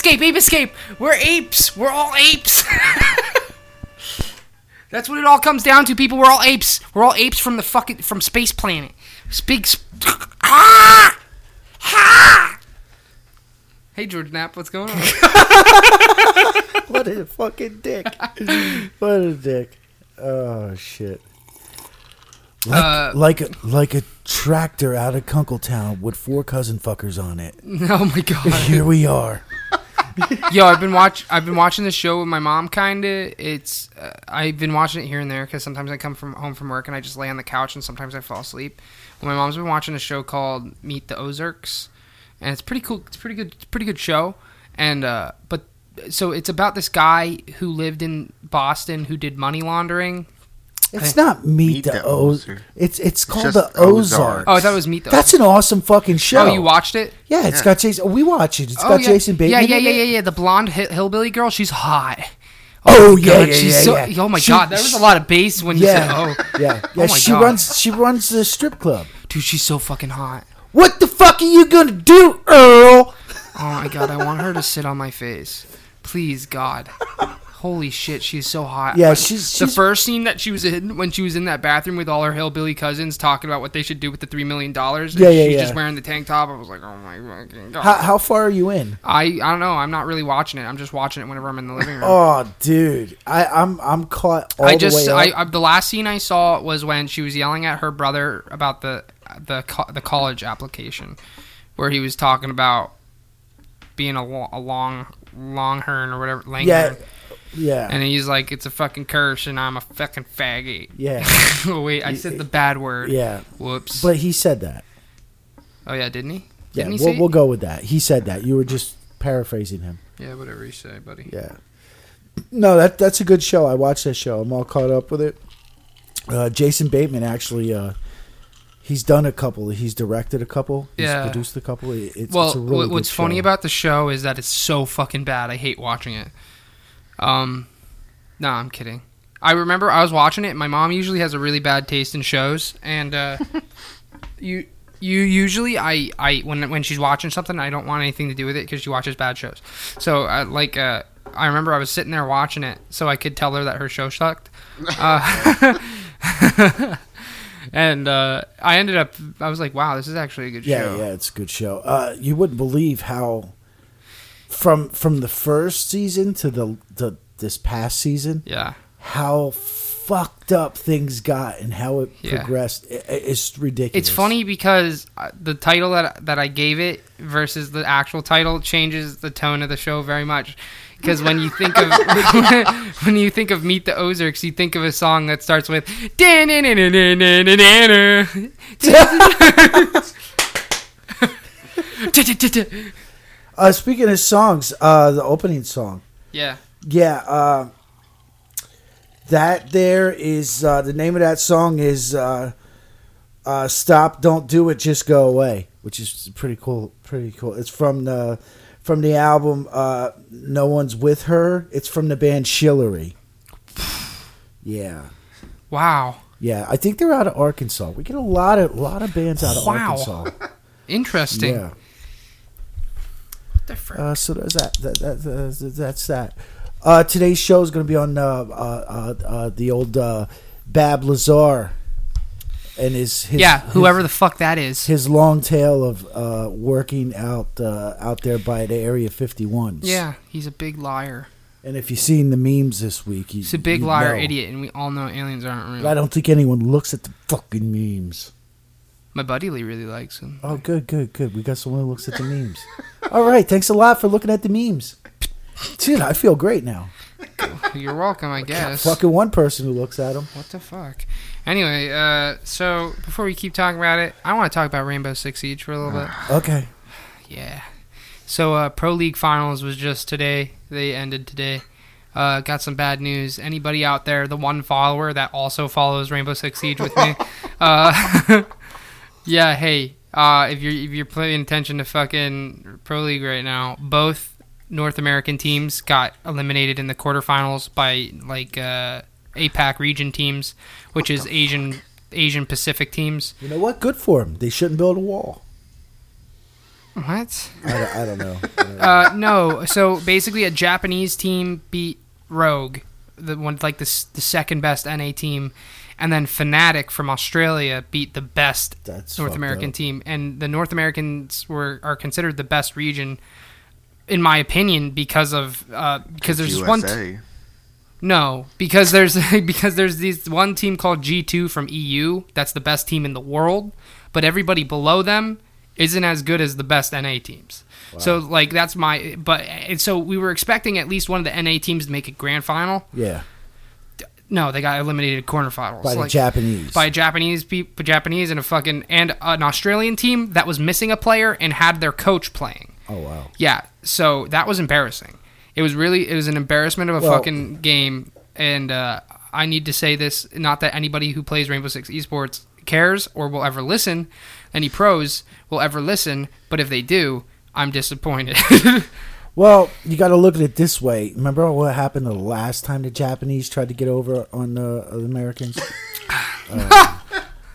Ape escape, ape escape. We're apes. We're all apes. That's what it all comes down to, people. We're all apes. We're all apes from the fucking from space planet. Big. Sp- ah! Ha! Hey, George Knapp, what's going on? What a fucking dick. what a dick. Oh shit. Like, Uh, like a like a tractor out of Kunkletown with four cousin fuckers on it. oh my god. Here we are. Yo, I've been watch I've been watching the show with my mom. Kinda, it's uh, I've been watching it here and there because sometimes I come from home from work and I just lay on the couch and sometimes I fall asleep. But my mom's been watching a show called Meet the Ozarks, and it's pretty cool. It's pretty good. It's a pretty good show. And uh, but so it's about this guy who lived in Boston who did money laundering. It's not Meet, Meet the, the Oz. Ozark. It's it's called just the Ozark. Ozark. Oh, I thought it was Meet the. That's an awesome fucking oh, show. Oh, you watched it? Yeah, it's Yeah. got Jason. We watch it. It's Oh, got yeah. Jason Bateman. Yeah, yeah, in yeah, it. yeah, yeah. The blonde hi- hillbilly girl. She's hot. Oh, my yeah, God, yeah, she's yeah, so- yeah. Oh my She- god, there was a lot of bass when you Yeah, said, "Oh, yeah, Oh yeah. my she God. runs. She runs the strip club. dude, she's so fucking hot." What the fuck are you gonna do, Earl? Oh my god, I want her to sit on my face. Please, God. Holy shit, she's so hot. Yeah, When- she's- the first scene that she was in when she was in that bathroom with all her hillbilly cousins talking about what they should do with the three million dollars. Yeah, yeah, She's yeah. just wearing the tank top. I was like, oh my fucking god. How, how far are you in? I I don't know. I'm not really watching it. I'm just watching it whenever I'm in the living room. Oh, dude, I, I'm I'm caught all I the just way I. I the last scene I saw was when she was yelling at her brother about the the co- the college application, where he was talking about being a, lo- a long longhorn or whatever langhorn. yeah, yeah, And he's like, "It's a fucking curse, and I'm a fucking faggot." yeah, wait, I said the bad word. yeah. Whoops. But he said that. oh yeah, didn't he? Yeah, Didn't he we'll, we'll go with that. He said that. You were just paraphrasing him. Yeah, whatever you say, buddy. Yeah. No, that that's a good show. I watched that show. I'm all caught up with it. Uh, Jason Bateman actually, uh, he's done a couple. He's directed a couple. He's Yeah. produced a couple. It- It's, well, it's a really what's funny about the show is that it's so fucking bad. I hate watching it. Um, no, I'm kidding. I remember I was watching it. My mom usually has a really bad taste in shows, and uh, you you usually I I when when she's watching something, I don't want anything to do with it because she watches bad shows. So uh, like uh, I remember I was sitting there watching it, so I could tell her that her show sucked. Uh, and uh, I ended up I was like, wow, this is actually a good show. Yeah, show. yeah, it's a good show. Uh, you wouldn't believe how from from the first season to the the this past season, Yeah. how fucked up things got and how it Yeah. progressed. I- I- it's ridiculous. It's funny because uh, the title that that I gave it versus the actual title changes the tone of the show very much. Because when you think of when you think of Meet the Ozarks, you think of a song that starts with Uh, speaking of songs, uh, the opening song. yeah. Yeah, uh, that there is uh, the name of that song is uh, uh, "Stop, Don't Do It, Just Go Away," which is pretty cool. Pretty cool. It's from the from the album uh, "No One's with Her." It's from the band Shillery. Yeah, Wow. yeah. I think they're out of Arkansas. We get a lot of lot of bands out of Wow. Arkansas. Interesting. Yeah. The frick? Uh, so there's that. that, that, that that's that. Uh, today's show is going to be on uh, uh, uh, uh, the old uh, Bob Lazar and his, his yeah, his- whoever the fuck that is. his long tale of uh, working out uh, out there by the Area 51s. Yeah, he's a big liar. and if you've seen the memes this week, you, He's a big liar, know. idiot, and we all know aliens aren't real. But I don't think anyone looks at the fucking memes. My buddy Lee really likes him. Oh, good, good, good. We got someone who looks at the memes. All right, thanks a lot for looking at the memes. Dude, I feel great now. You're welcome, I guess. Fucking one person who looks at them. What the fuck? Anyway, uh, so before we keep talking about it, I want to talk about Rainbow Six Siege for a little bit. Okay. Yeah. So uh, Pro League Finals was just today. They ended today. Uh, got some bad news. Anybody out there, the one follower that also follows Rainbow Six Siege with me, uh, yeah, hey, uh, if you're if you're paying attention to fucking Pro League right now, both North American teams got eliminated in the quarterfinals by like uh, APAC region teams, which is Asian Asian Pacific teams. You know what? Good for them. They shouldn't build a wall. What? I, don't- I don't know. Uh, no. So basically, a Japanese team beat Rogue, the one like the the second best NA team, and then Fnatic from Australia beat the best That's North American up. team, and the North Americans were are considered the best region, in my opinion, because of uh, because there's this one. T- no, because there's because there's this one team called G2 from EU that's the best team in the world, but everybody below them isn't as good as the best NA teams. So like that's my but and so we were expecting at least one of the NA teams to make a grand final. Yeah, No, they got eliminated quarterfinals by the like, Japanese. by Japanese people, Japanese and a fucking and an Australian team that was missing a player and had their coach playing. oh wow. Yeah, so that was embarrassing. It was really it was an embarrassment of a Well- fucking game, and uh, I need to say this. Not that anybody who plays Rainbow Six Esports cares or will ever listen, any pros will ever listen, but if they do, I'm disappointed. Well, you got to look at it this way. Remember what happened the last time the Japanese tried to get over on the, uh, Americans? Uh,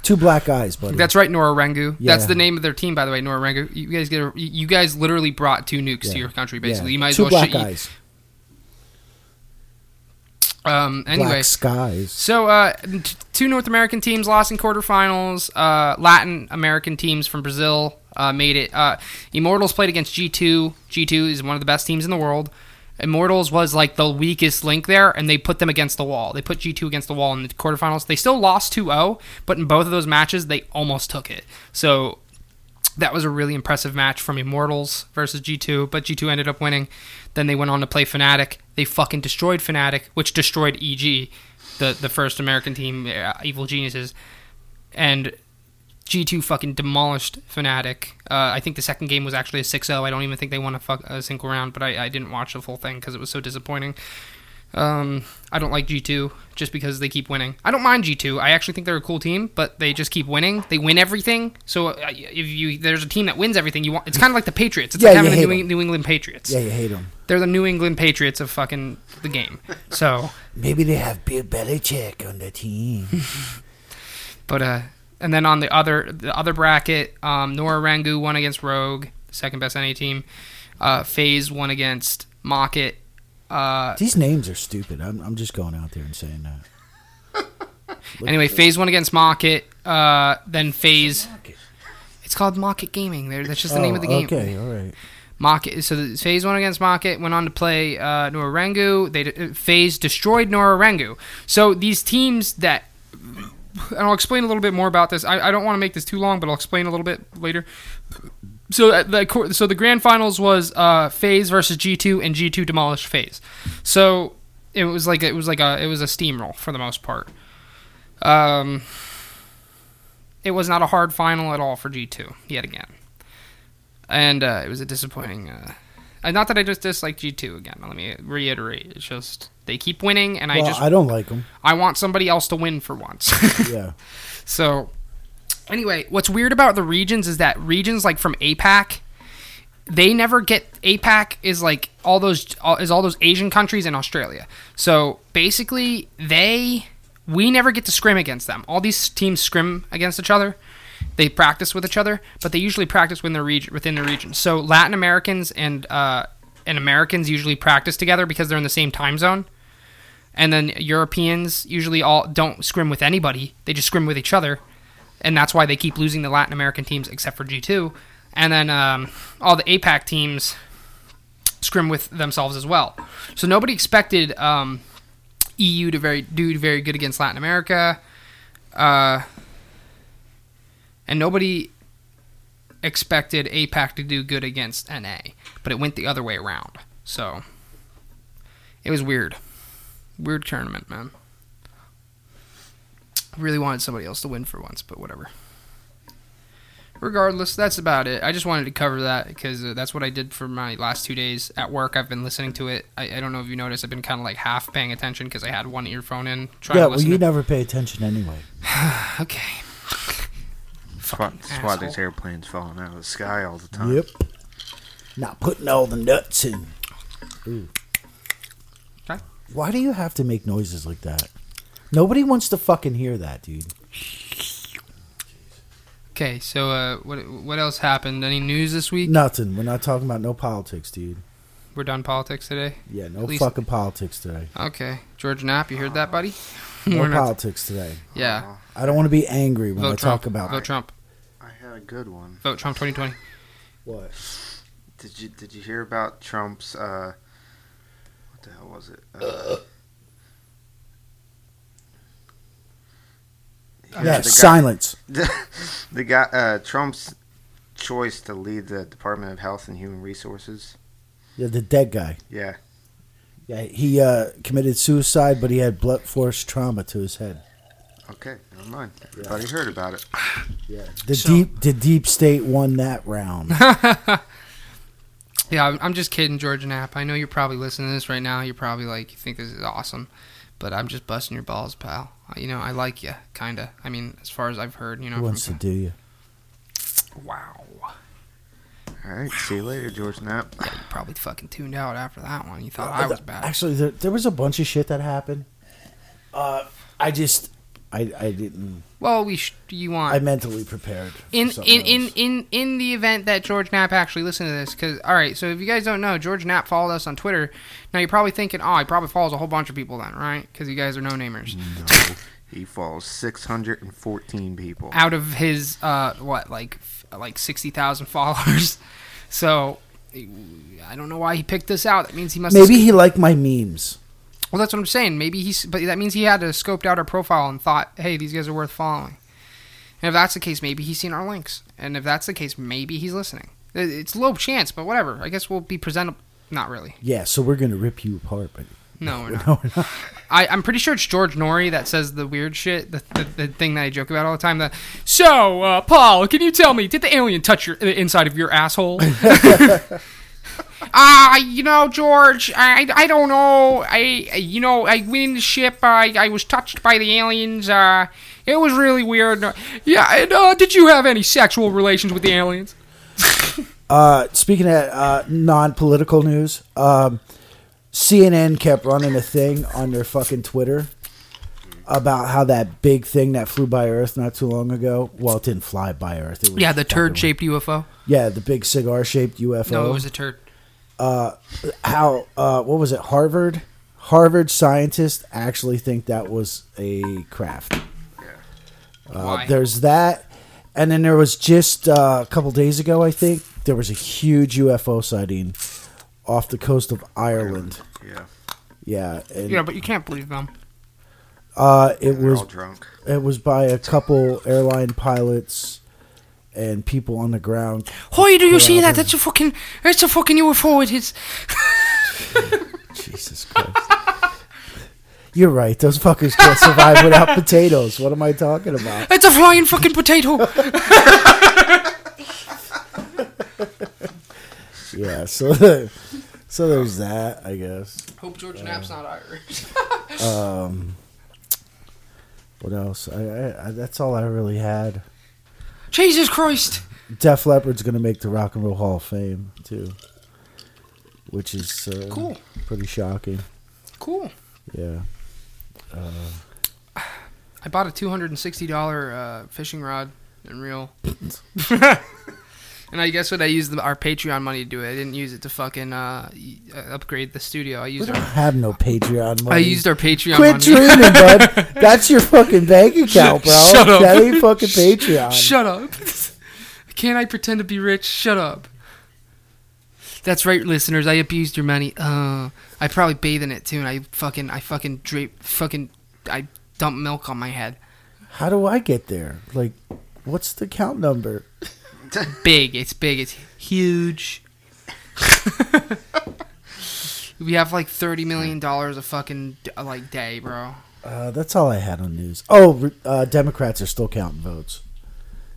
two black guys, buddy. That's right, Nora Rengu. That's the name of their team, by the way, Nora Rengu. You guys get a, you guys literally brought two nukes to your country. Yeah. Basically, you might as two well black shit. you- eyes. Um. Anyway, Black skies. So, uh, t- two North American teams lost in quarterfinals. Uh, Latin American teams from Brazil uh, made it. Uh, Immortals played against G2. G2 is one of the best teams in the world. Immortals was like the weakest link there, and they put them against the wall. They put G2 against the wall in the quarterfinals. They still lost 2 0, but in both of those matches, they almost took it. So, that was a really impressive match from Immortals versus G2, but G2 ended up winning. Then they went on to play Fnatic. They fucking destroyed Fnatic, which destroyed EG, the the first American team, uh, Evil Geniuses, and G2 fucking demolished Fnatic. Uh, I think the second game was actually a 6-0. I don't even think they won a, fuck, a single round, but I, I didn't watch the full thing because it was so disappointing. Um, I don't like G2 just because they keep winning. I don't mind G2. I actually think they're a cool team, but they just keep winning. They win everything. So uh, if you there's a team that wins everything, you want it's kind of like the Patriots. It's Yeah, like having the New. Eng- New England Patriots. Yeah, you hate them. They're the New England Patriots of fucking the game. So, Maybe they have Bill Belichick on the team. but uh, and then on the other the other bracket, um, Nora Rangu won against Rogue, second best NA team. Uh, FaZe won against Mocket. Uh, These names are stupid. I'm, I'm just going out there and saying that. Anyway, FaZe won against Market. Uh, then FaZe. It's called Market Gaming. There, that's just the name Oh, of the game. Okay, all right. Mocket. So the FaZe won against Market Went on to play uh, Nora Rengu. They uh, FaZe destroyed Nora Rengu. So these teams that, and I'll explain a little bit more about this. I, I don't want to make this too long, but I'll explain a little bit later. So uh, the so the grand finals was uh, FaZe versus G two, and G two demolished FaZe. So it was like it was like a it was a steamroll for the most part. Um, it was not a hard final at all for G two yet again and uh, it was a disappointing. Uh, not that I just dislike G two again. Let me reiterate. It's just they keep winning, and I just I don't like them. I want somebody else to win for once. Yeah. so anyway, what's weird about the regions is that regions like from APAC, they never get APAC is like all those is all those Asian countries and Australia. So basically, they we never get to scrim against them. All these teams scrim against each other. They practice with each other, but they usually practice within the region. Within the region, so Latin Americans and uh, and Americans usually practice together because they're in the same time zone. And then Europeans usually all don't scrim with anybody; they just scrim with each other, and that's why they keep losing the Latin American teams, except for G two. And then um, all the APAC teams scrim with themselves as well. So nobody expected um, EU to very do very good against Latin America, uh, and nobody expected APAC to do good against NA, but it went the other way around. So it was weird, weird tournament, man. Really wanted somebody else to win for once, but whatever. Regardless, that's about it. I just wanted to cover that because uh, that's what I did for my last two days at work. I've been listening to it. I, I don't know if you noticed. I've been kind of like half paying attention because I had one earphone in trying Yeah, to well, you to- never pay attention anyway. okay. That's why, that's why these airplanes falling out of the sky all the time. Yep. Not putting all the nuts in. Ooh. Okay. Why do you have to make noises like that? Nobody wants to fucking hear that, dude. Okay, so uh, what what else happened? Any news this week? Nothing. We're not talking about no politics, dude. We're done politics today. Yeah, no At least- fucking politics today. Okay, George Knapp, you heard that, buddy? No We're not- politics today. Yeah, I don't want to be angry when I vote Trump. talk about vote Trump. I had a good one. Vote Trump 2020. what. Did you did you hear about Trump's uh what the hell was it? Uh, Yeah, the guy- silence. the guy uh, Trump's choice to lead the Department of Health and Human Resources. Yeah, the dead guy. Yeah, Yeah, he uh, committed suicide, but he had blunt force trauma to his head. okay, never mind. Everybody heard about it. Yeah, the So- deep the deep state won that round. Yeah, I'm- I'm just kidding, George Knapp. I know you're probably listening to this right now. You're probably like, you think this is awesome, but I'm just busting your balls, pal. Uh, You know, I like you, kinda. I mean, as far as I've heard, you know. Who wants to do you? wow. All right, see you later, George Knapp. Yeah, you probably fucking tuned out after that one. You thought I was bad. Actually, there, there was a bunch of shit that happened. Uh, I just, I, I didn't. Well, we sh- you want I mentally prepared. for in something in, in else. in in the event that George Knapp actually listened to this, because all right, so if you guys don't know, George Knapp followed us on Twitter. Now you're probably thinking, oh, he probably follows a whole bunch of people then, right? Because you guys are no namers. Mm. He follows 614 people. Out of his uh, what like f- like sixty thousand followers, so I don't know why he picked this out. That means he must maybe he liked my memes. Well, that's what I'm saying. Maybe he's, but that means he had to scoped out our profile and thought, hey, these guys are worth following. And if that's the case, maybe he's seen our links. And if that's the case, maybe he's listening. It's low chance, but whatever. I guess we'll be presentable. Not really. Yeah, so we're gonna rip you apart, but No, we're not. no, we're not. I, I'm pretty sure it's George Noory that says the weird shit, the, the, the thing that I joke about all the time. The so, uh, Paul, can you tell me, did the alien touch your the inside of your asshole? Ah, you know, George, I, I don't know. I, you know, I went in the ship. I, I was touched by the aliens. Uh, it was really weird. Yeah, and uh, did you have any sexual relations with the aliens? Uh, speaking of uh, non-political news, um, CNN kept running a thing on their fucking Twitter about how that big thing that flew by Earth not too long ago. Well, it didn't fly by Earth. It was Yeah, the turd-shaped UFO. Yeah, the big cigar-shaped UFO. No, it was a turd. How uh, what was it? Harvard, Harvard scientists actually think that was a craft. Uh, Why? there's that, and then there was just uh, a couple days ago, I think there was a huge UFO sighting off the coast of Ireland. Yeah, Yeah, and Yeah, but you can't believe them. uh, it they're was all drunk. it was by a couple airline pilots and people on the ground. Hoy, do you see that? That's a fucking, That's a fucking UFO. It is. Jesus Christ. You're right. Those fuckers can't survive without potatoes. What am I talking about? It's a flying fucking potato. Yeah. So, so there's that. I guess. Hope George Knapp's not Irish. Um, what else? I, I, I that's all I really had. Jesus Christ. Def Leppard's gonna make the Rock and Roll Hall of Fame too, which is uh, Cool. pretty shocking. Cool. Yeah. I bought a two hundred and sixty dollar uh, fishing rod and reel. and I guess what I used the, our Patreon money to do it. I didn't use it to fucking uh, uh, upgrade the studio. I We don't our, have no Patreon money. I used our Patreon Quit money. dreaming, bud. That's your fucking bank account, bro. Shut up. That ain't fucking Patreon. Shut up. Can't I pretend to be rich? Shut up. That's right, listeners. I abused your money. Uh, I probably bathe in it too, and I fucking, I fucking drape, fucking, I dump milk on my head. How do I get there? Like, what's the count number? Big. It's big. It's huge. we have like thirty million dollars a fucking like day, bro. Uh, that's all I had on news. Oh, uh, Democrats are still counting votes.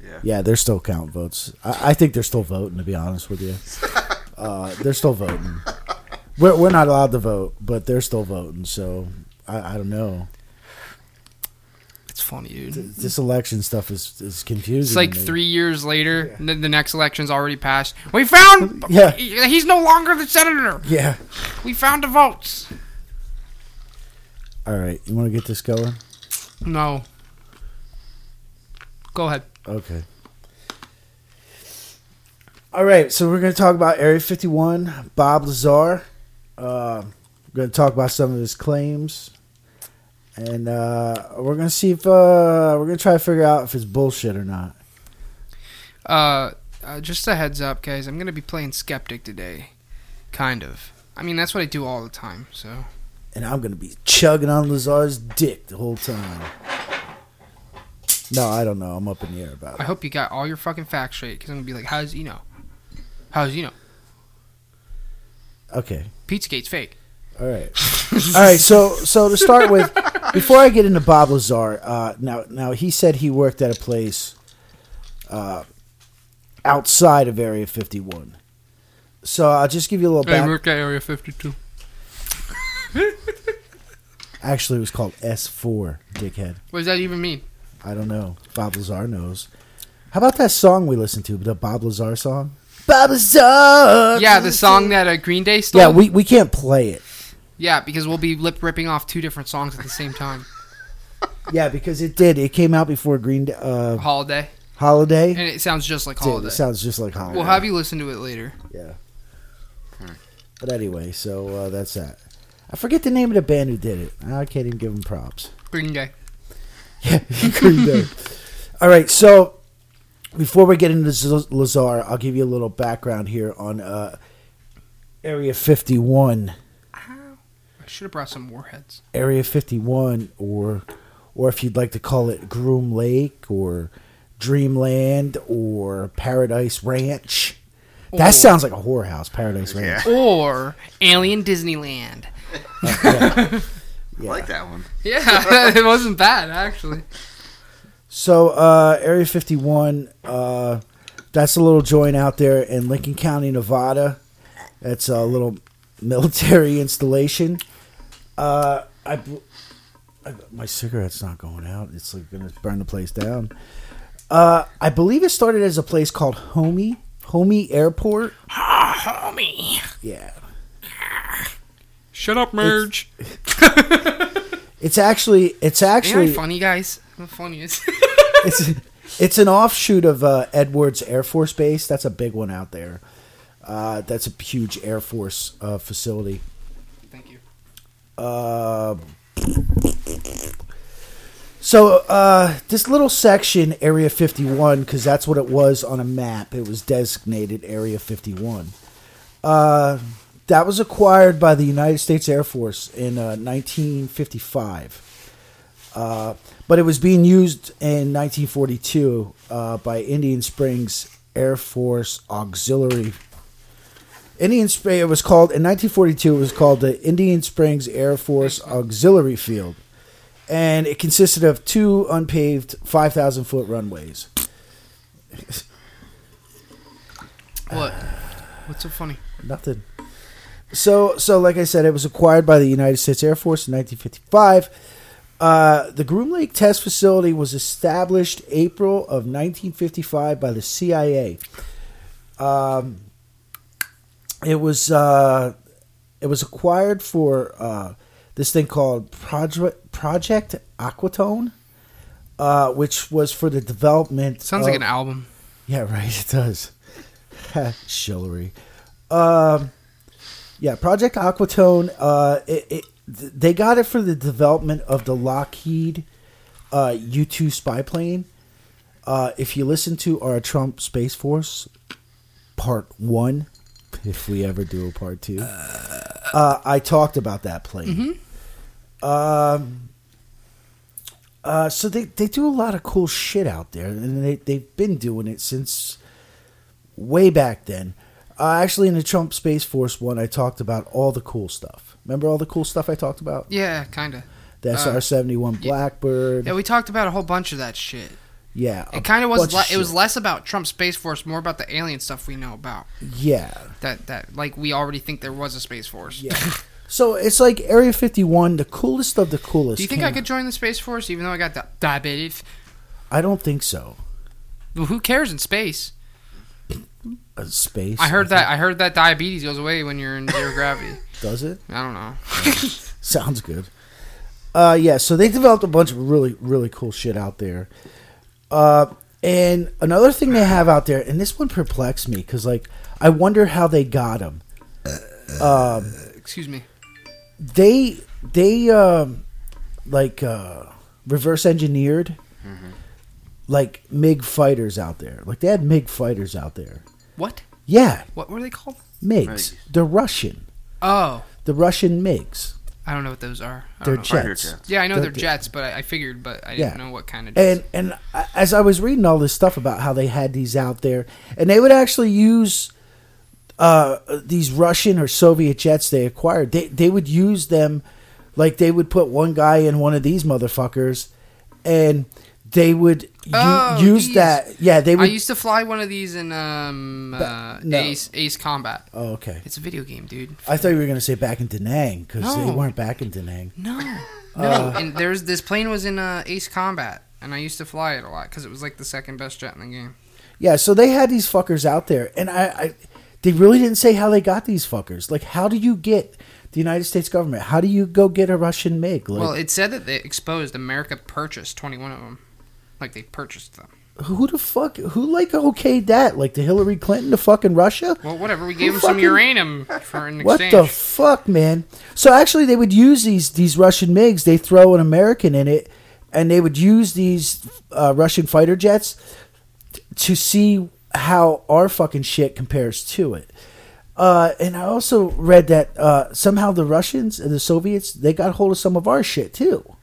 Yeah. Yeah, they're still counting votes. I, I think they're still voting. To be honest with you, uh, they're still voting. We're, we're not allowed to vote, but they're still voting. So I, I don't know. Funny, dude. This election stuff is is confusing. It's like three years later, the, the next election's already passed. We found. Yeah. He's no longer the senator. Yeah. We found the votes. All right. You want to get this going? No. Go ahead. Okay. All right, so we're going to talk about Area 51, Bob Lazar. Uh, we're going to talk about some of his claims. And uh, we're going to see if uh, we're to try to figure out if it's bullshit or not. Uh, uh, just a heads up, guys. I'm gonna be playing skeptic today, kind of. I mean, that's what I do all the time. So And I'm going to be chugging on Lazar's dick the whole time. No, I don't know. I'm up in the air about it. I hope you got all your fucking facts straight, because I'm gonna be like, how's you know? How's you know? Okay. Pizzagate's fake. All right. All right. So, so to start with, before I get into Bob Lazar, uh, now, now he said he worked at a place uh, outside of Area 51. So I'll just give you a little I back. work at Area 52. Actually, it was called S4, dickhead. What does that even mean? I don't know. Bob Lazar knows. How about that song we listened to, the Bob Lazar song? Bob Lazar. Yeah, the song that uh, Green Day stole. Yeah, we, we can't play it. Yeah, because we'll be lip ripping off two different songs at the same time. Yeah, because it did. It came out before Green Day, uh, Holiday, Holiday. and it sounds just like Holiday. it sounds just like Holiday. We'll have you listen to it later. Yeah. But anyway, so uh, that's that. I forget the name of the band who did it. I can't even give them props. Green Day. Yeah, Green Day. All right, so before we get into Lazar, I'll give you a little background here on uh, Area 51. I should have brought some warheads. Area 51, or or if you'd like to call it Groom Lake, or Dreamland, or Paradise Ranch. That Or- sounds like a whorehouse, Paradise Ranch. Yeah. Or Alien Disneyland. Yeah. I like that one. Yeah, it wasn't bad actually. So, uh, Area 51, uh, that's a little joint out there in Lincoln County, Nevada. That's a little military installation. Uh, I, I, my cigarette's not going out. It's like going to burn the place down. Uh, I believe it started as a place called Homey Homey Airport. Ah, Homie. Yeah. Shut up, Merge. It's actually, it's Ain't actually, I funny, guys? How funny is it's it's an offshoot of uh, Edwards Air Force Base. That's a big one out there. Uh, that's a huge Air Force uh, facility. Uh, so uh, this little section, Area 51, because that's what it was on a map. It was designated Area 51. Uh, that was acquired by the United States Air Force in uh, 1955. Uh, but it was being used in 1942 uh, by Indian Springs Air Force Auxiliary. Indian Springs. It was called in 1942. It was called the Indian Springs Air Force Auxiliary Field, and it consisted of two unpaved 5,000 foot runways. What? What's so funny? Nothing. So, so like I said, it was acquired by the United States Air Force in 1955. Uh, the Groom Lake Test Facility was established April of 1955 by the CIA. Um, it was uh, it was acquired for uh, this thing called Project Project Aquatone, uh, which was for the development. Sounds of- like an album. yeah, right. It does. Shillery. Um, yeah, Project Aquatone. Uh, it, it they got it for the development of the Lockheed uh, U two spy plane. Uh, if you listen to our Trump Space Force part one, if we ever do a part two, uh, I talked about that plane. Um, uh, so they, they do a lot of cool shit out there, and they they've been doing it since way back then. Uh, actually, in the Trump Space Force one, I talked about all the cool stuff. Remember all the cool stuff I talked about? Yeah, kind of. The Uh, SR seventy one Blackbird. Yeah, we talked about a whole bunch of that shit. Yeah, It kind of was. Le- it was less about Trump's Space Force, more about the alien stuff we know about. Yeah, That that like we already think there was a Space Force. yeah. so it's like Area fifty one, the coolest of the coolest. Do you think I could join the Space Force even though I got di- diabetes? I don't think so. Well, who cares in space? Uh, space. I heard that. I heard that diabetes goes away when you're in zero gravity. Does it? I don't know. Sounds good. Uh, yeah, so they developed a bunch of really, really cool shit out there. Uh, And another thing they have out there, and this one perplexed me because, like, I wonder how they got them. Um, Excuse me. they they um, like uh, reverse engineered like MiG fighters out there. Like they had MiG fighters out there. What? Yeah, What were they called? MiGs. They're Russian. Oh, The Russian MiGs. I don't know what those are. I They're don't know. Fighter jets. jets. Yeah, I know They're- they're jets, but I, I figured, but I didn't Yeah. know what kind of And and as I was reading all this stuff about how they had these out there, and they would actually use uh, these Russian or Soviet jets they acquired. They they would use them, like they would put one guy in one of these motherfuckers, and they would u- Oh, use that. Yeah, they would. I used to fly one of these in um, uh, no. Ace Ace Combat. oh, okay. It's a video game, dude. I thought you were going to say back in Da Nang because they weren't back in Da Nang. No, no. Uh, and there's this plane was in uh, Ace Combat, and I used to fly it a lot because it was like the second best jet in the game. Yeah, so they had these fuckers out there, and I, I, they really didn't say how they got these fuckers. Like, how do you get the United States government? How do you go get a Russian MiG? Like, well, it said that they exposed America purchased 21 of them, like they purchased them. who the fuck, who like okayed that? Like the Hillary Clinton to fucking Russia? Well, whatever. We gave them some fucking- uranium for an What the fuck, man? So actually, they would use these these Russian MiGs. They throw an American in it, and they would use these uh, Russian fighter jets to see how our fucking shit compares to it. Uh, and I also read that uh, somehow the Russians and the Soviets they got hold of some of our shit too.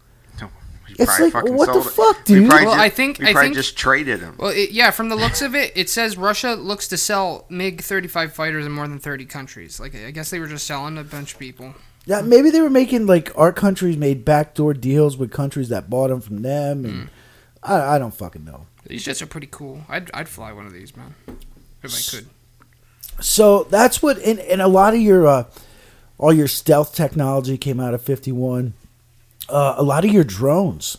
We It's like, fucking what the sold it. fuck, We dude? probably Well, ju- I think- we I think- just traded them. Well, it, yeah, from the looks of it, it says Russia looks to sell MiG 35 fighters in more than 30 countries. Like, I guess they were just selling a bunch of people. Yeah, maybe they were making like our countries made backdoor deals with countries that bought them from them, and I, I don't fucking know. These jets are pretty cool. I'd, I'd fly one of these, man, if I could. So that's what, and, and a lot of your, uh, all your stealth technology came out of 51. Uh, a lot of your drones,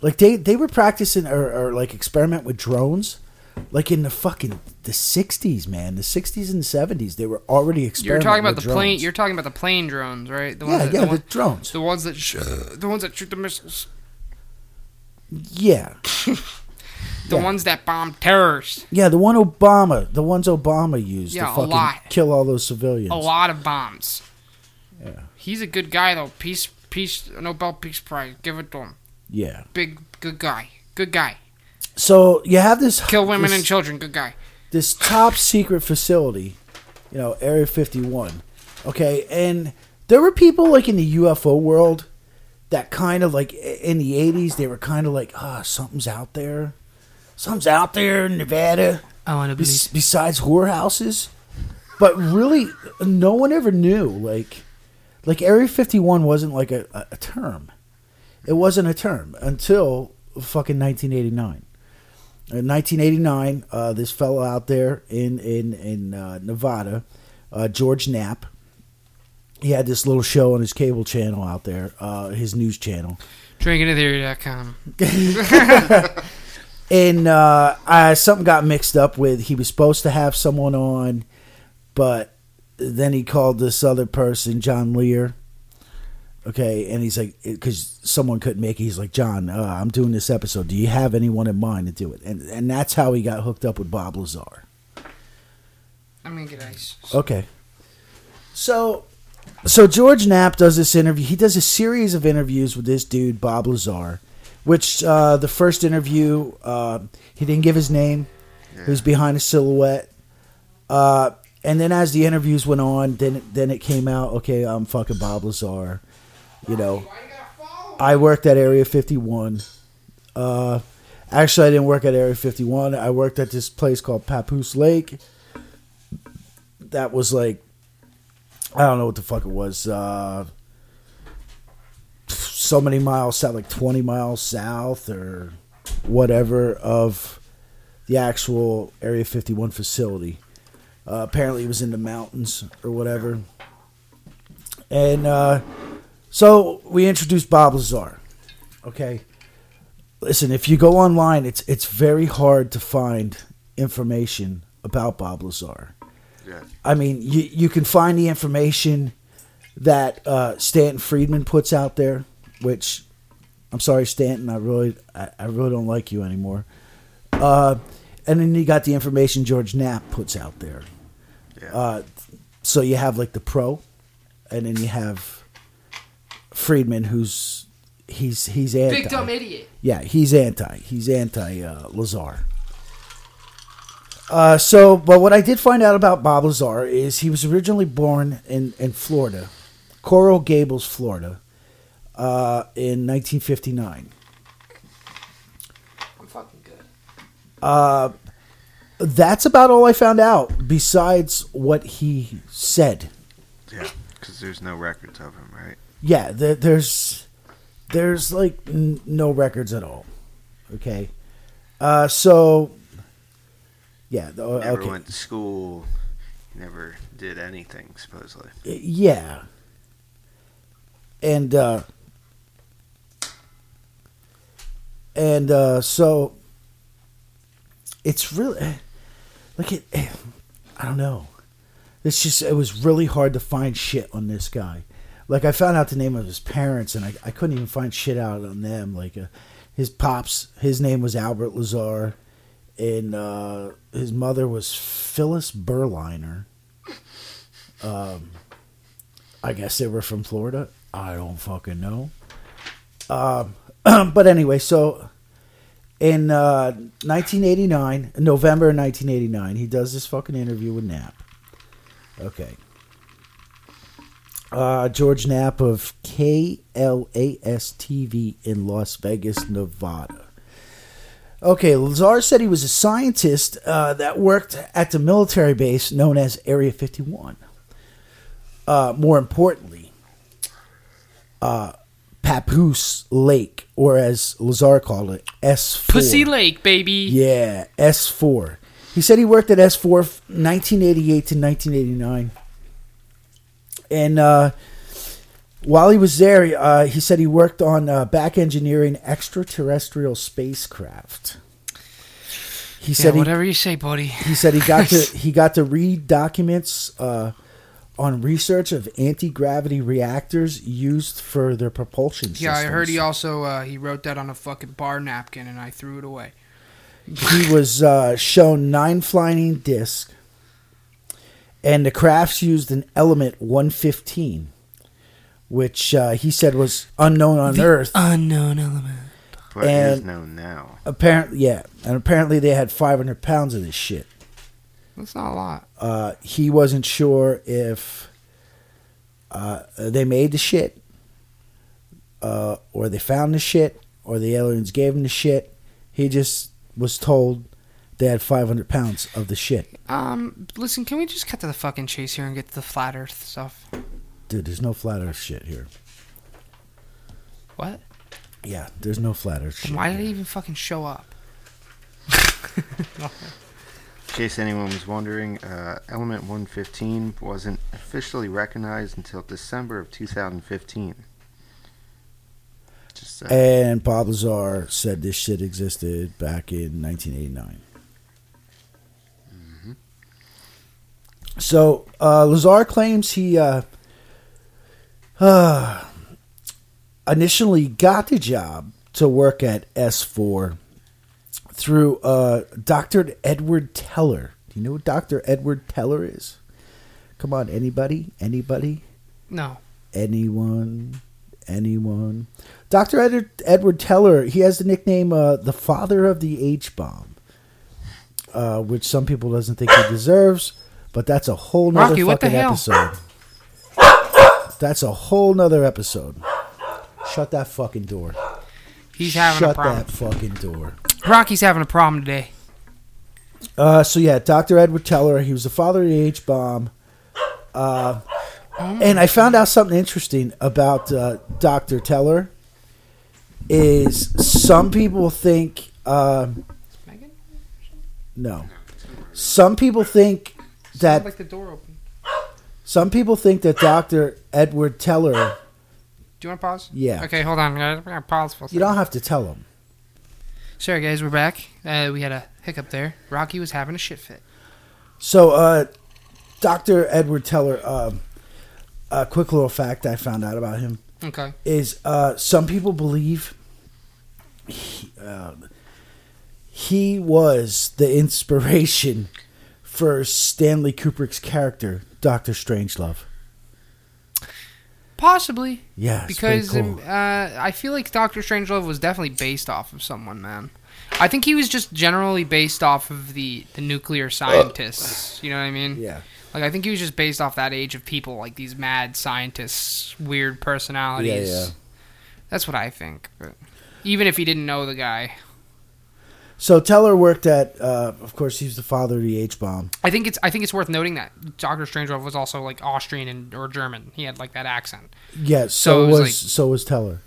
like they, they were practicing or, or like experiment with drones, like in the fucking the 60s, man, the 60s and 70s. They were already experimenting. You're talking about with the plane. You're talking about the plane drones, right? The yeah, that, yeah, the, the one- drones. the ones that sh- the ones that shoot the missiles. Yeah, The Yeah. ones that bomb terrorists. yeah, the one Obama, the ones Obama used Yeah, to a fucking lot. kill all those civilians. A lot of bombs. Yeah. He's a good guy though. Peace, peace, Nobel Peace Prize. Give it to him. Yeah. Big, good guy. Good guy. So you have this Kill women this- and children. Good guy. this top secret facility, you know, Area 51. Okay, and there were people like in the UFO world that kind of like in the 80s they were kind of like, "Ah, something's out there. Something's out there in Nevada I want to bes- besides whorehouses." But really no one ever knew like like Area 51 wasn't like a, a, a term. It wasn't a term until fucking 1989. In 1989, uh, this fellow out there in in in uh, Nevada, uh, George Knapp, he had this little show on his cable channel out there, uh, his news channel, Drinkingtheory.com. and uh, I, something got mixed up with. He was supposed to have someone on, but then he called this other person, John Lear. Okay, and he's like, because someone couldn't make it, he's like, John, uh, I'm doing this episode. Do you have anyone in mind to do it? And and that's how he got hooked up with Bob Lazar. I'm gonna get ice. Okay. So, so George Knapp does this interview. He does a series of interviews with this dude, Bob Lazar, which uh, the first interview, uh, he didn't give his name. He was behind a silhouette. Uh, and then as the interviews went on, then then it came out. Okay, I'm fucking Bob Lazar. You know, I worked at Area 51. Uh, actually, I didn't work at Area 51. I worked at this place called Papoose Lake. That was like, I don't know what the fuck it was. Uh, so many miles south, like 20 miles south or whatever of the actual Area 51 facility. Uh, apparently, it was in the mountains or whatever. And uh, so we introduced Bob Lazar. Okay. Listen, if you go online, it's it's very hard to find information about Bob Lazar. Yeah. I mean, you you can find the information that uh, Stanton Friedman puts out there, which I'm sorry, Stanton, I really I, I really don't like you anymore. Uh, and then you got the information George Knapp puts out there. Yeah. Uh, so you have like the pro, and then you have Friedman, who's he's he's anti. Big dumb idiot. Yeah, he's anti. He's anti uh, Lazar. Uh, so, but what I did find out about Bob Lazar is he was originally born in, in Florida, Coral Gables, Florida, uh, in 1959. I'm fucking good. Uh, that's about all I found out, besides what he said. Yeah, because there's no records of him, right? Yeah, there, there's there's like n- no records at all. Okay, uh, so yeah, Never okay, went to school. Never did anything, supposedly. yeah, and uh, and uh, so it's really like it. I don't know. It's just it was really hard to find shit on this guy. Like I found out the name of his parents, and I, I couldn't even find shit out on them. Like uh, his pops, his name was Albert Lazar, and uh, his mother was Phyllis Berliner. Um, I guess they were from Florida. I don't fucking know. Um, but anyway, so in uh, 1989, November 1989, he does this fucking interview with Knapp. Okay. Uh, George Knapp of KLAS TV in Las Vegas, Nevada. Okay, Lazar said he was a scientist uh, that worked at the military base known as Area 51. Uh, more importantly, uh, Papoose Lake, or as Lazar called it, S4. Pussy Lake, baby. Yeah, S4. He said he worked at S4 f- 1988 to 1989. And uh, while he was there, uh, he said he worked on uh, back engineering extraterrestrial spacecraft. He Yeah, said he, whatever you say, buddy. he said he got to he got to read documents uh, on research of anti gravity reactors used for their propulsion systems. Yeah, I heard he also uh, he wrote that on a fucking bar napkin, and I threw it away. he was uh, shown nine flying discs, and the crafts used an element 115, which uh, he said was unknown on Earth. Unknown element. But it is And- known now. apparently, yeah, and apparently they had 500 pounds of this shit. That's not a lot. Uh, he wasn't sure if uh, they made the shit, uh, or they found the shit, or the aliens gave him the shit. He just was told they had 500 pounds of the shit. Um, listen, can we just cut to the fucking chase here and get to the flat Earth stuff? Dude, there's no flat Earth shit here. What? Yeah, there's no flat Earth shit. Why did here. he even fucking show up? In case anyone was wondering, uh, Element 115 wasn't officially recognized until December of 2015. Just uh, And Bob Lazar said this shit existed back in 1989. So uh, Lazar claims he uh, uh, initially got the job to work at S4 through uh, Dr. Edward Teller. Do you know who Dr. Edward Teller is? Come on, anybody? Anybody? No. anyone, anyone. Dr. Ed- Edward Teller, he has the nickname uh, the father of the H bomb, uh, which some people doesn't think he deserves, but that's a whole nother Rocky, fucking episode. That's a whole nother episode. Shut that fucking door. He's having Shut a problem. that fucking door. Rocky's having a problem today. Uh, so yeah, Dr. Edward Teller, he was the father of the H bomb. Uh, and I found out something interesting about uh, Dr. Teller. Is some people think um Megan? no, some people think that like the door open. some people think that Dr. Edward Teller. Do you want to pause? Yeah. Okay, hold on. We're gonna pause for a You second. don't have to tell them. Sorry, guys. We're back. Uh, we had a hiccup there. Rocky was having a shit fit. So, uh, Dr. Edward Teller. Um, a quick little fact I found out about him. Okay. is uh, some people believe he, uh, he was the inspiration for Stanley Kubrick's character, Doctor Strangelove. Possibly. Yeah, because um, cool. uh, I feel like Doctor Strangelove was definitely based off of someone, man. I think he was just generally based off of the, the nuclear scientists. You know what I mean? yeah. Like I think he was just based off that age of people, like these mad scientists, weird personalities. Yeah, yeah. That's what I think. But even if he didn't know the guy, So Teller worked at, uh, of course, he's the father of the H bomb. I think it's I think it's worth noting that Doctor Strangelove was also like Austrian and or German. He had like that accent. Yeah, so, So was was, like- so was Teller.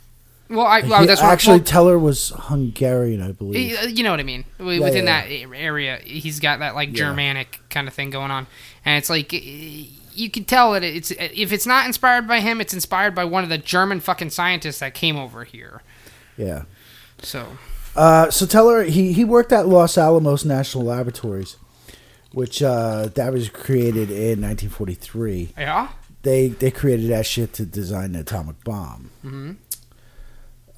Well, I well, He- that's what actually well, Teller was Hungarian, I believe. Uh, You know what I mean? Yeah, Within yeah, that a- area, he's got that like Yeah. Germanic kind of thing going on, and it's like you can tell that it's if it's not inspired by him, it's inspired by one of the German fucking scientists that came over here. yeah. So Uh, so Teller, he, he worked at Los Alamos National Laboratories, which uh, that was created in 1943. yeah, They they created that shit to design the atomic bomb. hmm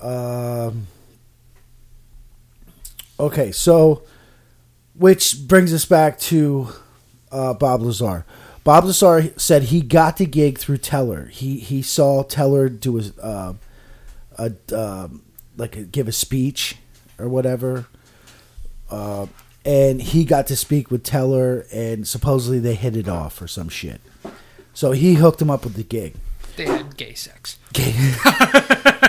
Um, okay, so which brings us back to uh, Bob Lazar. Bob Lazar said he got the gig through Teller. He he saw Teller do a, uh, a um, like a, give a speech or whatever, uh, and he got to speak with Teller, and supposedly they hit it off or some shit. So he hooked him up with the gig. they had gay sex.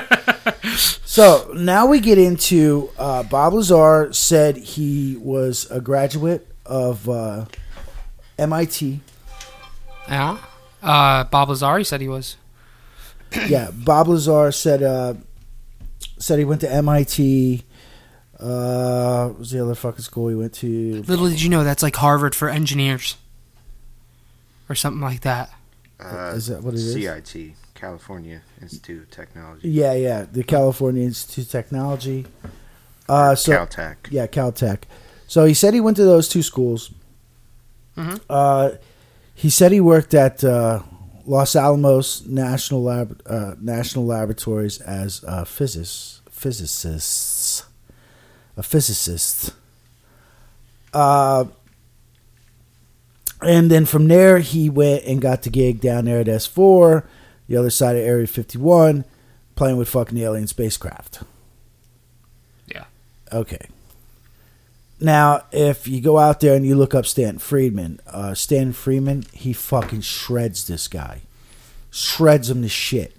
So now we get into uh, Bob Lazar said he was a graduate of uh, MIT. Yeah, uh, Bob Lazar he said he was. yeah, Bob Lazar said uh, said he went to MIT. Uh, what was the other fucking school he went to? Little did you know that's like Harvard for engineers, or something like that. Uh, Is that what it is? CIT, California Institute of Technology. Yeah, yeah, the California Institute of Technology. Uh, so Caltech. Yeah, Caltech. So he said he went to those two schools. Mhm. Uh, he said he worked at uh, Los Alamos National Lab uh, National Laboratories as a physicist. Physicist. A physicist. Uh, and then from there, he went and got the gig down there at S4, the other side of Area 51, playing with fucking alien spacecraft. Yeah. Okay. Now, if you go out there and you look up Stan Friedman, uh, Stan Friedman, he fucking shreds this guy. Shreds him to shit.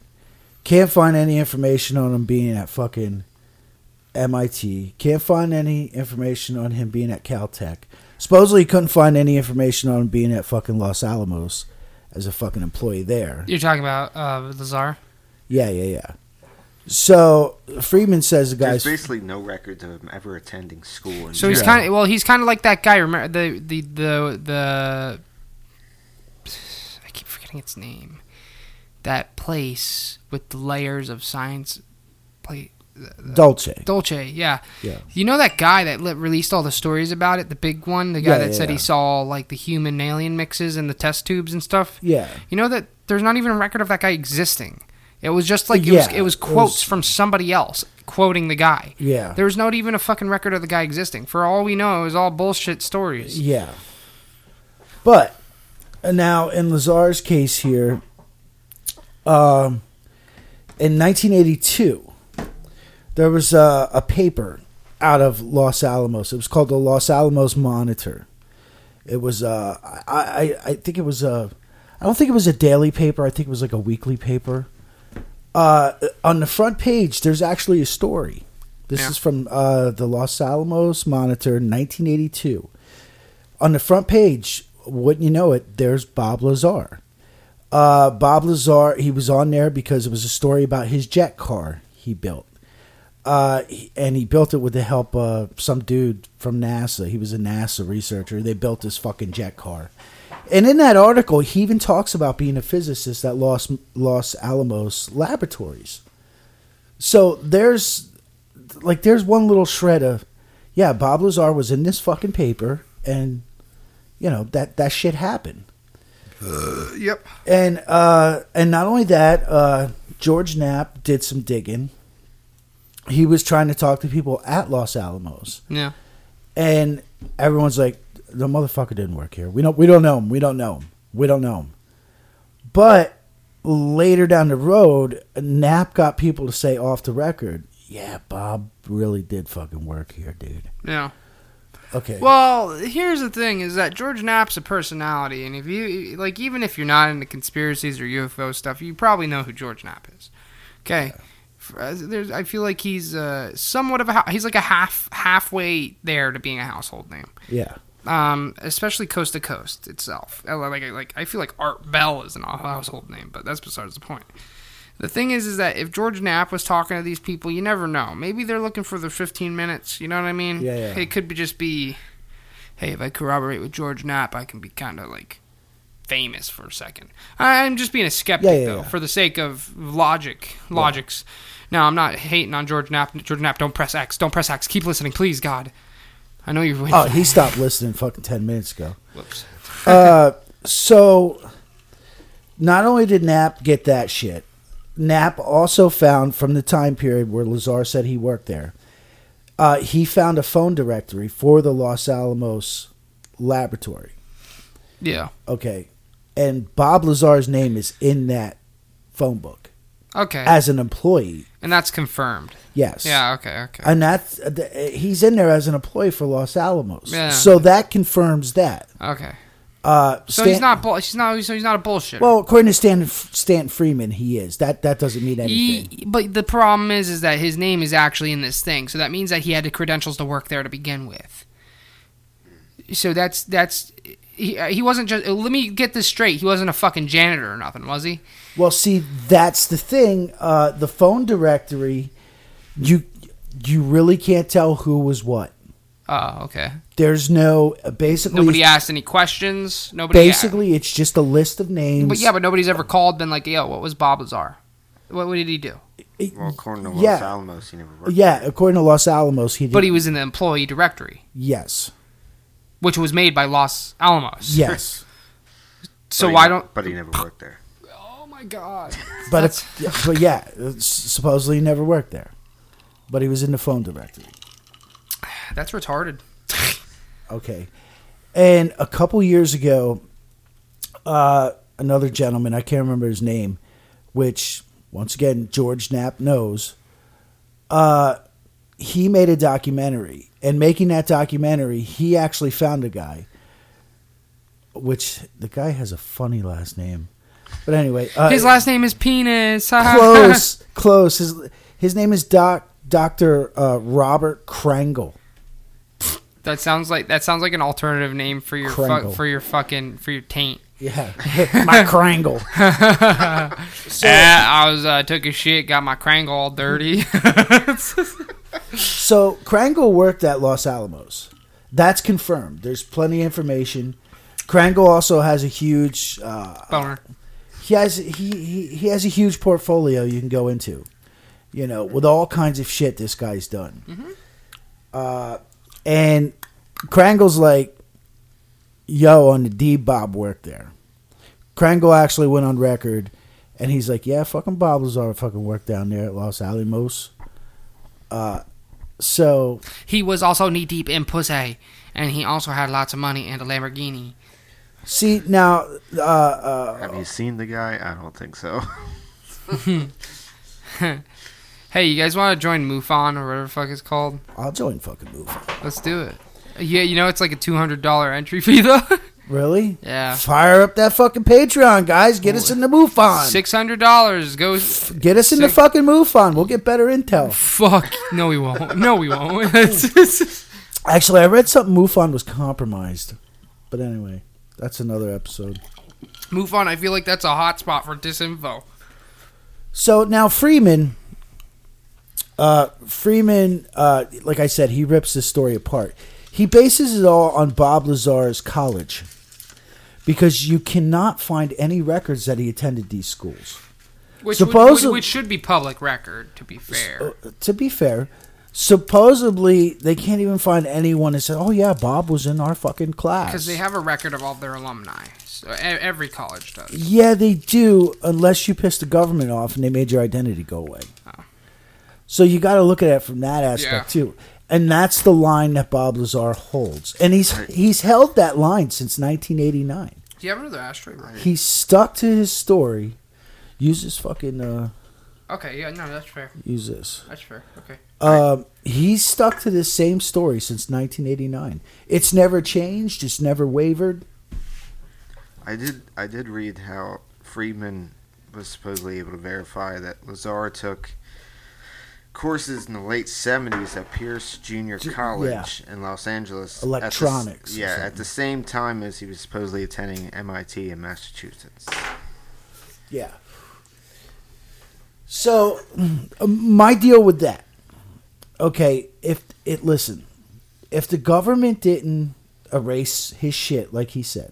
Can't find any information on him being at fucking MIT. Can't find any information on him being at Caltech. Supposedly, he couldn't find any information on him being at fucking Los Alamos as a fucking employee there. You're talking about uh, Czar? Yeah, yeah, yeah. So Friedman says the There's guy's basically no records of him ever attending school. In So he's Yeah. kind of well, he's kind of like that guy. Remember the the the the I keep forgetting its name. That place with the layers of science. Play Dulce. Dulce, yeah. Yeah. You know that guy that li- released all the stories about it, the big one, the guy Yeah, that yeah, said yeah. he saw like the human alien mixes and the test tubes and stuff. Yeah. You know that there's not even a record of that guy existing. It was just like it was Yeah, it was it quotes was- from somebody else quoting the guy. Yeah. There was not even a fucking record of the guy existing. For all we know, it was all bullshit stories. Yeah. But uh, now in Lazar's case here, um, in 1982, there was a, a paper out of Los Alamos. It was called the Los Alamos Monitor. It was uh, I, I I think it was a I don't think it was a daily paper. I think it was like a weekly paper. Uh, on the front page, there's actually a story. This Yeah. is from uh, the Los Alamos Monitor, 1982 on the front page, wouldn't you know it, there's Bob Lazar. Uh, Bob Lazar, he was on there because it was a story about his jet car he built. Uh, and he built it with the help of some dude from NASA. He was a NASA researcher. They built this fucking jet car. And in that article, he even talks about being a physicist at Los, Los Alamos Laboratories. So there's like there's one little shred of yeah, Bob Lazar was in this fucking paper and you know that that shit happened. Yep. And uh and not only that, uh George Knapp did some digging. He was trying to talk to people at Los Alamos. Yeah. and everyone's like, "The motherfucker didn't work here. We don't. We don't know him. We don't know him. We don't know him." But later down the road, Knapp got people to say off the record, "Yeah, Bob really did fucking work here, dude." Yeah. Okay. Well, here's the thing: is that George Knapp's a personality, and if you like, even if you're not into conspiracies or UFO stuff, you probably know who George Knapp is. Okay. Uh, There's, I feel like he's uh, somewhat of a he's like a half halfway there to being a household name. yeah. um, especially Coast to Coast itself. Like, like I feel like Art Bell is an household name, but that's besides the point. The thing is, is that if George Knapp was talking to these people, you never know. Maybe they're looking for the 15 minutes. You know what I mean? Yeah, yeah. It could be just be, hey, if I corroborate with George Knapp, I can be kind of like famous for a second. I'm just being a skeptic Yeah, yeah, though, yeah. for the sake of logic, logics. Now, I'm not hating on George Knapp. George Knapp, don't press X. Don't press X. Keep listening, please, God. I know you're waiting. Oh, he stopped listening fucking ten minutes ago. Whoops. Uh, so not only did Knapp get that shit, Knapp also found from the time period where Lazar said he worked there, uh, he found a phone directory for the Los Alamos laboratory. Yeah. Okay. And Bob Lazar's name is in that phone book Okay. as an employee. and that's confirmed. Yes. Yeah. Okay. Okay. And that's uh, th- he's in there as an employee for Los Alamos. Yeah. So that confirms that. Okay. Uh, So Stan- he's not. Bull- he's not. So he's not a bullshit. Well, according to Stan, Stanton Freeman, he is. That that doesn't mean anything. He, but the problem is, is that his name is actually in this thing. So that means that he had the credentials to work there to begin with. So that's that's he. He wasn't just. Let me get this straight. He wasn't a fucking janitor or nothing, was he? Well, see, that's the thing. Uh, the phone directory, you you really can't tell who was what. Oh, okay. There's no uh, basically. Nobody asked any questions. Nobody. basically, it's just a list of names. But yeah, but nobody's ever called. Been like, yo, what was Bob Lazar? What, what did he do? It- Well, according to Los Yeah. Alamos, he never worked. yeah, according to Los Alamos, he did. But he was in the employee directory, yes, which was made by Los Alamos. yes. So why ne- don't? But he never worked there. My god. but it's, yeah, but yeah, it's- supposedly he never worked there, but he was in the phone directory. That's retarded. Okay. And a couple years ago, uh, another gentleman, I can't remember his name, which, once again, George Knapp knows, uh, he made a documentary. And making that documentary, he actually found a guy, which the guy has a funny last name. But anyway, uh, His last name is Penis. close, close. His his name is Doc Doctor uh, Robert Krangle. that sounds like that sounds like an alternative name for your fu- for your fucking for your taint. Yeah, my Krangle. So- Eh, I was uh, took a shit, got my crangle all dirty. So Krangle worked at Los Alamos. That's confirmed. There's plenty of information. Krangle also has a huge. Uh, Boner. He has he, he he has a huge portfolio you can go into. You know, with all kinds of shit this guy's done. Uh, and Krangle's like, "Yo, on the D, Bob worked there." Krangle actually went on record, and he's like, "Yeah, fucking Bob Lazar fucking worked down there at Los Alamos." Uh, so He was also knee deep in pussy, and he also had lots of money and a Lamborghini. See now, uh, uh, Have you seen the guy? I don't think so. Hey, you guys want to join MUFON or whatever the fuck it's called? I'll join fucking MUFON. Let's do it. Yeah, you know it's like a two hundred dollar entry fee though. Really? yeah, Fire up that fucking Patreon, guys. Get us in the MUFON. six hundred dollars goes. Get us in the fucking MUFON. We'll get better intel. Fuck. No, we won't. No, we won't. Actually, I read something MUFON was compromised. But anyway, that's another episode. Move on. I feel like that's a hot spot for disinfo. So now Freeman, uh, Freeman, uh, like I said, he rips this story apart. He bases it all on Bob Lazar's college because you cannot find any records that he attended these schools. Which, Suppose- which, which should be public record, to be fair. Uh, to be fair, supposedly they can't even find anyone that said, "Oh yeah, Bob was in our fucking class." Because they have a record of all their alumni. So every college does. Yeah, they do, unless you pissed the government off and they made your identity go away. Oh. So you got to look at it from that aspect Yeah. too. and that's the line that Bob Lazar holds, and he's he's held that line since 1989. Do you have another ashtray? Bro? He's stuck to his story. Use this fucking uh, Okay, yeah, no, that's fair. use this. That's fair. Okay. Um, he's stuck to this same story since 1989. It's never changed. It's never wavered. I did I did read how Friedman was supposedly able to verify that Lazar took courses in the late 70s at Pierce Junior Ju- College in Los Angeles. at the Electronics yeah, at the same time as he was supposedly attending MIT in Massachusetts. Yeah. So, my deal with that. Okay, if it listen, if the government didn't erase his shit like he said,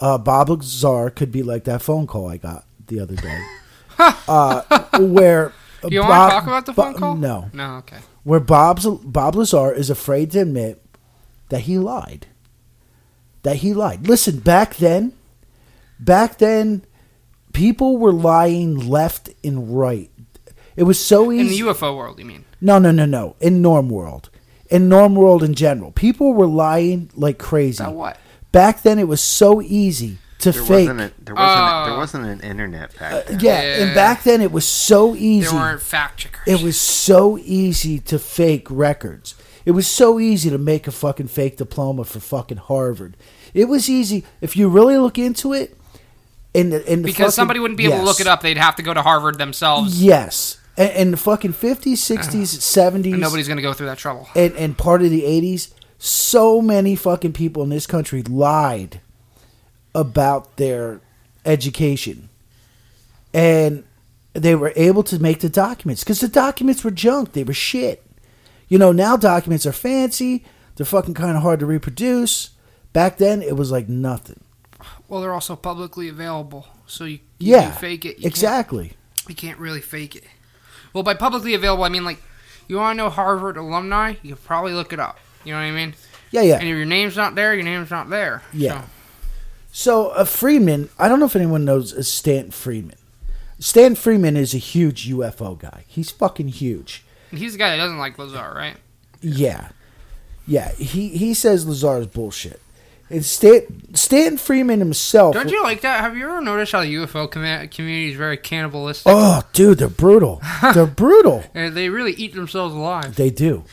uh, Bob Lazar could be like that phone call I got the other day, uh, where You Bob- want to talk about the phone call? No, No. Okay. where Bob's Bob Lazar is afraid to admit that he lied. That he lied. Listen, back then, back then, people were lying left and right. It was so easy. In the UFO world, you mean? no, no, no, no. In norm world, in norm world in general, people were lying like crazy. About what? Back then, it was so easy to There fake. wasn't a, there wasn't a, there Oh. wasn't an internet back Uh, then. yeah, and back then it was so easy. There weren't fact checkers. It was so easy to fake records. It was so easy to make a fucking fake diploma for fucking Harvard. It was easy if you really look into it. In in because fucking- somebody wouldn't be able to look it up. They'd have to go to Harvard themselves, Yes, and, and the fucking fifties, sixties, seventies, and nobody's going to go through that trouble. and, and part of the eighties. So many fucking people in this country lied about their education, and they were able to make the documents because the documents were junk. They were shit. You know, now documents are fancy. They're fucking kind of hard to reproduce. Back then, it was like nothing. Well, they're also publicly available, so you, you Yeah, can fake it. You exactly. Can't, you can't really fake it. Well, by publicly available, I mean like you want to know Harvard alumni, you can probably look it up. You know what I mean? Yeah, yeah. And if your name's not there, your name's not there. Yeah. So, So uh, Freeman, I don't know if anyone knows uh, Stan Freeman. Stan Freeman is a huge UFO guy. He's fucking huge. he's the guy that doesn't like Lazar, right? Yeah, yeah. He he says Lazar is bullshit. And Stan Stan Freeman himself. Don't you like that? Have you ever noticed how the UFO commu- community is very cannibalistic? Oh, dude, they're brutal. they're brutal. And they really eat themselves alive. They do.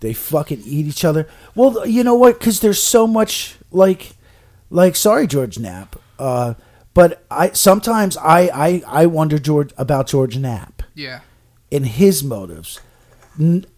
They fucking eat each other. Well, you know what? Because there's so much like, like sorry, George Knapp. Uh, but I sometimes I I I wonder George about George Knapp. Yeah. and his motives,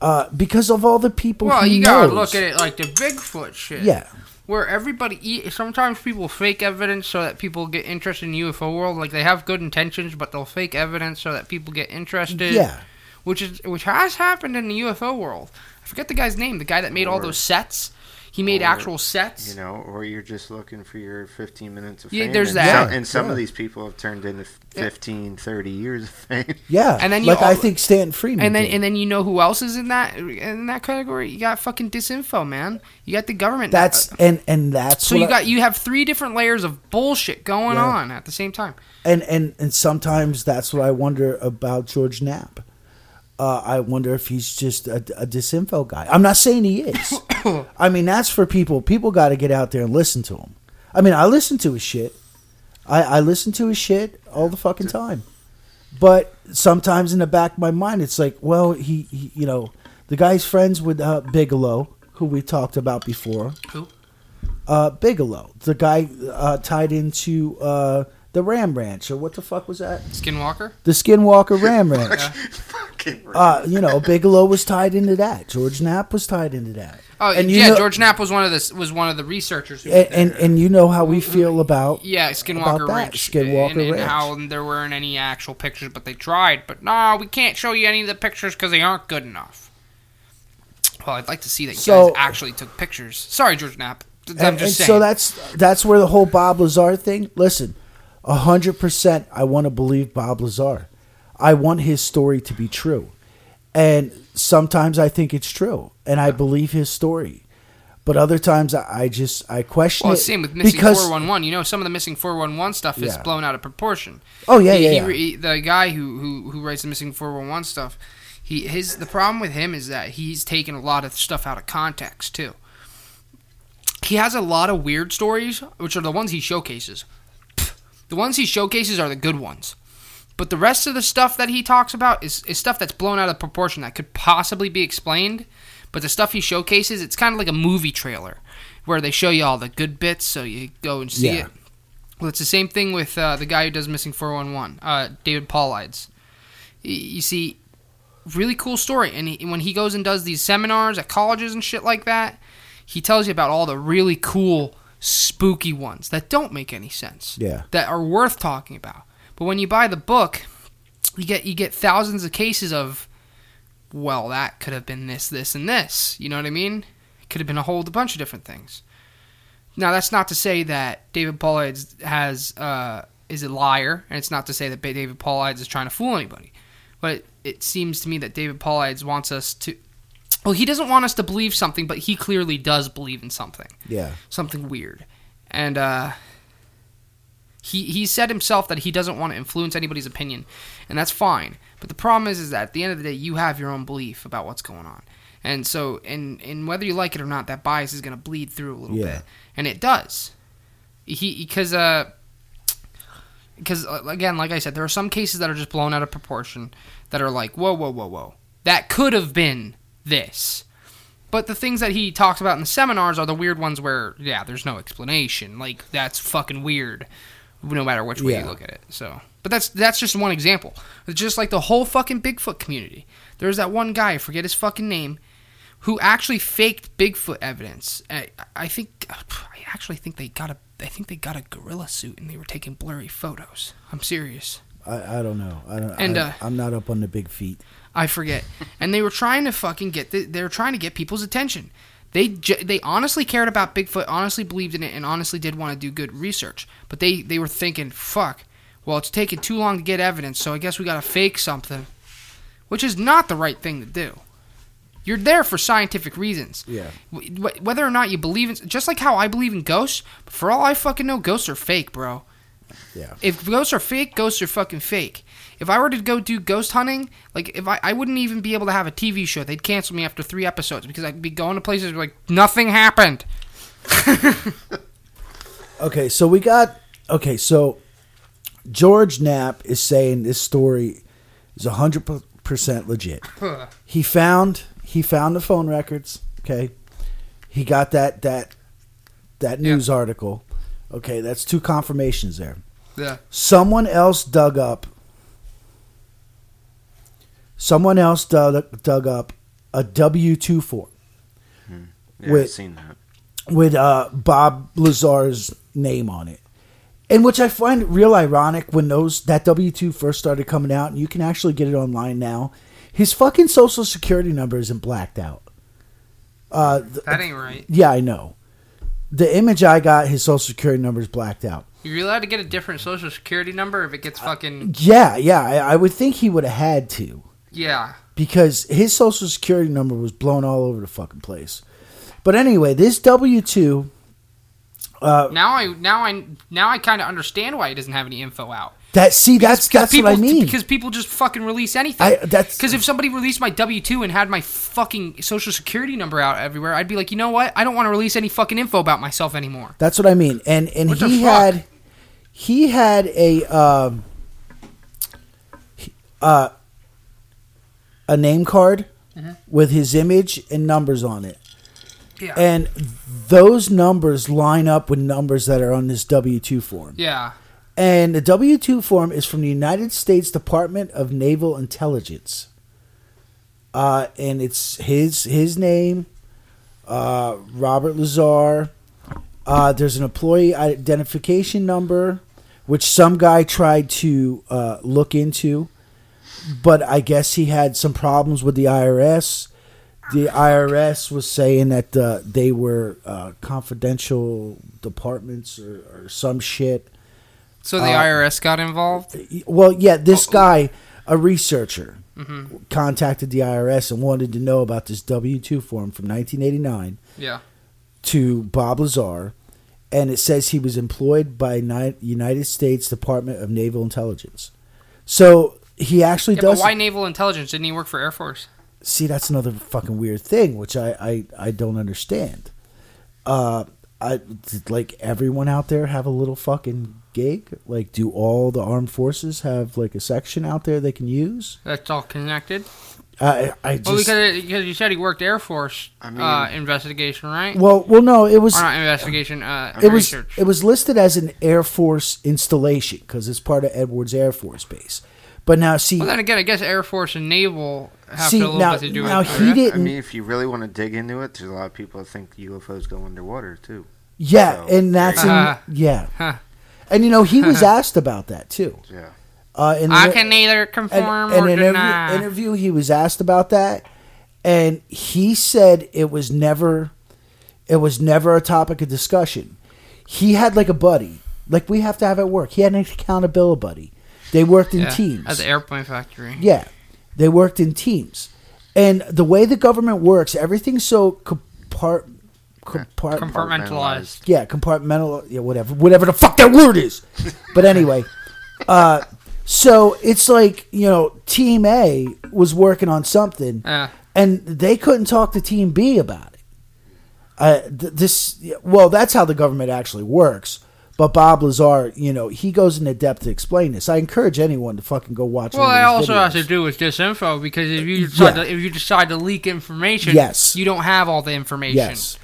uh, because of all the people. Well, you gotta look at it like the Bigfoot shit. Yeah, Where everybody eat. Sometimes people fake evidence so that people get interested in UFO world. Like they have good intentions, but they'll fake evidence so that people get interested. yeah, Which is which has happened in the UFO world. I forget the guy's name. The guy that made all those sets. He made or, actual sets. You know, or you're just looking for your 15 minutes of Yeah, fame. there's and that. Some, and some Yeah. of these people have turned into 15, 30 years of fame. yeah. And then you like I think Stanton Freeman. And then did. and then you know who else is in that in that category? You got fucking disinfo, man. You got the government. that's uh, and and that's so what you I- got you have three different layers of bullshit going Yeah. on at the same time. and and and sometimes that's what I wonder about George Knapp. Uh, I wonder if he's just a, a disinfo guy. I'm not saying he is. I mean, that's for people. People got to get out there and listen to him. I mean, I listen to his shit. I, I listen to his shit all the fucking time. But sometimes in the back of my mind, it's like, well, he, he you know, the guy's friends with uh, Bigelow, who we talked about before. Who? Uh, Bigelow, the guy uh, tied into uh, the Ram Ranch, or what the fuck was that? Skinwalker. The Skinwalker Ram Ranch. Fucking Uh, you know, Bigelow was tied into that. George Knapp was tied into that. Oh And you yeah, know- George Knapp was one of the was one of the researchers. Who And, and and you know how we feel about yeah, Skinwalker about that, Ranch. Skinwalker and, and Ranch. how there weren't any actual pictures, but they tried. But no, we can't show you any of the pictures because they aren't good enough. Well, I'd like to see that you So- guys actually took pictures. Sorry, George Knapp. I'm and, just and saying. so that's that's where the whole Bob Lazar thing. Listen, a hundred percent, I want to believe Bob Lazar. I want his story to be true, and sometimes I think it's true, and I believe his story. But other times I I just I question Well, it same with missing because 411. You know, some of the missing 411 stuff is Yeah. blown out of proportion. oh yeah He- yeah, he yeah. re- the guy who, who who writes the missing 411 stuff, He his the problem with him is that he's taken a lot of stuff out of context too. He has a lot of weird stories, which are the ones he showcases. The ones he showcases are the good ones. But the rest of the stuff that he talks about is, is stuff that's blown out of proportion that could possibly be explained. But the stuff he showcases, it's kind of like a movie trailer where they show you all the good bits so you go and see Yeah. it. Well, it's the same thing with uh, the guy who does Missing 411, uh, David Paulides. Y- You see, really cool story. And he, when he goes and does these seminars at colleges and shit like that, he tells you about all the really cool, spooky ones that don't make any sense Yeah. that are worth talking about. But when you buy the book, you get you get thousands of cases of, well, that could have been this, this, and this. You know what I mean? It could have been a whole bunch of different things. Now that's not to say that David Paulides has uh, is a liar, and it's not to say that David Paulides is trying to fool anybody. But it seems to me that David Paulides wants us to. Well, he doesn't want us to believe something, but he clearly does believe in something Yeah. something weird. And uh, he he said himself that he doesn't want to influence anybody's opinion, and that's fine. But the problem is, is that at the end of the day, you have your own belief about what's going on, and so and and whether you like it or not, that bias is going to bleed through a little Yeah. bit, and it does. He because uh. Because again, like I said, there are some cases that are just blown out of proportion, that are like, whoa, whoa, whoa, whoa, that could have been this. But the things that he talks about in the seminars are the weird ones where, yeah, there's no explanation. Like that's fucking weird, no matter which way Yeah. you look at it. So, but that's that's just one example. It's just like the whole fucking Bigfoot community. There's that one guy, I forget his fucking name, who actually faked Bigfoot evidence. I, I think, I actually think they got a, I think they got a gorilla suit and they were taking blurry photos. I'm serious. I, I don't know. I don't. And, I, uh, I'm not up on the big feet. I forget. and they were trying to fucking get the, they were trying to get people's attention. They they honestly cared about Bigfoot, honestly believed in it, and honestly did want to do good research. But they they were thinking, fuck, well it's taking too long to get evidence, so I guess we got to fake something, which is not the right thing to do. You're there for scientific reasons. Yeah. Wh- wh- Whether or not you believe in, just like how I believe in ghosts, for all I fucking know, ghosts are fake, bro. Yeah. If ghosts are fake, ghosts are fucking fake. If I were to go do ghost hunting, like if I, I wouldn't even be able to have a TV show. They'd cancel me after three episodes because I'd be going to places where like nothing happened. Okay, so we got okay, so George Knapp is saying this story is hundred percent legit. He found he found the phone records. Okay, he got that that that Yeah. news article. Okay, that's two confirmations there. Yeah. Someone else dug up. Someone else dug, dug up a W two form Yeah, Wait. I've seen that. with uh, Bob Lazar's name on it, and which I find real ironic when those that W two first started coming out, and you can actually get it online now. His fucking social security number isn't blacked out. Uh, th- That ain't right. yeah, I know. The image I got, his social security number is blacked out. You're allowed to get a different social security number if it gets fucking Yeah, yeah, I, I would think he would have had to yeah. because his social security number was blown all over the fucking place. But anyway, this W two. Uh, Now I now I now I kind of understand why he doesn't have any info out. that see, that's Because that's people, what I mean. Because people just fucking release anything. I that's Because if somebody released my W two and had my fucking social security number out everywhere, I'd be like, you know what? I don't want to release any fucking info about myself anymore. That's what I mean. And and What he had he had a um uh a name card Mm-hmm. with his image and numbers on it. Yeah. And those numbers line up with numbers that are on this W2 form. yeah. And the W 2 form is from the United States Department of Naval Intelligence. Uh, and it's his his name, uh, Robert Lazar. Uh, there's an employee identification number, which some guy tried to uh, look into, but I guess he had some problems with the IRS. The IRS was saying that uh, they were uh, confidential departments or, or some shit. So the Uh, IRS got involved. Well, yeah, this guy, a researcher, Mm-hmm. contacted the IRS and wanted to know about this W 2 form from 1989 Yeah. to Bob Lazar. And it says he was employed by United States Department of Naval Intelligence. So he actually Yeah, but does. why naval intelligence? Didn't he work for Air Force? See, that's another fucking weird thing, which I I, I don't understand. Uh, I did, like everyone out there have a little fucking gig. Like, do all the armed forces have like a section out there they can use? That's all connected. I I just Well, because, because you said he worked Air Force I mean- uh, investigation, right? well well no it was or not investigation, uh, it was it was listed as an Air Force installation because it's part of Edwards Air Force Base. But now see well, then again, I guess Air Force and Naval have See, a little now- bit to do now with he it. did- I mean, if you really want to dig into it, there's a lot of people that think UFOs go underwater too. yeah, So, and that's in, Uh-huh. yeah, Huh. and you know he was asked about that too. Yeah. Uh, in I the- can neither and, conform and or in every deny. interview he was asked about that and he said it was never it was never a topic of discussion he had like a buddy like we have to have at work he had an accountability buddy they worked in Yeah, teams at the airplane factory. yeah they worked in teams and the way the government works everything's so compart, compart, Compartmentalized. yeah, compartmental, yeah, whatever, whatever the fuck that word is. But anyway, uh, so it's like you know, Team A was working on something, Yeah. and they couldn't talk to Team B about it. Uh, th- this, well, that's how the government actually works. But Bob Lazar, you know, he goes into depth to explain this. I encourage anyone to fucking go watch. It. Well, that also his has to do with disinfo because if you decide Yeah. to, if you decide to leak information, Yes. you don't have all the information. Yes,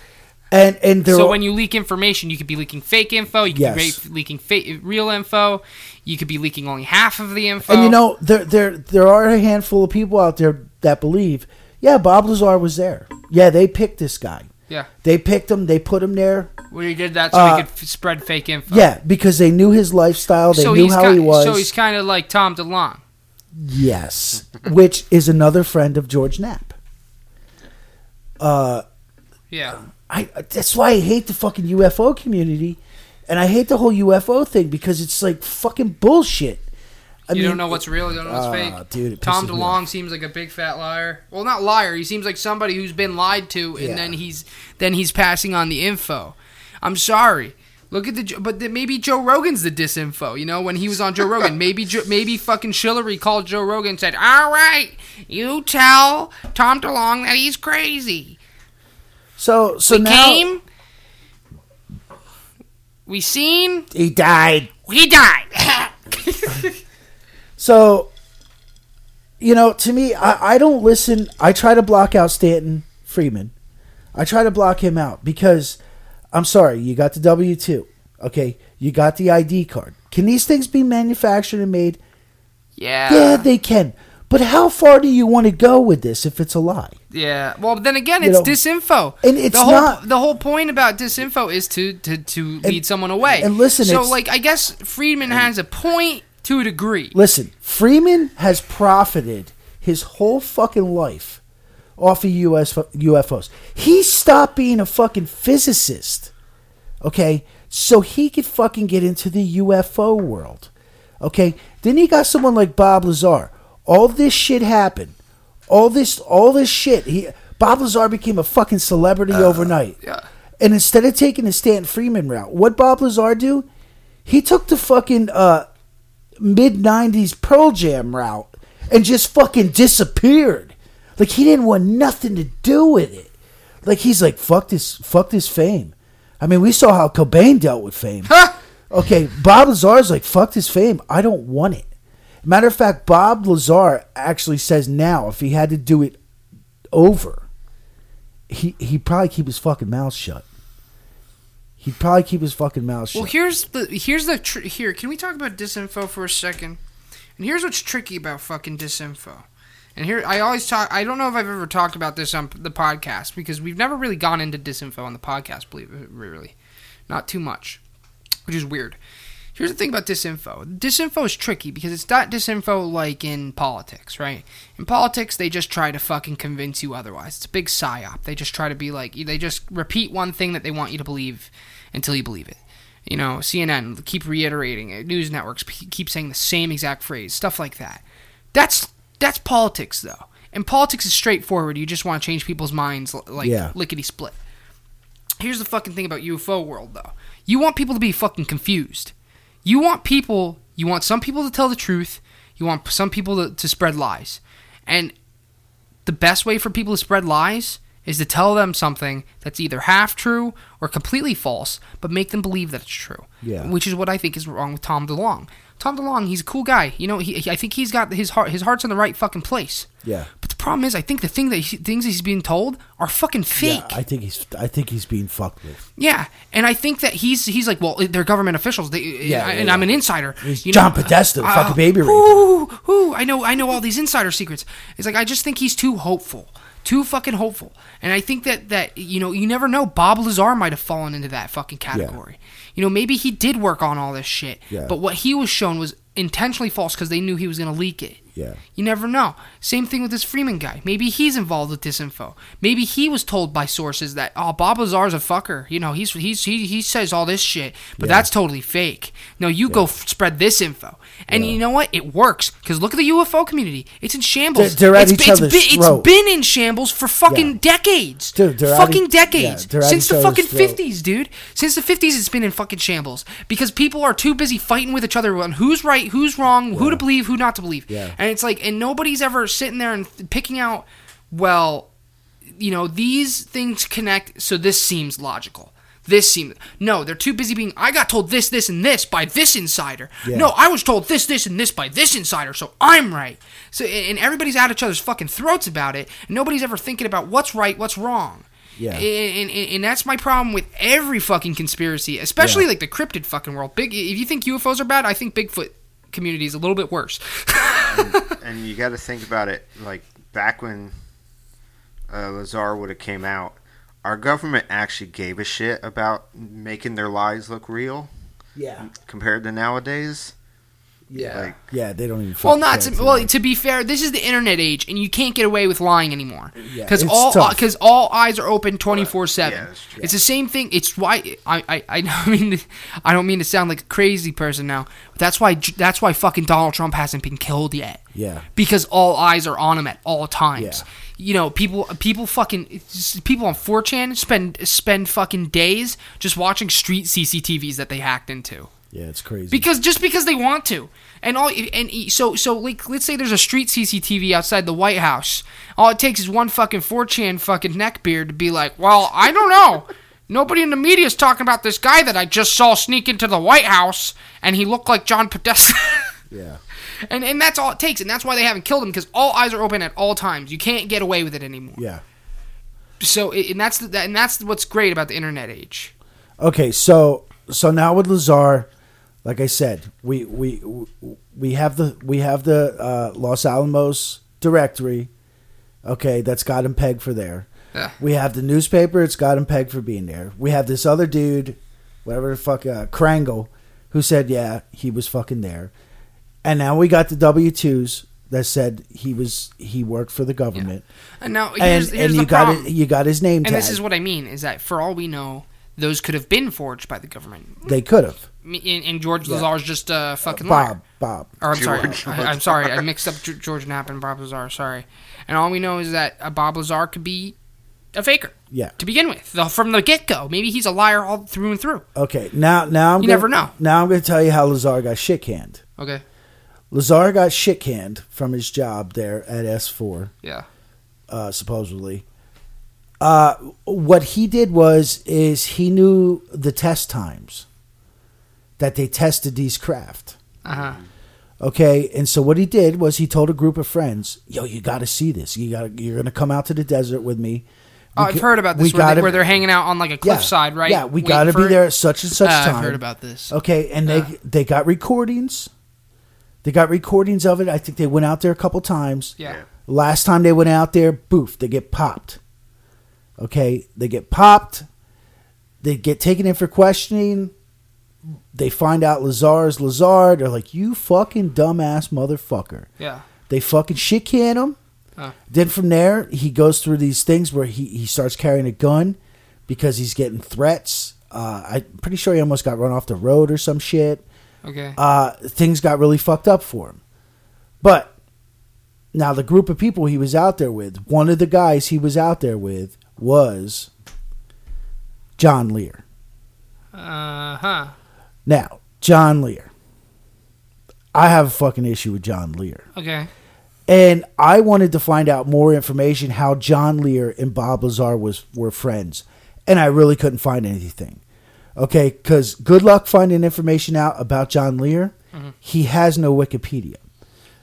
and and there So are- when you leak information, you could be leaking fake info. You could Yes. be leaking fake, real info. You could be leaking only half of the info. And you know, there there there are a handful of people out there that believe, yeah, Bob Lazar was there. Yeah, they picked this guy. Yeah, They picked him. They put him there. well, he did that so Uh, he could f- spread fake info. Yeah, because they knew his lifestyle. They so knew how ki- he was. So he's kind of like Tom DeLonge. yes, which is another friend of George Knapp. Uh, Yeah. I that's why I hate the fucking UFO community, and I hate the whole UFO thing because it's like fucking bullshit. I you mean, don't know what's real. You don't know what's Ah, fake. dude, Tom DeLonge seems like a big fat liar. Well, not liar. He seems like somebody who's been lied to, and Yeah. then he's then he's passing on the info. I'm sorry. Look at the but the, maybe Joe Rogan's the disinfo. You know when he was on Joe Rogan, maybe maybe fucking Shillery called Joe Rogan and said, "All right, you tell Tom DeLonge that he's crazy." So so we now came, we seen, he died. he died. So, you know, to me, I, I don't listen. I try to block out Stanton Freeman. I try to block him out because I'm sorry, you got the W 2. Okay. You got the ID card. Can these things be manufactured and made? yeah, Yeah, they can. But how far do you want to go with this if it's a lie? Yeah. Well, then again, You it's know, disinfo. and it's the whole not- the whole point about disinfo is to to to lead someone away. and listen, so like I guess Friedman has a point to a degree. Listen, Freeman has profited his whole fucking life off of US UFOs. He stopped being a fucking physicist, okay, so he could fucking get into the UFO world, okay. Then you got someone like Bob Lazar. All this shit happened. All this, all this shit. He Bob Lazar became a fucking celebrity overnight. yeah. And instead of taking the Stan Freeman route, what Bob Lazar do? He took the fucking uh, mid '90s Pearl Jam route and just fucking disappeared. Like he didn't want nothing to do with it. Like he's like fuck this, fuck this fame. I mean, we saw how Cobain dealt with fame. Okay, Bob Lazar's like fuck this fame. I don't want it. Matter of fact, Bob Lazar actually says now if he had to do it over, he he'd probably keep his fucking mouth shut. He'd probably keep his fucking mouth shut. Well, here's the here's the tr- here. Can we talk about disinfo for a second? And here's what's tricky about fucking disinfo. And here I always talk. I don't know if I've ever talked about this on the podcast because we've never really gone into disinfo on the podcast. Believe it, really, not too much, which is weird. Here's the thing about disinfo. Disinfo is tricky because it's not disinfo like in politics, right? In politics, they just try to fucking convince you otherwise. It's a big psyop. They just try to be like, they just repeat one thing that they want you to believe until you believe it. You know, CNN keep reiterating it. News networks keep saying the same exact phrase, stuff like that. That's that's politics, though. And politics is straightforward. You just want to change people's minds, like Yeah. lickety split. Here's the fucking thing about UFO world, though. You want people to be fucking confused. You want people. You want some people to tell the truth. You want some people to, to spread lies. And the best way for people to spread lies is to tell them something that's either half true or completely false, but make them believe that it's true. Yeah. Which is what I think is wrong with Tom DeLonge. Tom DeLonge, he's a cool guy. You know, he, I think he's got his heart, his heart's in the right fucking place. Yeah. But the problem is, I think the thing that he, things he's being told are fucking fake. Yeah, I think he's I think he's being fucked with. Yeah, and I think that he's he's like, well, they're government officials. They, Yeah, and yeah, I'm an insider. He's you John know? Podesta, Uh, fucking baby. Ooh, ooh, I know, I know all these insider secrets. It's like I just think he's too hopeful, too fucking hopeful, and I think that that you know you never know. Bob Lazar might have fallen into that fucking category. You know, maybe he did work on all this shit, Yeah. but what he was shown was intentionally false because they knew he was going to leak it. Yeah. You never know. Same thing with this Freeman guy. Maybe he's involved with this info. Maybe he was told by sources that oh Bob Lazar's a fucker. You know he's he's he, he says all this shit, but Yeah. that's totally fake. No, you go f- spread this info, and Yeah. you know what? It works because look at the UFO community. It's in shambles. They're- they're at It's it's been, it's been in shambles for fucking Yeah. decades. Dude, fucking each- decades yeah, since the fucking throat. fifties, dude. Since the fifties, it's been in fucking shambles because people are too busy fighting with each other on who's right, who's wrong, who to believe, who not to believe. Yeah. And it's like, and nobody's ever sitting there and picking out, well, you know, these things connect, so this seems logical. This seems no, they're too busy being. I got told this, this, and this by this insider. Yeah. No, I was told this, this, and this by this insider, so I'm right. So and and everybody's at each other's fucking throats about it. Nobody's ever thinking about what's right, what's wrong. Yeah. And, and, and that's my problem with every fucking conspiracy, especially Yeah. like the cryptid fucking world. Big. If you think UFOs are bad, I think Bigfoot community is a little bit worse. and you got to think about it like back when uh, Lazar would have came out our government actually gave a shit about making their lies look real Yeah. compared to nowadays Yeah. Like- yeah, they don't even. Well, not to, too well. To be fair, this is the internet age, and you can't get away with lying anymore. Yeah, Because it's all uh, tough. because all eyes are open twenty four seven. It's the same thing. It's why I I I don't mean to, I don't mean to sound like a crazy person now. But that's why that's why fucking Donald Trump hasn't been killed yet. Yeah. Because all eyes are on him at all times. Yeah. You know, people people fucking people on 4chan spend spend fucking days just watching street CCTVs that they hacked into Yeah, it's crazy. because just because they want to. And all and so so like let's say there's a street cctv outside the white house. All it takes is one fucking 4chan fucking neckbeard to be like well i don't know. Nobody in the media is talking about this guy that i just saw sneak into the white house and he looked like john podesta. Yeah. and and that's all it takes and that's why they haven't killed him because all eyes are open at all times. You can't get away with it anymore. Yeah. so and that's the, and that's what's great about the internet age. Okay, so so now with Lazar, like I said, we we we have the we have the uh, Los Alamos directory. Okay, that's got him pegged for there. Yeah. We have the newspaper. It's got him pegged for being there. We have this other dude, whatever the fuck, uh, Krangle, who said yeah he was fucking there, and now we got the W twos that said he was he worked for the government, and now and here's, here's and you got it you got his name And tag. this is what I mean is that for all we know, those could have been forged by the government. they could have And, and George Yeah. Lazar's just a fucking liar. Bob Bob. Or I'm sorry, George I, am sorry, I mixed up George Knapp and Bob Lazar. Sorry. And all we know is that uh, Bob Lazar could be a faker Yeah. to begin with, the, from the get go. Maybe he's a liar all through and through. Okay, now now I'm You gonna, never know. Now I'm going to tell you how Lazar got shit canned. Okay. Lazar got shit canned from his job there at S4, Yeah. uh, supposedly. Uh, what he did was is he knew the test times that they tested these craft. Uh huh. Okay, and so what he did was he told a group of friends, "Yo, you got to see this. You got you're going to come out to the desert with me." Oh, I've heard about this where, gotta- they, where they're hanging out on like a Yeah, cliffside, right? Yeah, we got to be there at such and such Uh, time. I've heard about this. Okay, and they Yeah. they got recordings. They got recordings of it. I think they went out there a couple times. Yeah. Yeah. Last time they went out there, boof, they get popped. Okay, they get popped. They get taken in for questioning. They find out Lazar's Lazar. They're like, "You fucking dumbass motherfucker." Yeah. They fucking shit can him. Huh. Then from there, he goes through these things where he, he starts carrying a gun because he's getting threats. Uh, I'm pretty sure he almost got run off the road or some shit. Okay. Uh, things got really fucked up for him. But now the group of people he was out there with, one of the guys he was out there with was John Lear. Uh huh. Now, John Lear. I have a fucking issue with John Lear. Okay. And I wanted to find out more information how John Lear and Bob Lazar was were friends, and I really couldn't find anything. Okay, because good luck finding information out about John Lear. He has no Wikipedia.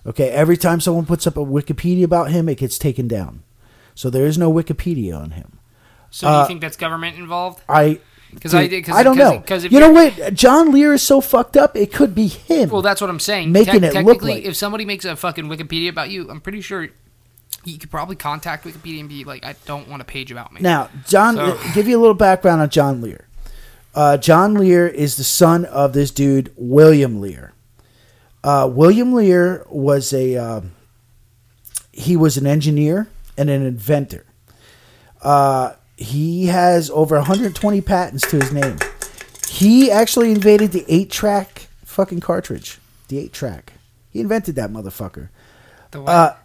Okay, every time someone puts up a Wikipedia about him, it gets taken down. So there is no Wikipedia on him. So do Uh, you think that's government involved? I Because I did. Cause, I don't cause, know. Because if you know what? John Lear is so fucked up. It could be him. Well, that's what I'm saying. Making it look technically, like- if somebody makes a fucking Wikipedia about you, I'm pretty sure you could probably contact Wikipedia and be like, I don't want a page about me. Now, John, So- give you a little background on John Lear. Uh, John Lear is the son of this dude William Lear. Uh, William Lear was a um he was an engineer and an inventor. Uh, he has over 120 patents to his name. He actually invented the eight track fucking cartridge. The eight track. He invented that motherfucker. The what? Uh,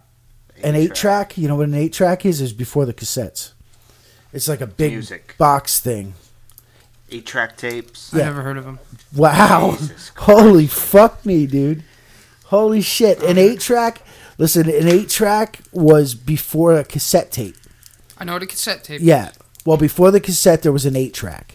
an eight track, you know what an eight track is? Is before the cassettes. It's like a big Music. box thing. Eight track tapes. I never heard of them. Wow. Holy fuck me, dude. Holy shit. An eight track, listen, an eight track was before a cassette tape. I know what a cassette tape. Yeah. Well, before the cassette, there was an eight track.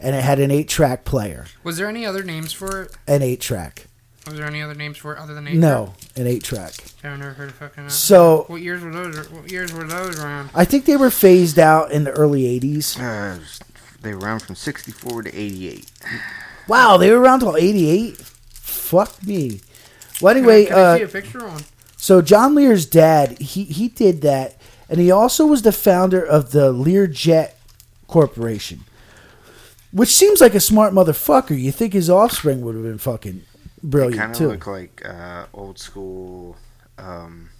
And it had an eight track player. Was there any other names for it? An eight track. Was there any other names for it other than eight? No, an eight track. I've never heard of fucking. So- what years were those? What years were those around? I think they were phased out in the early 80s. Uh, they ran from 64 to 88. Wow, they were around till 88? Fuck me. Well, anyway, can I, can I uh, see a picture on? So John Lear's dad, he he did that, and he also was the founder of the Learjet Corporation, which seems like a smart motherfucker. You think his offspring would have been fucking They brilliant kind of too? look like uh, old school. Um,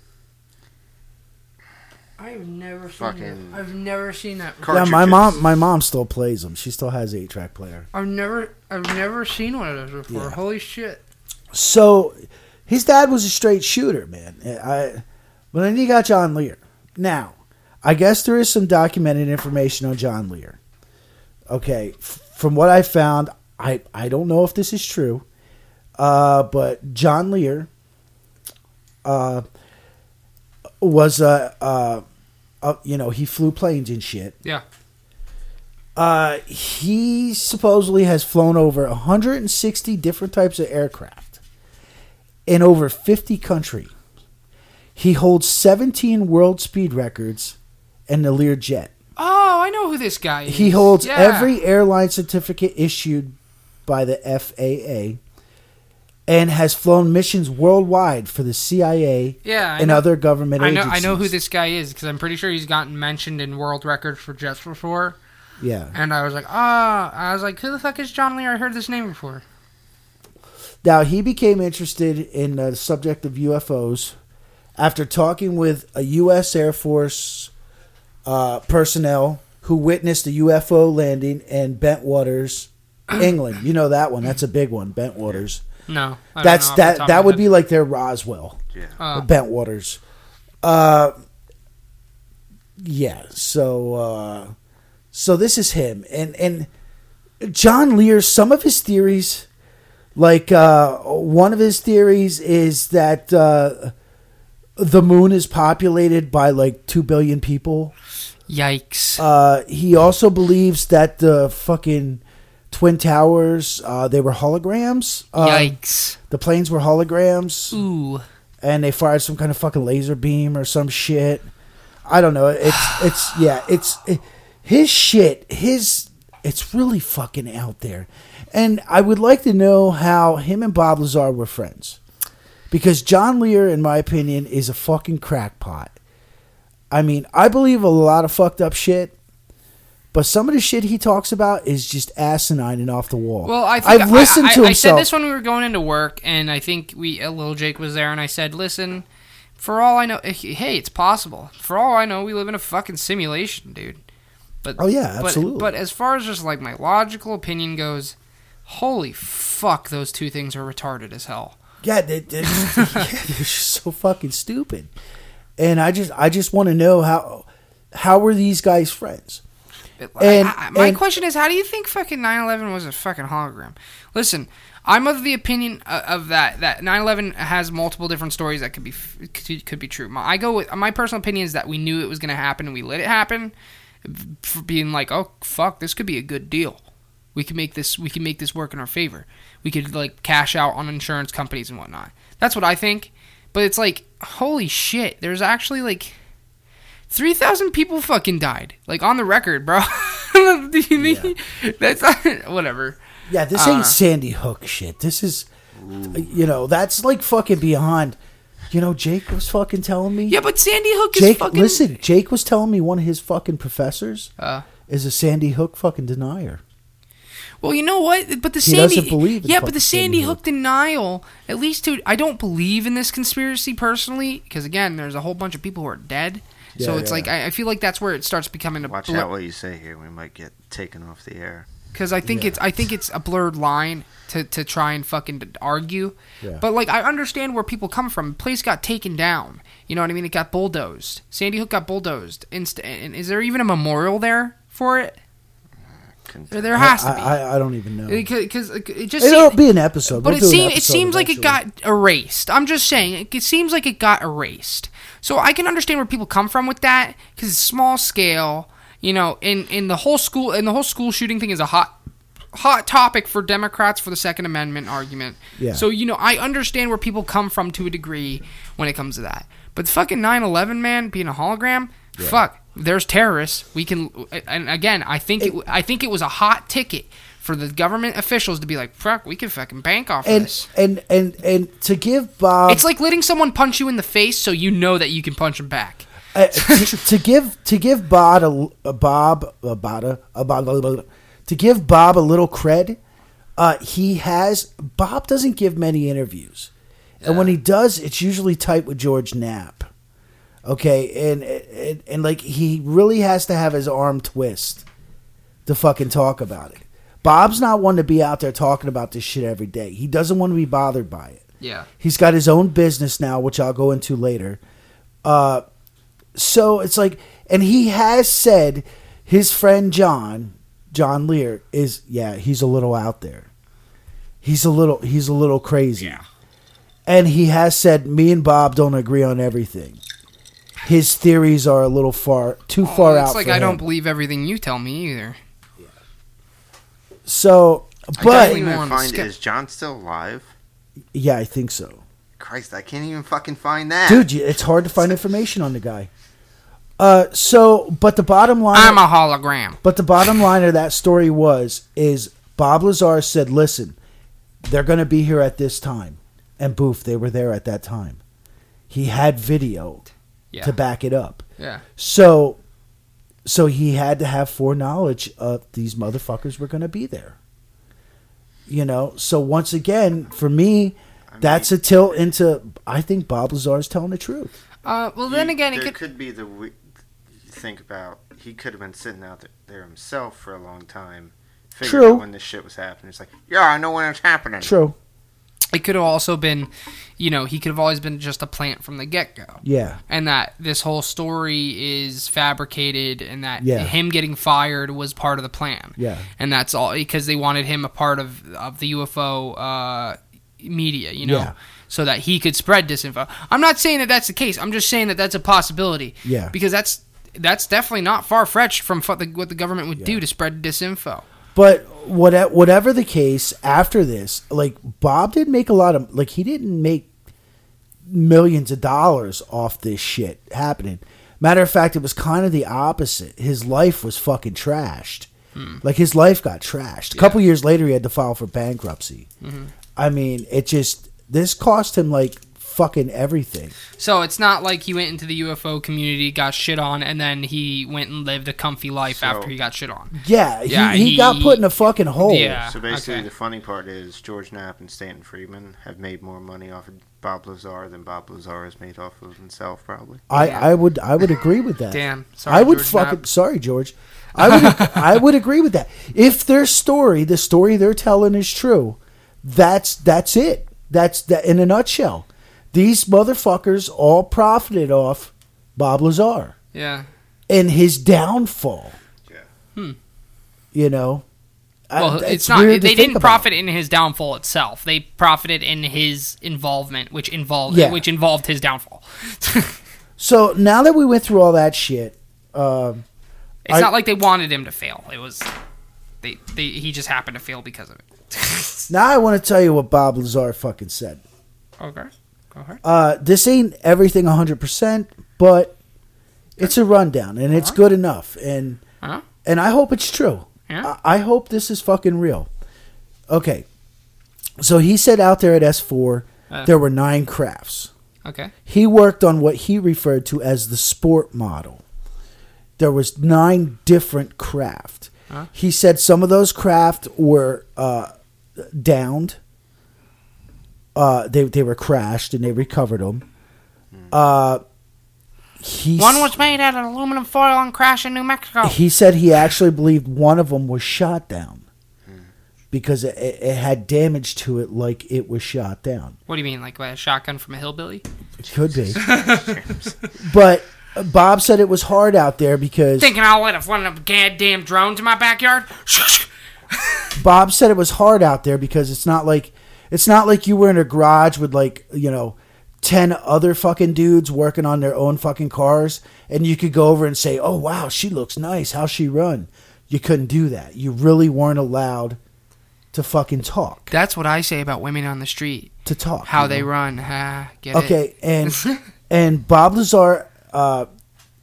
I've never seen Fucking- that. I've never seen that. Car- yeah, my mom my mom still plays them. She still has eight track player. I've never, I've never seen one of those before. Yeah. Holy shit! So his dad was a straight shooter, man. I but then you got John Lear. Now, I guess there is some documented information on John Lear. Okay, f- from what I found, I I don't know if this is true, uh, but John Lear uh, was a uh, uh, you know he flew planes and shit. Yeah. Uh, he supposedly has flown over 160 different types of aircraft in over 50 countries. He holds 17 world speed records and the Lear jet. Oh, I know who this guy is. He holds Yeah. every airline certificate issued by the FAA and has flown missions worldwide for the CIA Yeah, I and know, other government I know. agencies. I know who this guy is because I'm pretty sure he's gotten mentioned in world records for jets before. Yeah. And I was like, ah, I was like, who the fuck is John Lear? I heard this name before. Now, he became interested in the subject of UFOs after talking with a U.S. Air Force uh, personnel who witnessed a UFO landing in Bentwaters, England. You know that one. That's a big one, Bentwaters. No, I don't That's know that. That would my be like their Roswell, yeah. Uh, Bentwaters. Uh, yeah. So, uh, so this is him, and and John Lear. Some of his theories, like uh, one of his theories, is that uh, the moon is populated by like two billion people. yikes! Uh, he also believes that the fucking twin towers uh, they were holograms. Uh, yikes! The planes were holograms Ooh, and they fired some kind of fucking laser beam or some shit. I don't know. It's it's yeah. It's it, his shit. His it's really fucking out there, and I would like to know how him and Bob Lazar were friends, because John Lear, in my opinion, is a fucking crackpot. I mean, I believe a lot of fucked up shit. But some of the shit he talks about is just asinine and off the wall. well, I think I've listened I, to I, him. I said this when we were going into work, and I think we uh, little Jake was there, and I said, "Listen, for all I know, eh, hey, it's possible. For all I know, we live in a fucking simulation, dude." But Oh, yeah, but- absolutely. But, as far as just like my logical opinion goes, holy fuck, those two things are retarded as hell. Yeah, they, they, yeah, they're just so fucking stupid. And I just I just want to know how how were these guys friends? And- I, I, my and- question is, how do you think fucking 9/11 was a fucking hologram? Listen, I'm of the opinion uh, of that that 9/11 has multiple different stories that could be could, could be true. My, I go with my personal opinion is that we knew it was going to happen and we let it happen, for being like, oh fuck, this could be a good deal. We can make this we can make this work in our favor. We could like cash out on insurance companies and whatnot. That's what I think. But it's like, holy shit, there's actually like three thousand people fucking died. Like on the record, bro. Do you mean that's not, whatever. Yeah, this Uh. ain't Sandy Hook shit. This is, you know, that's like fucking beyond. You know, Jake was fucking telling me. Yeah, but Sandy Hook is Jake, fucking listen, Jake was telling me one of his fucking professors Uh, is a Sandy Hook fucking denier. Well, you know what? But the He Sandy doesn't believe yeah, but the Sandy Sandy Hook. Hook denial. At least to I don't believe in this conspiracy personally because again, there's a whole bunch of people who are dead. so it's yeah. like I, I feel like that's where it starts becoming a Watch blur- out what you say here. We might get taken off the air. because I think Yeah. it's I think it's a blurred line to, to try and fucking argue. Yeah. But like I understand where people come from. The place got taken down. You know what I mean? It got bulldozed. Sandy Hook got bulldozed. Inst- and is there even a memorial there for it? Couldn't There, tell. there has to be. I, I don't even know. Because it just It'll seems, be an episode. but We'll it seems it episode seems like it got erased. I'm just saying it, it seems like it got erased. So I can understand where people come from with that because it's small scale. You know, in in the whole school and the whole school shooting thing is a hot hot topic for Democrats for the Second Amendment argument. Yeah. So you know, I understand where people come from to a degree when it comes to that. But the fucking 9/11, man, being a hologram, fuck. There's terrorists. We can, and again, I think it, I think it was a hot ticket for the government officials to be like, fuck, we can fucking bank off and this. and and and to give Bob It's like letting someone punch you in the face so you know that you can punch them back. uh, to, to give to give Bob a, a Bob a Bob a Bob to give Bob a little cred. Uh, he has Bob doesn't give many interviews, and when he does, it's usually tight with George Knapp. Okay, and, and and like he really has to have his arm twist to fucking talk about it. Bob's not one to be out there talking about this shit every day. He doesn't want to be bothered by it. Yeah. He's got his own business now, which I'll go into later. Uh, so it's like, and he has said his friend John, John Lear, is yeah, he's a little out there. He's a little, he's a little crazy. Yeah. And he has said, me and Bob don't agree on everything. His theories are a little far, too far Oh, it's out. like for I him. don't believe everything you tell me either. So, but I but can't even find. skip. Is John still alive? yeah, I think so. Christ, I can't even fucking find that. Dude, it's hard to find information on the guy. Uh, so, but the bottom line, I'm a hologram. but the bottom line of that story was is Bob Lazar said, "Listen, they're going to be here at this time," and boof, they were there at that time. He had video Yeah. to back it up. Yeah. So, so he had to have foreknowledge of these motherfuckers were going to be there. You know, so once again, for me, I mean, that's a tilt into. I think Bob Lazar is telling the truth. Uh, well, then you- again, it there could. could be the. we- Think about he could have been sitting out there, there himself for a long time. Figured True. out when this shit was happening. It's like, yeah, I know when it's happening. True. It could have also been, you know, he could have always been just a plant from the get go. Yeah. and that this whole story is fabricated and that Yeah. him getting fired was part of the plan Yeah. and that's all because they wanted him a part of of the UFO uh, media you know Yeah. so that he could spread disinfo I'm not saying that that's the case I'm just saying that that's a possibility Yeah. because that's that's definitely not far fetched from what the government would Yeah. do to spread disinfo But what, whatever the case, after this, like Bob didn't make a lot of like he didn't make millions of dollars off this shit happening. Matter of fact, it was kind of the opposite. His life was fucking trashed. Hmm. Like his life got trashed. A couple years later, he had to file for bankruptcy. Mm-hmm. I mean, it just this cost him like fucking everything. so it's not like he went into the UFO community got shit on and then he went and lived a comfy life So- after he got shit on Yeah, Yeah, he, he, got put in a fucking hole. Yeah. So basically, okay. the funny part is George Knapp and Stanton Friedman have made more money off of Bob Lazar than Bob Lazar has made off of himself, probably. I, Yeah. I would I would agree with that. Damn. Sorry, I would George fucking Knapp. sorry, George. I would I would agree with that. If their story, the story they're telling is true, that's that's it. That's that in a nutshell. These motherfuckers all profited off Bob Lazar Yeah. and his downfall. Yeah. You know, I- Well, it's, not. weird to They think didn't about. profit in his downfall itself. They profited in his involvement, which involved Yeah. which involved his downfall. So now that we went through all that shit, um, It's I- not like they wanted him to fail. It was they, they he just happened to fail because of it. now I want to tell you what Bob Lazar fucking said. okay, Uh, this ain't everything 100%, but it's a rundown and it's good enough. And Huh? and I hope it's true. Yeah. I, I hope this is fucking real. Okay. So he said out there at S4, Uh. there were nine crafts. Okay. He worked on what he referred to as the sport model. There was nine different craft. Huh? He said some of those craft were uh, downed. Uh, they they were crashed and they recovered them. Uh, he One was made out of aluminum foil and crashed in New Mexico. he said he actually believed one of them was shot down because it, it it had damage to it, like it was shot down. What do you mean, like by a shotgun from a hillbilly? It could be, but uh, Bob said it was hard out there because Thinking I'll let one of them goddamn drones in my backyard? Bob said it was hard out there because it's not like it's not like you were in a garage with like you know ten other fucking dudes working on their own fucking cars, and you could go over and say, "Oh wow, she looks nice. How's she run?" You couldn't do that. You really weren't allowed to fucking talk. That's what I say about women on the street. To talk. How they know? run. Ha, get it? Okay, and and Bob Lazar, uh,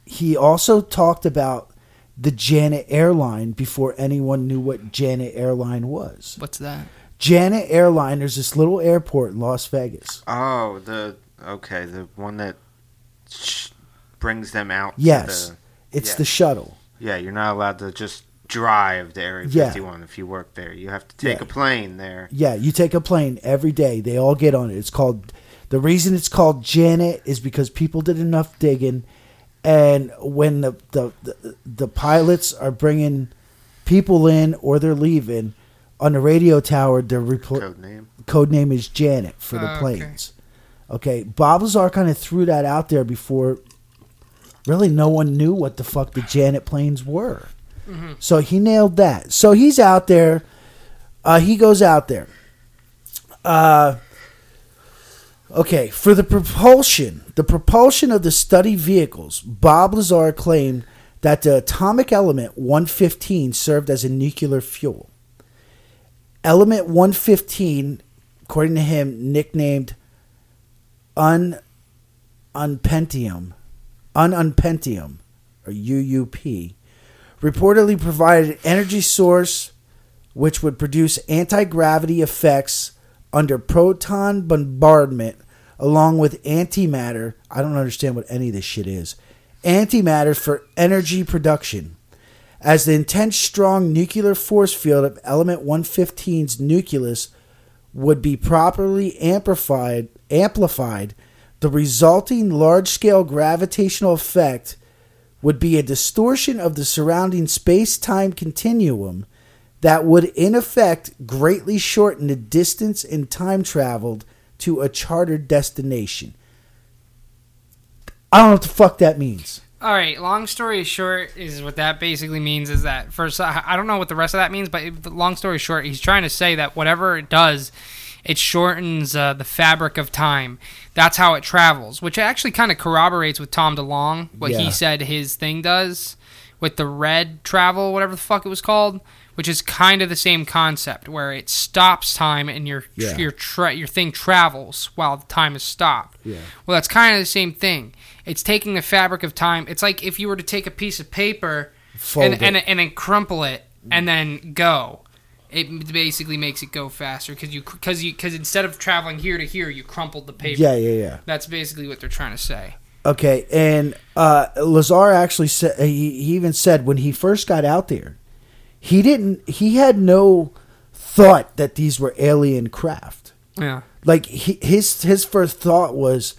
he also talked about the Janet Airline before anyone knew what Janet Airline was. What's that? Janet Airline, there's this little airport in Las Vegas. Oh, the okay, the one that sh- brings them out. Yes, the- it's yeah. the shuttle. yeah, you're not allowed to just drive to Area Yeah. 51 if you work there. You have to take Yeah. a plane there. Yeah, you take a plane every day. They all get on it. It's called the reason it's called Janet is because people did enough digging, and when the the the, the pilots are bringing people in or they're leaving on the radio tower, the repl- Code name. code name is Janet for the Oh, planes. Okay, Bob Lazar kind of threw that out there before. Really, no one knew what the fuck the Janet planes were. So he nailed that. So he's out there. Uh, he goes out there. Uh, okay, for the propulsion, the propulsion of the study vehicles, Bob Lazar claimed that the atomic element 115 served as a nuclear fuel. Element 115, according to him, nicknamed un unpentium, ununpentium, or UUP, reportedly provided an energy source which would produce anti gravity effects under proton bombardment, along with antimatter. I don't understand what any of this shit is. Antimatter for energy production. As the intense, strong nuclear force field of element 115's nucleus would be properly amplified, amplified, the resulting large-scale gravitational effect would be a distortion of the surrounding space-time continuum that would in effect greatly shorten the distance and time traveled to a chartered destination. I don't know what the fuck that means. All right. Long story short is what that basically means is that first I don't know what the rest of that means, but it- long story short, he's trying to say that whatever it does, it shortens uh, the fabric of time. That's how it travels, which actually kind of corroborates with Tom DeLonge what Yeah. he said his thing does with the red travel, whatever the fuck it was called, which is kind of the same concept where it stops time and your Yeah. your tra- your thing travels while the time is stopped. Yeah. Well, that's kind of the same thing. It's taking the fabric of time. It's like if you were to take a piece of paper and, and and then crumple it and then go. It basically makes it go faster because you because you because instead of traveling here to here, you crumpled the paper. Yeah, yeah, yeah. That's basically what they're trying to say. Okay, and uh, Lazar actually said he, he even said when he first got out there, he didn't he had no thought that these were alien craft. Yeah. Like he, his his first thought was,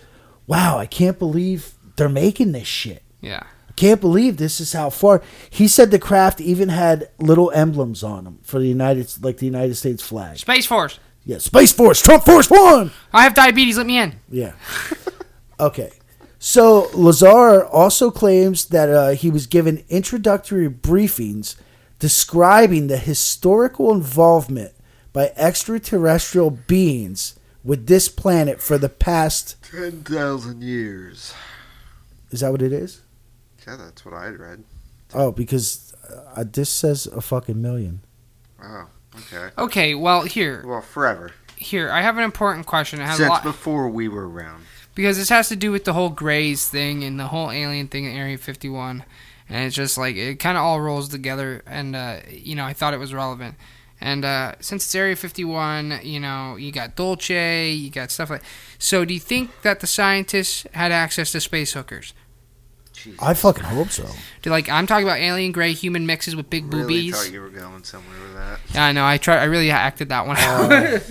"Wow, I can't believe they're making this shit. Yeah. I can't believe this is how far." He said the craft even had little emblems on them for the United like the United States flag. Space Force. Yeah, Space Force, Trump Force One. I have diabetes. Let me in. Yeah. okay. So Lazar also claims that uh, he was given introductory briefings describing the historical involvement by extraterrestrial beings with this planet for the past. 10,000 years. Is that what it is? Yeah, that's what I had read. Oh, because uh, this says a fucking million. Oh, okay. Okay, well here, Well, forever. here I have an important question. It has a Since lot before we were around. because this has to do with the whole Grays thing and the whole alien thing in Area 51, and it's just like it kind of all rolls together. And uh, you know, I thought it was relevant. And uh, since it's Area 51, you know, you got Dulce, you got stuff like. So, do you think that the scientists had access to space hookers? Jesus. I fucking hope so. Do like I'm talking about alien gray human mixes with big really boobies? thought you were going somewhere with that. Yeah, I know. I tried. I really acted that one out. Uh,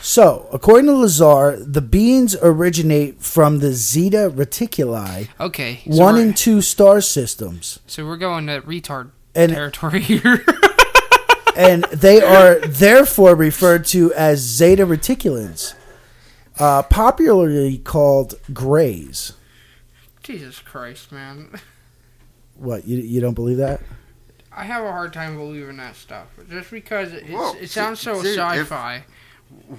So, according to Lazar, the beings originate from the Zeta Reticuli, okay. So one we're, and two star systems, so we're going to retard and territory here. And they are therefore referred to as Zeta Reticulans, uh, popularly called Greys. Jesus Christ, man. What you you don't believe that? I have a hard time believing that stuff, just because it, Well, it sounds so dude, sci-fi.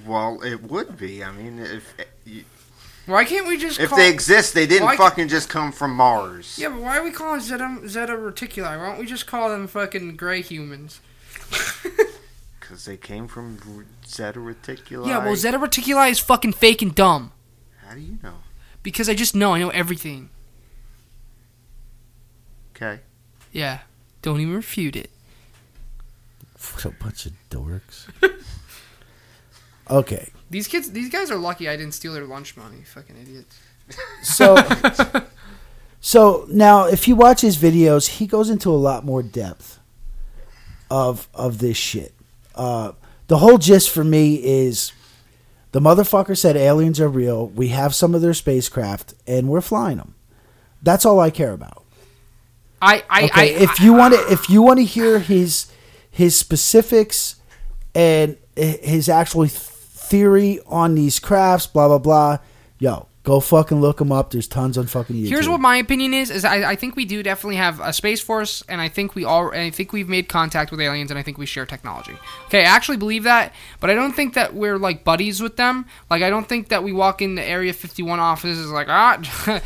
Well, it would be. I mean, if you- Why can't we just if call? they exist, they didn't fucking just come from Mars. yeah, but why are we calling Zeta Zeta Reticuli? Why don't we just call them fucking gray humans? Because they came from R- Zeta Reticuli. yeah, well, Zeta Reticuli is fucking fake and dumb. How do you know? Because I just know. I know everything. Okay. Yeah. Don't even refute it. What a bunch of dorks. okay, These kids, these guys are lucky I didn't steal their lunch money. Fucking idiots. so so now if you watch his videos, he goes into a lot more depth of of this shit. Uh, the whole gist for me is the motherfucker said aliens are real. We have some of their spacecraft, and we're flying them. That's all I care about. I, I, Okay, I, if you want to, if you want to hear his his specifics and his actual theory on these crafts, blah blah blah, yo, go fucking look them up. There's tons on fucking YouTube. Here's what my opinion is: is I, I think we do definitely have a space force, and I think we all, and I think we've made contact with aliens, and I think we share technology. Okay, I actually believe that, but I don't think that we're like buddies with them. Like, I don't think that we walk into the Area 51 offices like, ah,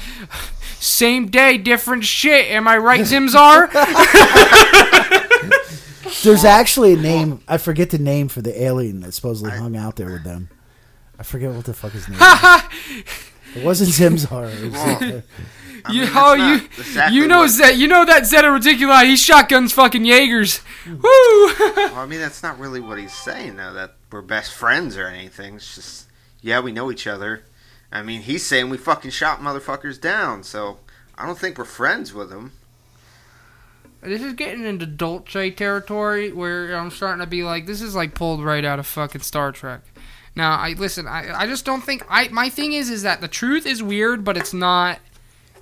same day, different shit. Am I right, Zimzar? There's actually a name. I forget the name for the alien that supposedly hung out there with them. I forget what the fuck his name. is. It wasn't Zimzar. It was, Well, I you, mean, oh, you, exactly you know what- that you know that Zeta Reticuli. He shotguns fucking Jaegers. Hmm. Woo! Well, I mean, that's not really what he's saying, though. That we're best friends or anything. It's just, yeah, we know each other. I mean, he's saying we fucking shot motherfuckers down, so I don't think we're friends with him. This is getting into Dulce territory where I'm starting to be like, this is like pulled right out of fucking Star Trek. Now, I listen. I, I just don't think. I my thing is is that the truth is weird, but it's not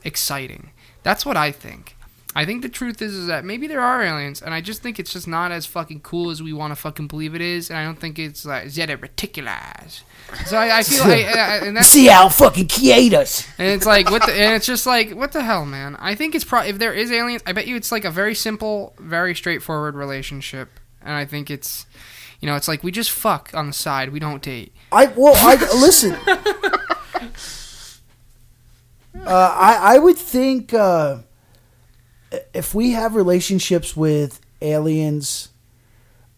exciting. That's what I think. I think the truth is is that maybe there are aliens, and I just think it's just not as fucking cool as we want to fucking believe it is, and I don't think it's like Zeta Reticulars. So I, I feel like, and that's See how fucking create us. and it's like what the, and it's just like what the hell, man. I think it's probably if there is aliens, I bet you it's like a very simple, very straightforward relationship, and I think it's, you know, it's like we just fuck on the side, we don't date. I well, I listen. Uh, I I would think uh, if we have relationships with aliens,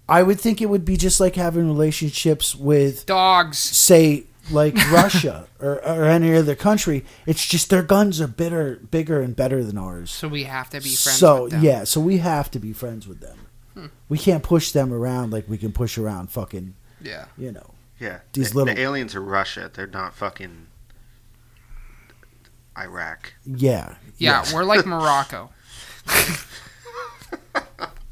I would think it would be just like having relationships with, Dogs. say, like Russia or, or any other country. It's just their guns are bitter, bigger and better than ours. So we have to be friends. So with them. Yeah, so we have to be friends with them. We can't push them around like we can push around fucking, yeah. you know. Yeah, These the, little- the aliens are Russia. They're not fucking Iraq. Yeah. Yeah, yes. we're like Morocco.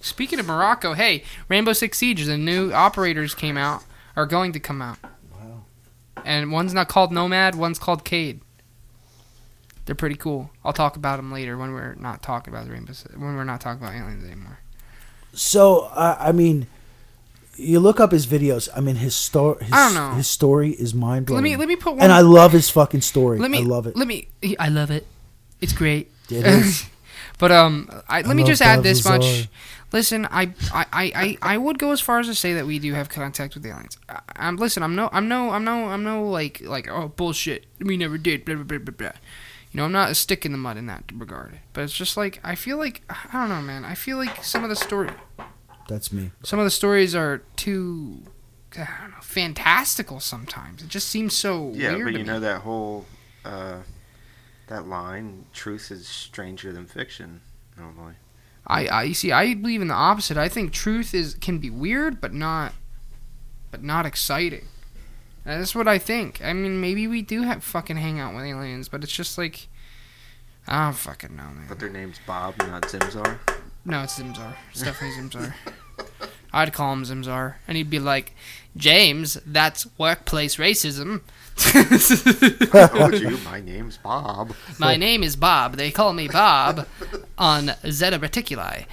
Speaking of Morocco, hey, Rainbow Six Siege, the new operators came out, are going to come out. Wow. And one's not called Nomad, one's called Kaid. They're pretty cool. I'll talk about them later when we're not talking about the Rainbow Six, when we're not talking about aliens anymore. So uh, I mean, you look up his videos. I mean, his story. His, I don't know. His story is mind blowing. Let me let me put one. and I love his fucking story. let me I love it. Let me. I love it. It's great. It is. But um, I, let I me just add this Lazar. much. Listen, I, I, I, I, I would go as far as to say that we do have contact with the aliens. I, I'm listen. I'm no, I'm no, I'm no, I'm no like like oh bullshit. We never did. Blah blah blah blah. blah. You know, I'm not a stick in the mud in that regard. But it's just like I feel like I don't know, man. I feel like some of the story, That's me. some of the stories are too, I don't know, fantastical. Sometimes it just seems so Yeah, weird. but to you me. know that whole uh, that line, "Truth is stranger than fiction." Normally, I, I you see. I believe in the opposite. I think truth is can be weird, but not, but not exciting. That's what I think. I mean, maybe we do have fucking hang out with aliens, but it's just like, I don't fucking know, man. but their name's Bob, not Zimzar. No, it's Zimzar. It's definitely Zimzar. I'd call him Zimzar, and he'd be like, James, that's workplace racism. Told you, my name's Bob. My name is Bob. They call me Bob on Zeta Reticuli.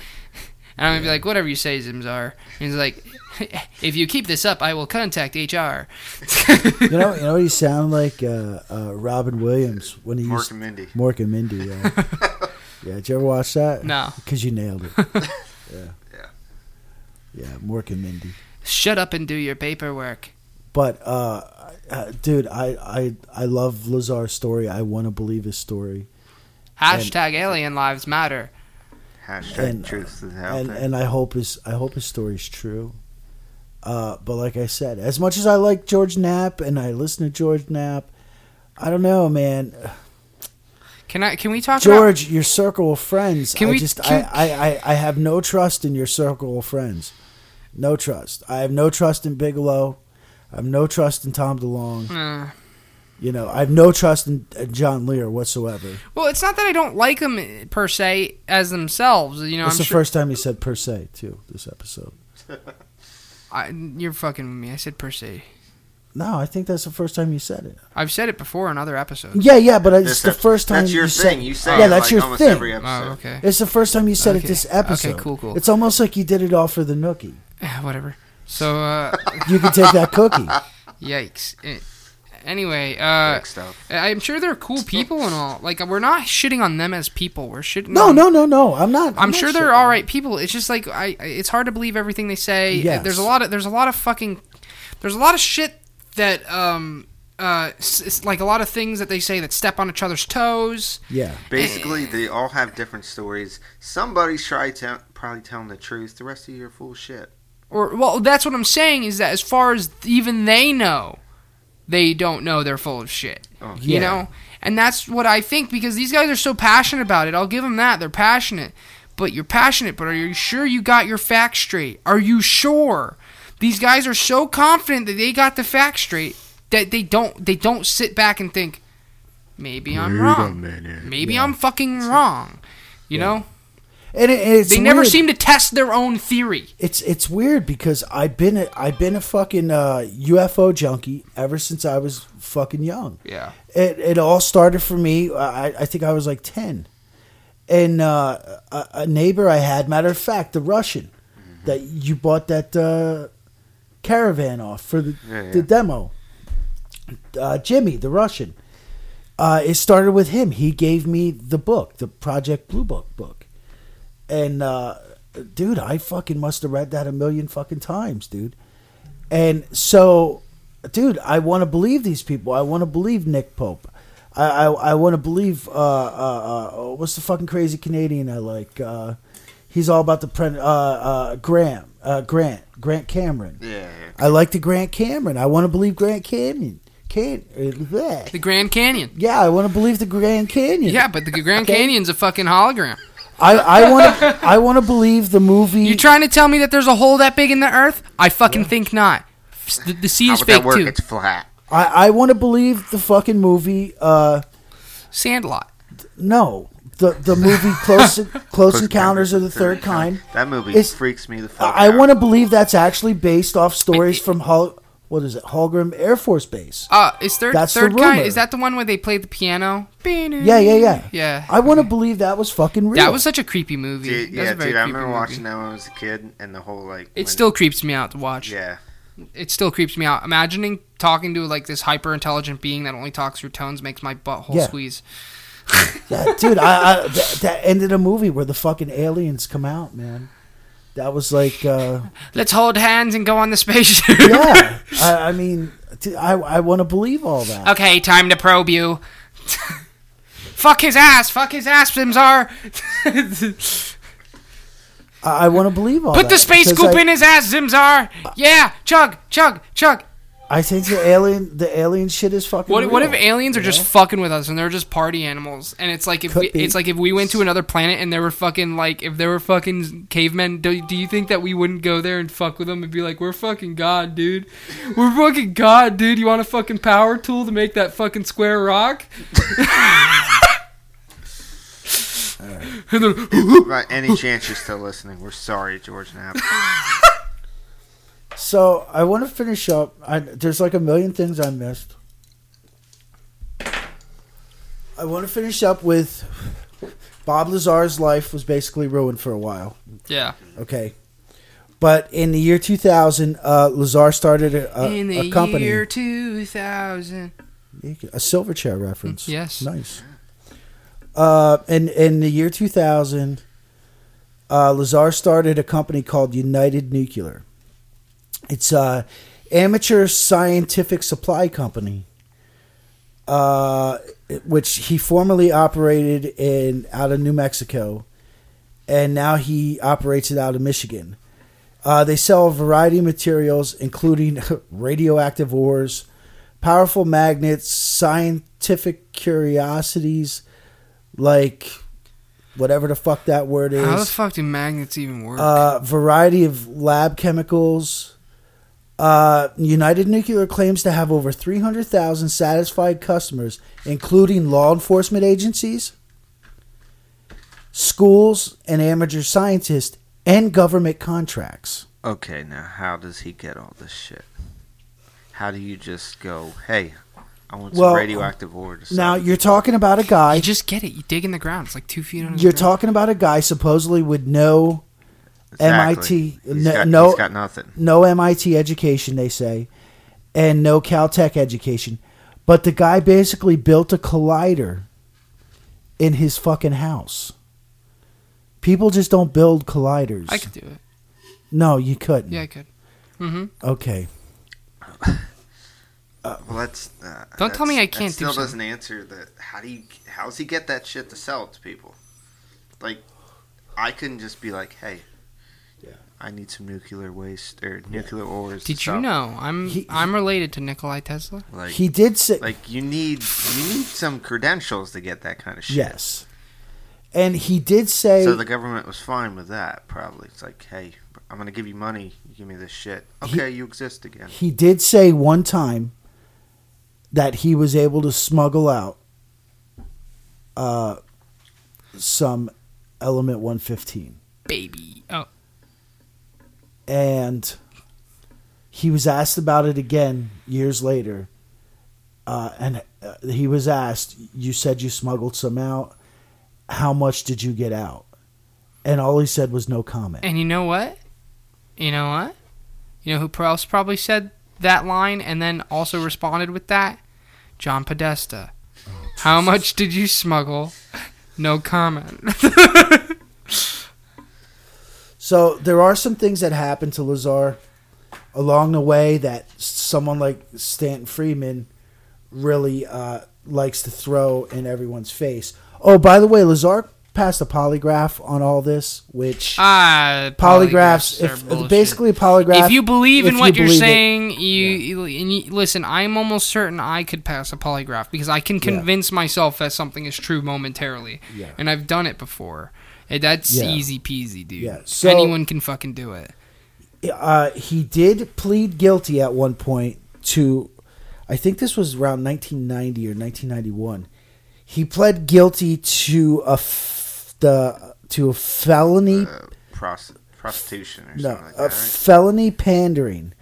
And I'm gonna be like, whatever you say, Zimzar. And he's like, if you keep this up, I will contact HR. You know, you know, he sound like uh, uh, Robin Williams when he Mark used and Mindy. Mork and Mindy. Yeah, yeah. Did you ever watch that? No. because you nailed it. Yeah, Yeah. yeah. Mork and Mindy. Shut up and do your paperwork. But uh, uh, dude, I, I I love Lazar's story. I want to believe his story, Hashtag alien lives matter. Hashtag And- truth is out and there. and I hope his I hope his story's true. Uh, but like I said, as much as I like George Knapp and I listen to George Knapp, I don't know, man. Can I? Can we talk about? George, your circle of friends. Can I we- just can- I, I, I, I have no trust in your circle of friends. No trust. I have no trust in Bigelow. I have no trust in Tom DeLonge. Uh, You know, I have no trust in John Lear whatsoever. well, it's not that I don't like them per se as themselves. You know, It's I'm the sure. first time he said per se too. This episode. I, you're fucking with me. I said per se. No, I think that's the first time you said it. I've said it before in other episodes. Yeah, yeah, but it's This the first time That's your you thing. said. You say yeah, it that's like your almost thing. every episode. Oh, okay. It's the first time you said Okay. it this episode. Okay, cool, cool. It's almost like you did it all for the nookie. Whatever. So, uh, You can take that cookie. yikes. Eh, Anyway, uh, stuff. I'm sure they're cool people and all. Like, we're not shitting on them as people. We're shitting. No, on, no, no, no. I'm not. I'm not sure shitting they're on all it. right people. It's just like I. It's hard to believe everything they say. Yes. There's a lot of. There's a lot of fucking. There's a lot of shit that um uh s- s- like a lot of things that they say that step on each other's toes. Yeah. Basically, they all have different stories. Somebody's try to, probably telling the truth. The rest of you are full of shit. Or well, that's what I'm saying is that as far as even they know, they don't know they're full of shit. Oh, You Yeah. know, and that's what I think because these guys are so passionate about it. I'll give them that; they're passionate. But you're passionate, but are you sure you got your facts straight? Are you sure? These guys are so confident that they got the facts straight that they don't they don't sit back and think maybe I'm wrong. Maybe Yeah. I'm fucking wrong. You Yeah. know? And it, it's They never weird. seem to test their own theory. It's it's weird because I've been a, I've been a fucking uh, UFO junkie ever since I was fucking young. Yeah. It it all started for me. I I think I was like ten, and uh, a, a neighbor I had, matter of fact, the Russian that you bought that uh, caravan off for the Yeah, yeah. the demo. Uh, Jimmy, the Russian. Uh, it started with him. He gave me the book, the Project Blue Book book, and uh, dude, I fucking must have read that a million fucking times, dude. And so, dude, I want to believe these people. I want to believe Nick Pope. I I, I want to believe uh, uh, uh, what's the fucking crazy Canadian I like. Uh, he's all about the pre- uh, uh, Graham uh, Grant Grant Cameron. Yeah. yeah. I like the Grant Cameron. I want to believe Grant Canyon. Can uh, bleh. The Grand Canyon. yeah, I want to believe the Grand Canyon. Yeah, but the Grand Okay. Canyon's a fucking hologram. I I want to I want to believe the movie. You trying to tell me that there's a hole that big in the earth? I fucking think not. The, the sea How is would fake that work? too. It's flat. I I want to believe the fucking movie. Uh, Sandlot. no, the the movie Close Close Encounters of the Third Kind. That movie It's- freaks me the fuck I, I want to believe that's actually based off stories from Hol- what is it Holgram Air Force Base. Uh, is third That's the third kind? Is that the one where they played the piano? Yeah, yeah, yeah. Yeah. I want to believe that was fucking real. That was such a creepy movie. Dude, yeah, dude, I remember movie. watching that when I was a kid, and the whole like. It when- still creeps me out to watch. Yeah. It still creeps me out. Imagining talking to like this hyper intelligent being that only talks through tones makes my butthole Yeah. squeeze. Yeah, dude, I, I that, that ended a movie where the fucking aliens come out, man. That was like, uh, Let's hold hands and go on the spaceship. yeah. I, I mean, t- I I want to believe all that. okay, time to probe you. Fuck his ass. Fuck his ass, Zimzar. I, I want to believe all Put that. the space scoop I, in his ass, Zimzar. Yeah, chug, chug, chug. I think the alien, the alien shit is fucking. What, what if aliens are you just fucking with us and they're just party animals? And it's like if Could we, be. it's like if we went to another planet and there were fucking like if there were fucking cavemen. Do, do you think that we wouldn't go there and fuck with them and be like, we're fucking god, dude. We're fucking god, dude. You want a fucking power tool to make that fucking square rock? And then, Right, any chance you're still listening, we're sorry, George Knapp. So I want to finish up. I, there's like a million things I missed. I want to finish up with Bob Lazar's life was basically ruined for a while. yeah. Okay. But in the year 2000, uh, Lazar started a, a, In the a company, year 2000. Yes. Nice. Uh, in in the year 2000, uh, Lazar started a company called United Nuclear. It's a amateur scientific supply company, uh, which he formerly operated in out of New Mexico, and now he operates it out of Michigan. Uh, they sell a variety of materials, including radioactive ores, powerful magnets, scientific curiosities, like whatever the fuck that word is. How the fuck do magnets even work? Uh, variety of lab chemicals. Uh, United Nuclear claims to have over 300,000 satisfied customers, including law enforcement agencies, schools, and amateur scientists, and government contracts. Okay, now how does he get all this shit? How do you just go, hey, I want some Well, radioactive ore to Now, sell." you're talking about a guy. you just get it. You dig in the ground. It's like two feet under the You're ground. talking about a guy supposedly with no MIT He's no- got, no- he's got nothing. no MIT education, they say, and no Caltech education. But the guy basically built a collider in his fucking house. People just don't build colliders. I could do it. no, you couldn't. Yeah, I could. Mm-hmm. Okay. Well, that's uh, Don't tell me I can't that do Still doesn't answer that. How do you? How does he get that shit to sell it to people? Like, I couldn't just be like, hey, Yeah. I need some nuclear waste or nuclear ores. Did you know I'm He- I'm related to Nikolai Tesla? Like, He did say like you need you need some credentials to get that kind of shit. yes. And he did say So the government was fine with that. Probably it's like, hey, I'm gonna give you money. You give me this shit. He- Okay, you exist again. he did say one time that he was able to smuggle out uh, some element 115 Baby. Oh, and he was asked about it again years later uh, and uh, he was asked you said you smuggled some out how much did you get out and all he said was no comment and you know what? You know what? You know who else probably said that line and then also responded with that? John Podesta. How much did you smuggle? No comment. So there are some things that happen to Lazar along the way that someone like Stanton Friedman really uh, likes to throw in everyone's face. Oh, by the way, Lazar passed a polygraph on all this, which Ah, polygraphs, are if basically a polygraph. if you believe in what you are believe it. saying, you, you, and you listen. I'm almost certain I could pass a polygraph because I can convince myself that something is true momentarily, Yeah. and I've done it before. That's Yeah. easy peasy, dude. Yeah, so- Anyone can fucking do it. uh, he did plead guilty at one point to, I think this was around 1990 or 1991. He pled guilty to a f- the to a felony Uh, pros- prostitution or no something like a that. Right? felony pandering.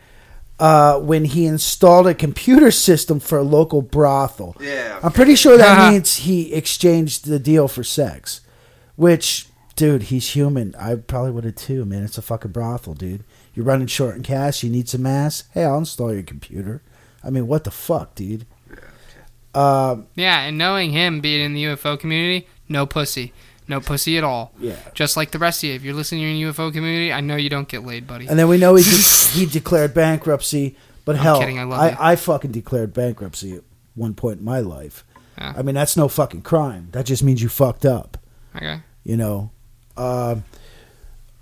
Uh, when he installed a computer system for a local brothel. Yeah. I'm pretty sure that means he exchanged the deal for sex. Which, dude, he's human. I probably would have too, man. It's a fucking brothel, dude. You're running short in cash. You need some ass. Hey, I'll install your computer. I mean, what the fuck, dude? Um, Yeah, and knowing him being in the UFO community, no pussy. No pussy at all. Yeah. Just like the rest of you. If you're listening in the UFO community, I know you don't get laid, buddy. And then we know he he declared bankruptcy. But I'm hell, kidding, I love I. I fucking declared bankruptcy at one point in my life. Yeah. I mean, that's no fucking crime. That just means you fucked up. Okay. You know. Uh,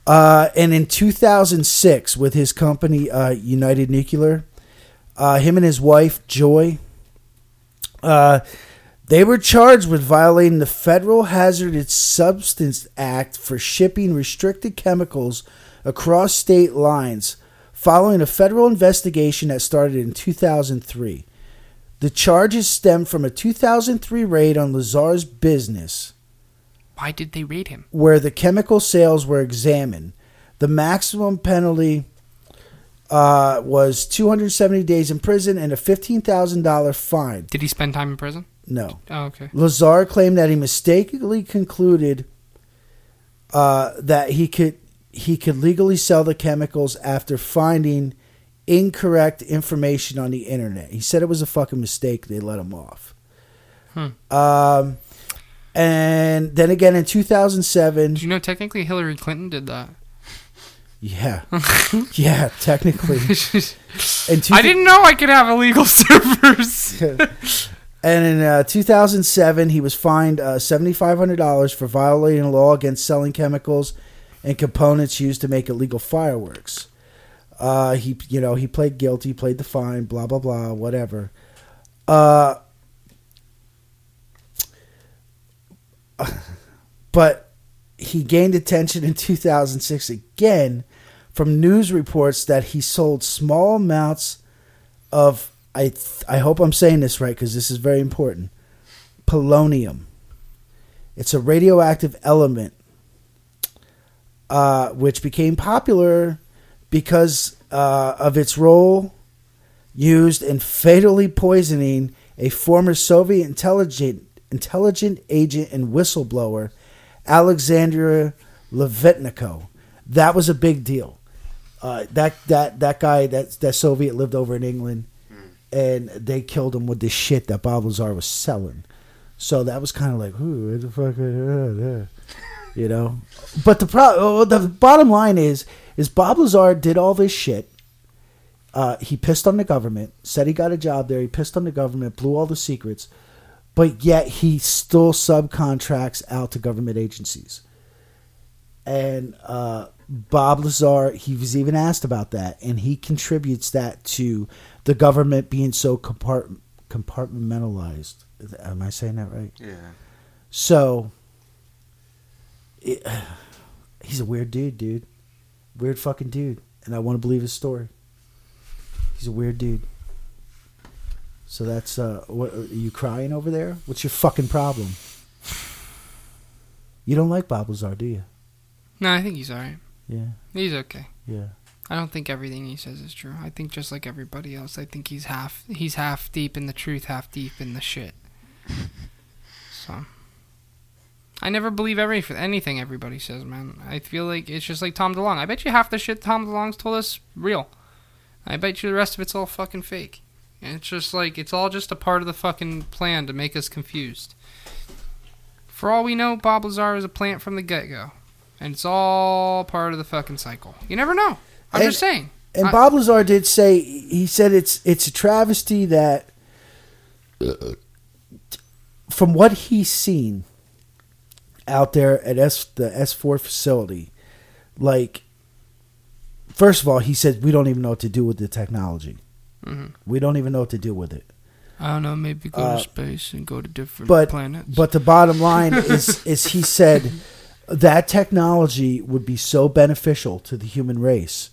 uh, and in 2006, with his company uh, United Nuclear, uh, him and his wife Joy, uh, they were charged with violating the Federal Hazardous Substance Act for shipping restricted chemicals across state lines following a federal investigation that started in 2003. The charges stemmed from a 2003 raid on Lazar's business Why did they raid him? where the chemical sales were examined. The maximum penalty uh, was 270 days in prison and a $15,000 fine. Did he spend time in prison? No. Oh, okay. Lazar claimed that he mistakenly concluded uh, that he could he could legally sell the chemicals after finding incorrect information on the internet. He said it was a fucking mistake. They let him off. Hmm. Um, and then again in 2007, Did you know technically Hillary Clinton did that? yeah, yeah, technically. Two- I didn't know I could have illegal servers. And in uh, 2007, he was fined uh, $7,500 for violating a law against selling chemicals and components used to make illegal fireworks. Uh, he, you know, he played guilty, played the fine, blah blah blah, whatever. Uh, but he gained attention in 2006 again from news reports that he sold small amounts of I th- I hope I'm saying this right because this is very important. Polonium. It's a radioactive element, uh, which became popular because uh, of its role used in fatally poisoning a former Soviet intelligent intelligent agent and whistleblower, Alexandra Levitniko. That was a big deal. Uh, that that that guy that that Soviet lived over in England, and they killed him with this shit that Bob Lazar was selling. So that was kind of like, who the fuck, you know. But the pro- the bottom line is, is Bob Lazar did all this shit. Uh, he pissed on the government, said he got a job there. He pissed on the government, blew all the secrets, but yet he still subcontracts out to government agencies. And uh, Bob Lazar, he was even asked about that, and he contributes that to the government being so compart- compartmentalized. Am I saying that right? Yeah. So, it, he's a weird dude, dude. Weird fucking dude. And I want to believe his story. He's a weird dude. So that's, uh, what, are you crying over there? What's your fucking problem? You don't like Bob Lazar, do you? no, I think he's alright. Yeah, He's okay. yeah. I don't think everything he says is true. I think just like everybody else, I think he's half he's half deep in the truth, half deep in the shit. So I never believe every anything everybody says, man. I feel like it's just like Tom DeLonge. I bet you half the shit Tom DeLonge's told us real. I bet you the rest of it's all fucking fake. And it's just like it's all just a part of the fucking plan to make us confused. For all we know, Bob Lazar is a plant from the get go. And it's all part of the fucking cycle. You never know. I'm And- just saying. And I- Bob Lazar did say he said it's it's a travesty that from what he's seen out there at S the S four facility, like first of all, he said we don't even know what to do with the technology. Mhm. We don't even know what to do with it. I don't know, maybe go Uh, to space and go to different but- planets. But the bottom line is is he said that technology would be so beneficial to the human race,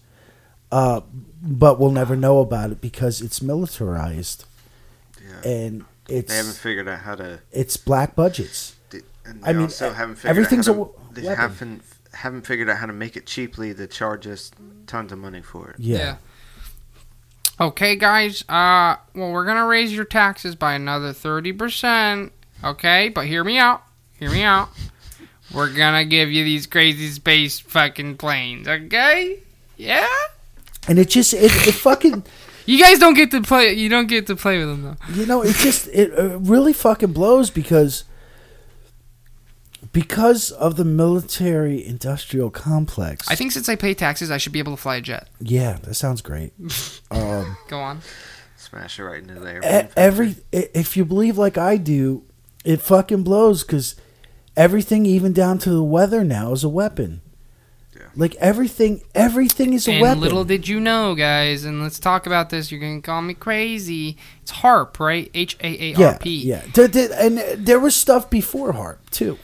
uh, but we'll never know about it because it's militarized Yeah. and it's They haven't figured out how to. it's black budgets. And I mean, also haven't figured everything's out a to, They weapon. haven't haven't figured out how to make it cheaply to charge us tons of money for it. Yeah. Okay, guys. Uh, well, we're gonna raise your taxes by another thirty percent. Okay, but hear me out. Hear me out. We're gonna give you these crazy space fucking planes. Okay? Yeah. and it just it, it fucking You guys don't get to play. You don't get to play with them though. you know it just it uh, really fucking blows because Because of the military industrial complex. I think since I pay taxes, I should be able to fly a jet. Yeah, that sounds great. um, Go on. Smash it right into there. e- every if you believe like I do, it fucking blows because everything, even down to the weather now, is a weapon. Yeah. Like everything, everything is a and weapon. little did you know, guys, and let's talk about this. You're gonna call me crazy. It's HAARP, right? H a a r p. yeah, yeah. There- there- and there was stuff before HAARP too.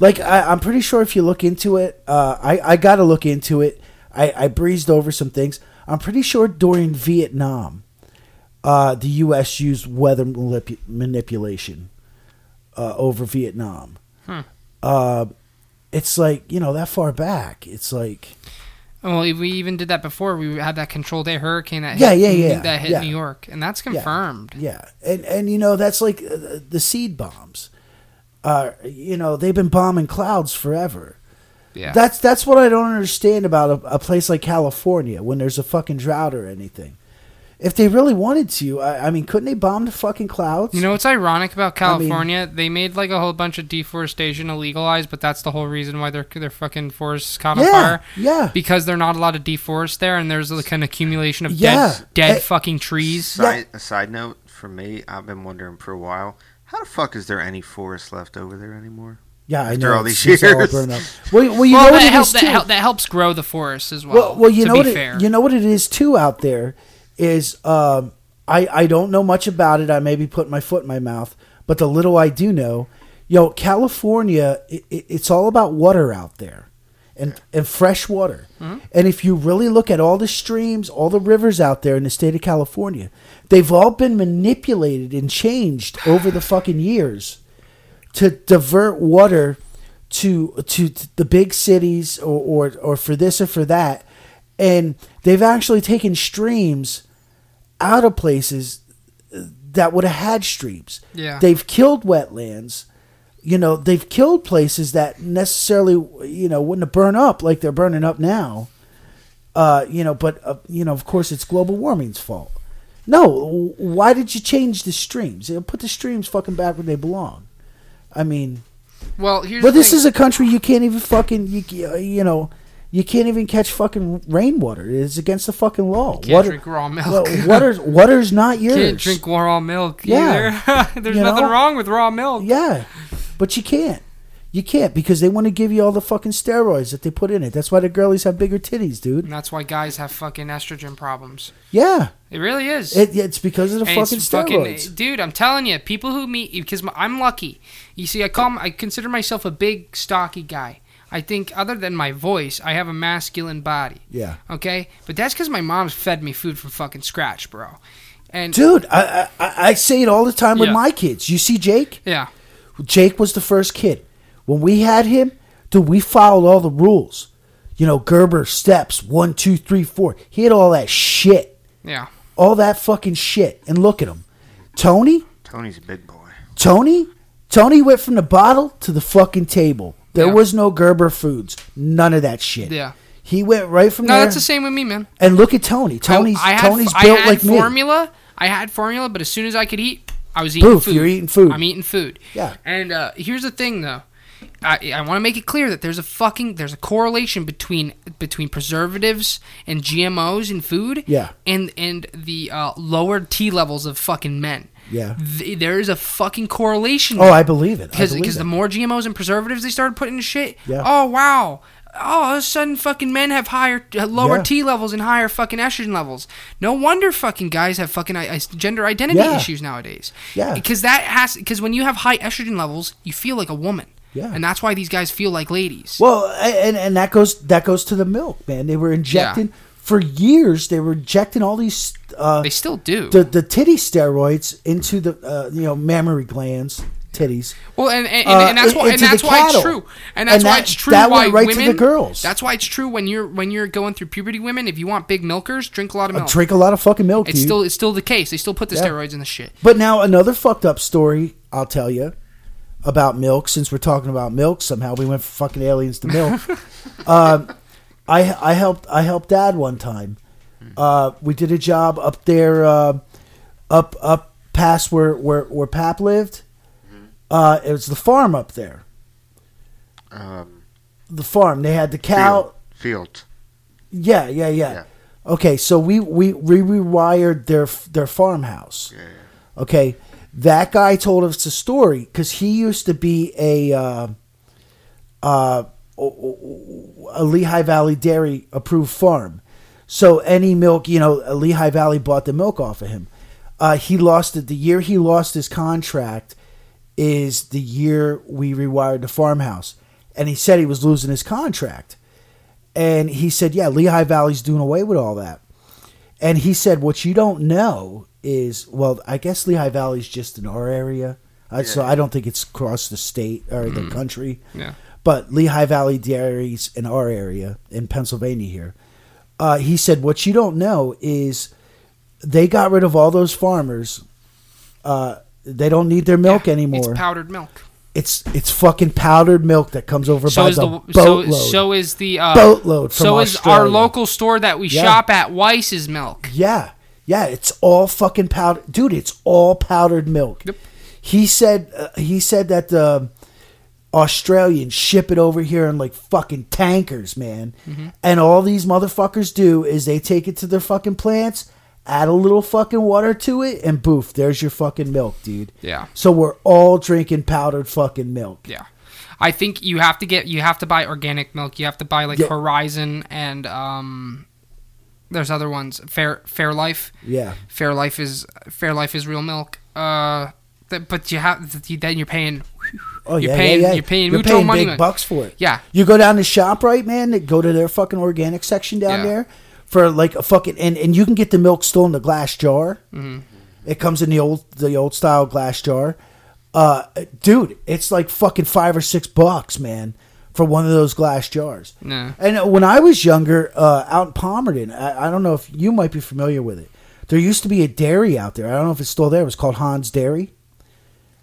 Like I, I'm pretty sure if you look into it, uh, I I got to look into it. I, I breezed over some things. I'm pretty sure during Vietnam, uh, the U.S. used weather manip- manipulation uh, over Vietnam. Hmm. Uh, it's like you know that far back. It's like Well, if we even did that before. We had that controlled air hurricane that Yeah, hit, yeah, yeah, that hit yeah. New York, and that's confirmed. Yeah, and and you know that's like uh, the seed bombs. Uh, you know they've been bombing clouds forever. Yeah. That's that's what I don't understand about a, a place like California when there's a fucking drought or anything. If they really wanted to, I, I mean, couldn't they bomb the fucking clouds? You know what's ironic about I mean- California? they made like a whole bunch of deforestation illegalized, but that's the whole reason why their their fucking forests caught on yeah, fire yeah. because they're not allowed to deforest there, and there's like an accumulation of Yeah. dead dead fucking trees. Side, a side note for me, I've been wondering for a while, how the fuck is there any forest left over there anymore? Yeah, I know. After know. all it's these just all years. up. Well, well, you well, know what that, it help, is that, help, that helps grow the forests as well. Well, well, you to know be what it, you know what it is too out there is um, I I don't know much about it. I may be putting my foot in my mouth, but the little I do know, yo, California, it, it, it's all about water out there, and and fresh water. Mm-hmm. And if you really look at all the streams, all the rivers out there in the state of California, they've all been manipulated and changed over the fucking years to divert water to to the big cities or, or or for this or for that and they've actually taken streams out of places that would have had streams Yeah. they've killed wetlands you know they've killed places that necessarily you know wouldn't have burned up like they're burning up now uh you know but uh, you know of course it's global warming's fault no why did you change the streams you know, put the streams fucking back where they belong i mean well, here's but this thing. is a country you can't even fucking you, you know you can't even catch fucking rainwater. It's against the fucking law. Can't Water, drink raw milk. well, water's water's not yours. Can't drink raw milk Yeah. either. There's You nothing know? wrong with raw milk. Yeah, but you can't. You can't because they want to give you all the fucking steroids that they put in it. That's why the girlies have bigger titties, dude. And that's why guys have fucking estrogen problems. Yeah, It really is. it, it's because of the And fucking steroids. dude. I'm telling you, people who meet because I'm lucky. You see, I call I consider myself a big, stocky guy. I think, other than my voice, I have a masculine body. yeah, Okay, but that's because my mom's fed me food from fucking scratch, bro. And dude, I, I I say it all the time with Yeah. my kids. You see, Jake. yeah, Jake was the first kid. When we had him, dude, we followed all the rules. You know, Gerber steps one, two, three, four. He had all that shit, yeah, all that fucking shit. And look at him, Tony. Tony's a big boy. Tony, Tony went from the bottle to the fucking table. There Yeah. was no Gerber foods, none of that shit. yeah. He went right from No, there. that's the same with me, man. and look at Tony. Tony's I, I had, Tony's I built had like me. formula. I had formula, but as soon as I could eat, I was eating Poof, food. you're eating food. I'm eating food. Yeah. And uh, here's the thing, though. I, I want to make it clear that there's a fucking there's a correlation between between preservatives and GMOs in food. Yeah. And and the uh, lowered T levels of fucking men. Yeah. Th- there is a fucking correlation. Oh, I believe it. Because because the more GMOs and preservatives they started putting in shit. Yeah. Oh wow. Oh, all of a sudden, fucking men have higher, uh, lower Yeah. T levels and higher fucking estrogen levels. No wonder fucking guys have fucking i- is- gender identity Yeah. issues nowadays. Yeah. Because that has because when you have high estrogen levels, you feel like a woman. Yeah. And that's why these guys feel like ladies. Well, and and that goes that goes to the milk, man. They were injecting for years. They were injecting all these uh, they still do. the the titty steroids into the uh, you know mammary glands, titties. Well, and and, uh, and that's in- why and that's why it's true, and that's And why it's true that why right to the women girls. That's why it's true when you're when you're going through puberty. Women, if you want big milkers, drink a lot of milk. Drink a lot of fucking milk. it's dude. still it's still the case. They still put the Yeah. steroids in the shit. But now another fucked up story I'll tell you about milk. Since we're talking about milk, somehow we went from fucking aliens to milk. um, I I helped I helped Dad one time. Uh, we did a job up there, uh, up up past where where where Pap lived. Uh, it was the farm up there. Um, The farm. They had the cow. Field. Yeah, yeah, yeah, Yeah. Okay, so we we we rewired their their farmhouse. Yeah, yeah. Okay, that guy told us the story because he used to be a uh, uh, a Lehigh Valley Dairy approved farm. So any milk, you know, Lehigh Valley bought the milk off of him. Uh, he lost it. The year he lost his contract is the year we rewired the farmhouse, and he said he was losing his contract. And he said, "Yeah, Lehigh Valley's doing away with all that." And he said, "What you don't know is, well, I guess Lehigh Valley's just in our area, uh, so I don't think it's across the state or the country. Yeah. But Lehigh Valley Dairies in our area in Pennsylvania here." Uh, he said, "What you don't know is they got rid of all those farmers. Uh, they don't need their milk Yeah, anymore. It's powdered milk. It's it's fucking powdered milk that comes over So by is the, the, boatload. so is the uh, boatload from so is Australia. our local store that we Yeah. shop at Weis's milk. Yeah, yeah, it's all fucking powdered, dude. It's all powdered milk. Yep. He said uh, he said that the Australians ship it over here in like fucking tankers, man. Mm-hmm. And all these motherfuckers do is they take it to their fucking plants, add a little fucking water to it, and boof, there's your fucking milk, dude. Yeah. So we're all drinking powdered fucking milk. Yeah. I think you have to get you have to buy organic milk. You have to buy like Yeah. Horizon and um there's other ones. Fair Fairlife. Yeah. Fairlife is Fairlife is real milk. Uh th- but you have then you're paying Oh You're yeah, paying- yeah, yeah. you're paying You're paying money, big man. bucks for it. yeah. You go down to right, man. they Go to their fucking organic section down Yeah. there for like a fucking and, and you can get the milk still in the glass jar. Mm-hmm. It comes in the old the old style glass jar. Uh, dude, it's like fucking five or six bucks, man, for one of those glass jars. No. And uh, when I was younger, uh, out in Palmerton, I, I don't know if you might be familiar with it. There used to be a dairy out there. I don't know if it's still there. It was called Hans Dairy.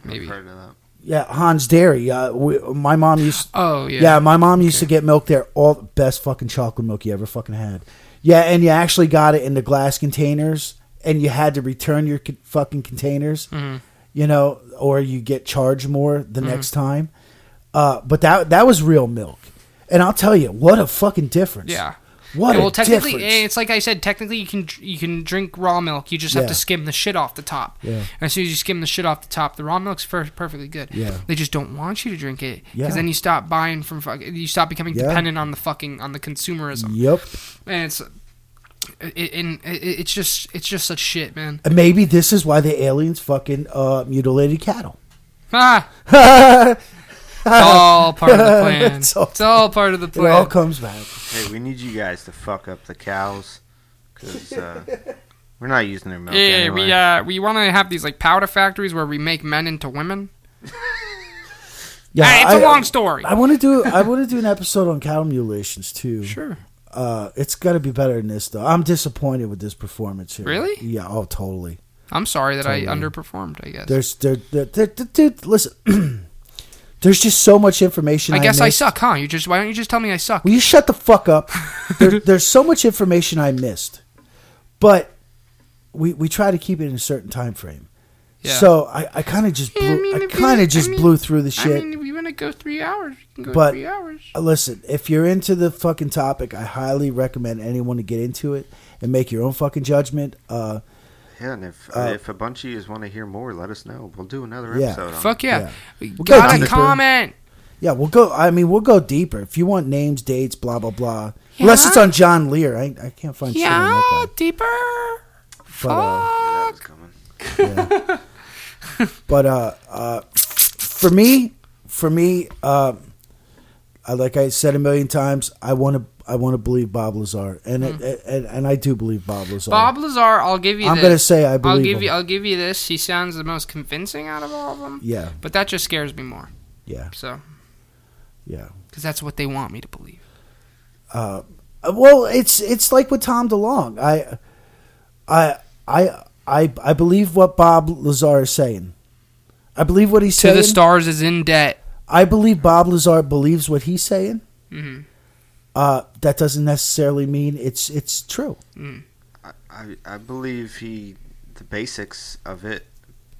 Maybe. I've heard of that. Yeah, Hans Dairy. Uh, we, my mom used. Oh yeah. Yeah, my mom used to get milk there. All the best fucking chocolate milk you ever fucking had. Yeah, and you actually got it in the glass containers, and you had to return your co- fucking containers. Mhm. You know, or you get charged more Mm-hmm. the next time. Uh, but that that was real milk, and I'll tell you what a fucking difference. Yeah. What well, technically, difference. it's like I said. Technically, you can you can drink raw milk. You just have Yeah. to skim the shit off the top. Yeah. And as soon as you skim the shit off the top, the raw milk's per- perfectly good. Yeah. They just don't want you to drink it because Yeah. then you stop buying from fucking. You stop becoming Yeah. dependent on the fucking on the consumerism, Yep. and it's. It, and it, it's just it's just such shit, man. Maybe this is why the aliens fucking uh, mutilated cattle. Ah, it's all part of the plan. It's It's all- all, part of the It all comes back. Hey, we need you guys to fuck up the cows, because uh, we're not using their milk Yeah, anyway. we uh we want to have these like powder factories where we make men into women. Yeah, Ah, it's a I- long story. I want to do. I want to do an episode on cattle mutilations too. Sure. Uh, it's got to be better than this though. I'm disappointed with this performance here. Really? Yeah. Oh, totally. I'm sorry that I underperformed. I guess. There's there, there, there, there- dude. Listen. There's just so much information. I guess I suck, huh? You just why don't you just tell me I suck? Will you shut the fuck up? there, there's so much information I missed, but we we try to keep it in a certain time frame. Yeah. So I, I kind of just blew, Yeah, I mean, I kind of just mean- blew through the shit. I mean, if you want to go three hours, you can go But- three hours. Uh, Listen, if you're into the fucking topic, I highly recommend anyone to get into it and make your own fucking judgment. Uh, Yeah, and if Uh, if a bunch of you want to hear more, let us know. We'll do another Yeah. episode. on Fuck it. yeah! We'll go Got a deeper. comment. yeah, we'll go. I mean, we'll go deeper if you want names, dates, blah blah blah. Unless it's on John Lear, I, I can't find shit on Yeah, that guy. deeper. But, uh, Yeah, that was coming. But uh, uh, for me, for me, um, I, like I said a million times, I want to. I want to believe Bob Lazar, and it, and and I do believe Bob Lazar. Bob Lazar, I'll give you. I'm this. gonna say I believe. I'll give him. you. I'll give you this. He sounds the most convincing out of all of them. Yeah, But that just scares me more. yeah, So, yeah. because that's what they want me to believe. Uh, well, it's it's like with Tom DeLonge. I, I, I, I, I believe what Bob Lazar is saying. I believe what he's To saying. the stars is in debt. I believe Bob Lazar believes what he's saying. hmm Uh, that doesn't necessarily mean it's it's true. I, I I believe he the basics of it,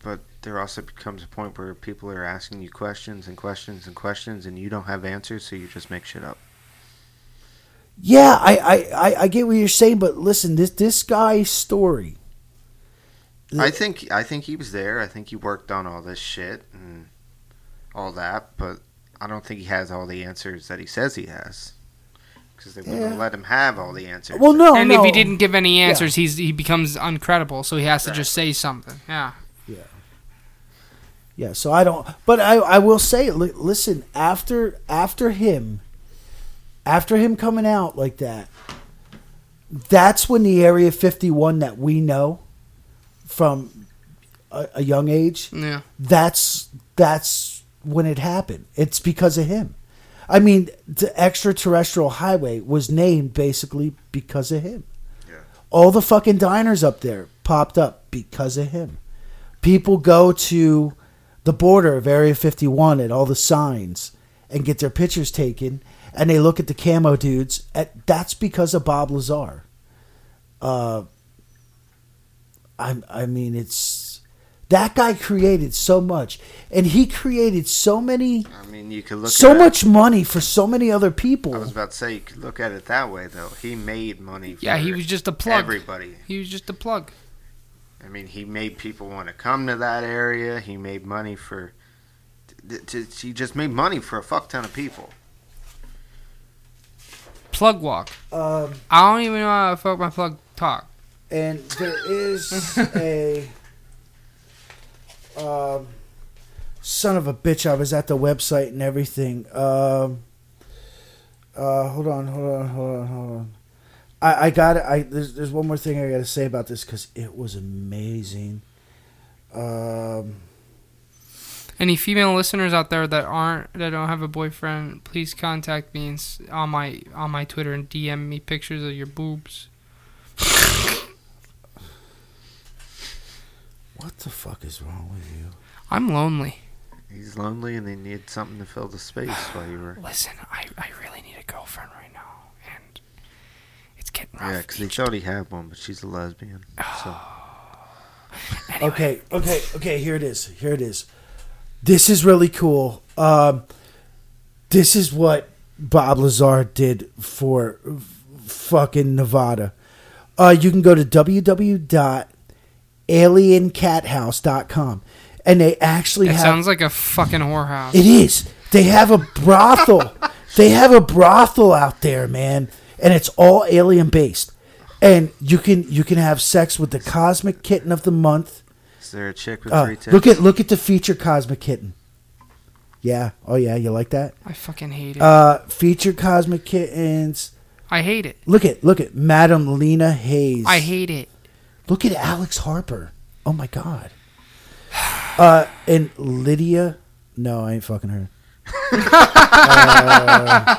but there also becomes a point where people are asking you questions and questions and questions, and you don't have answers, so you just make shit up. Yeah, I, I, I, I get what you're saying, but listen, this this guy's story. I think I think he was there. I think he worked on all this shit and all that, but I don't think he has all the answers that he says he has. Because they wouldn't Yeah. let him have all the answers. Well, no, and no. if he didn't give any answers, he's he becomes uncredible. So he has to just say something. Yeah. Yeah. Yeah, so I don't. But I, I will say, li- listen, after after him, after him coming out like that, that's when the Area 51 that we know from a, a young age. Yeah. That's that's when it happened. It's because of him. I mean, the extraterrestrial highway was named basically because of him. Yeah. All the fucking diners up there popped up because of him. People go to the border of Area 51 at all the signs and get their pictures taken, and they look at the camo dudes. At, that's because of Bob Lazar. Uh, I I mean, it's that guy created so much, and he created so many, I mean, you could look so at much money for so many other people. I was about to say you could look at it that way, though. He made money. For Yeah, he was just a plug. Everybody. He was just a plug. I mean, he made people want to come to that area. He made money for. t- t- He just made money for a fuck ton of people. Plug walk. Um, I don't even know how to fuck my plug talk. and there is a um, son of a bitch. I was at the website and everything. Um, uh, hold on, hold on, hold on, hold on. I, I got it. I there's there's one more thing I got to say about this because it was amazing. Um, Any female listeners out there that aren't that don't have a boyfriend, please contact me and, on my on my Twitter and DM me pictures of your boobs. what the fuck is wrong with you? I'm lonely. He's lonely and he needed something to fill the space while you were. Listen, I, I really need a girlfriend right now, and it's getting rough. Yeah, because he each- thought he had one, but she's a lesbian. So Anyway, Okay, okay, okay. Here it is. Here it is. This is really cool. Um, this is what Bob Lazar did for f- fucking Nevada. Uh, you can go to www.aliencathouse.com and they actually It have sounds like a fucking whorehouse. it is. They have a brothel. they have a brothel out there, man, and it's all alien based. And you can you can have sex with the cosmic kitten of the month. is there a chick with Uh, three tits? look at look at the feature cosmic kitten. Yeah. Oh yeah. You like that? I fucking hate it. Uh, feature cosmic kittens. I hate it. Look at look at Madam Lena Hayes. I hate it. Look at Alex Harper. Oh my god. Uh, and Lydia. No, I ain't fucking her. Uh,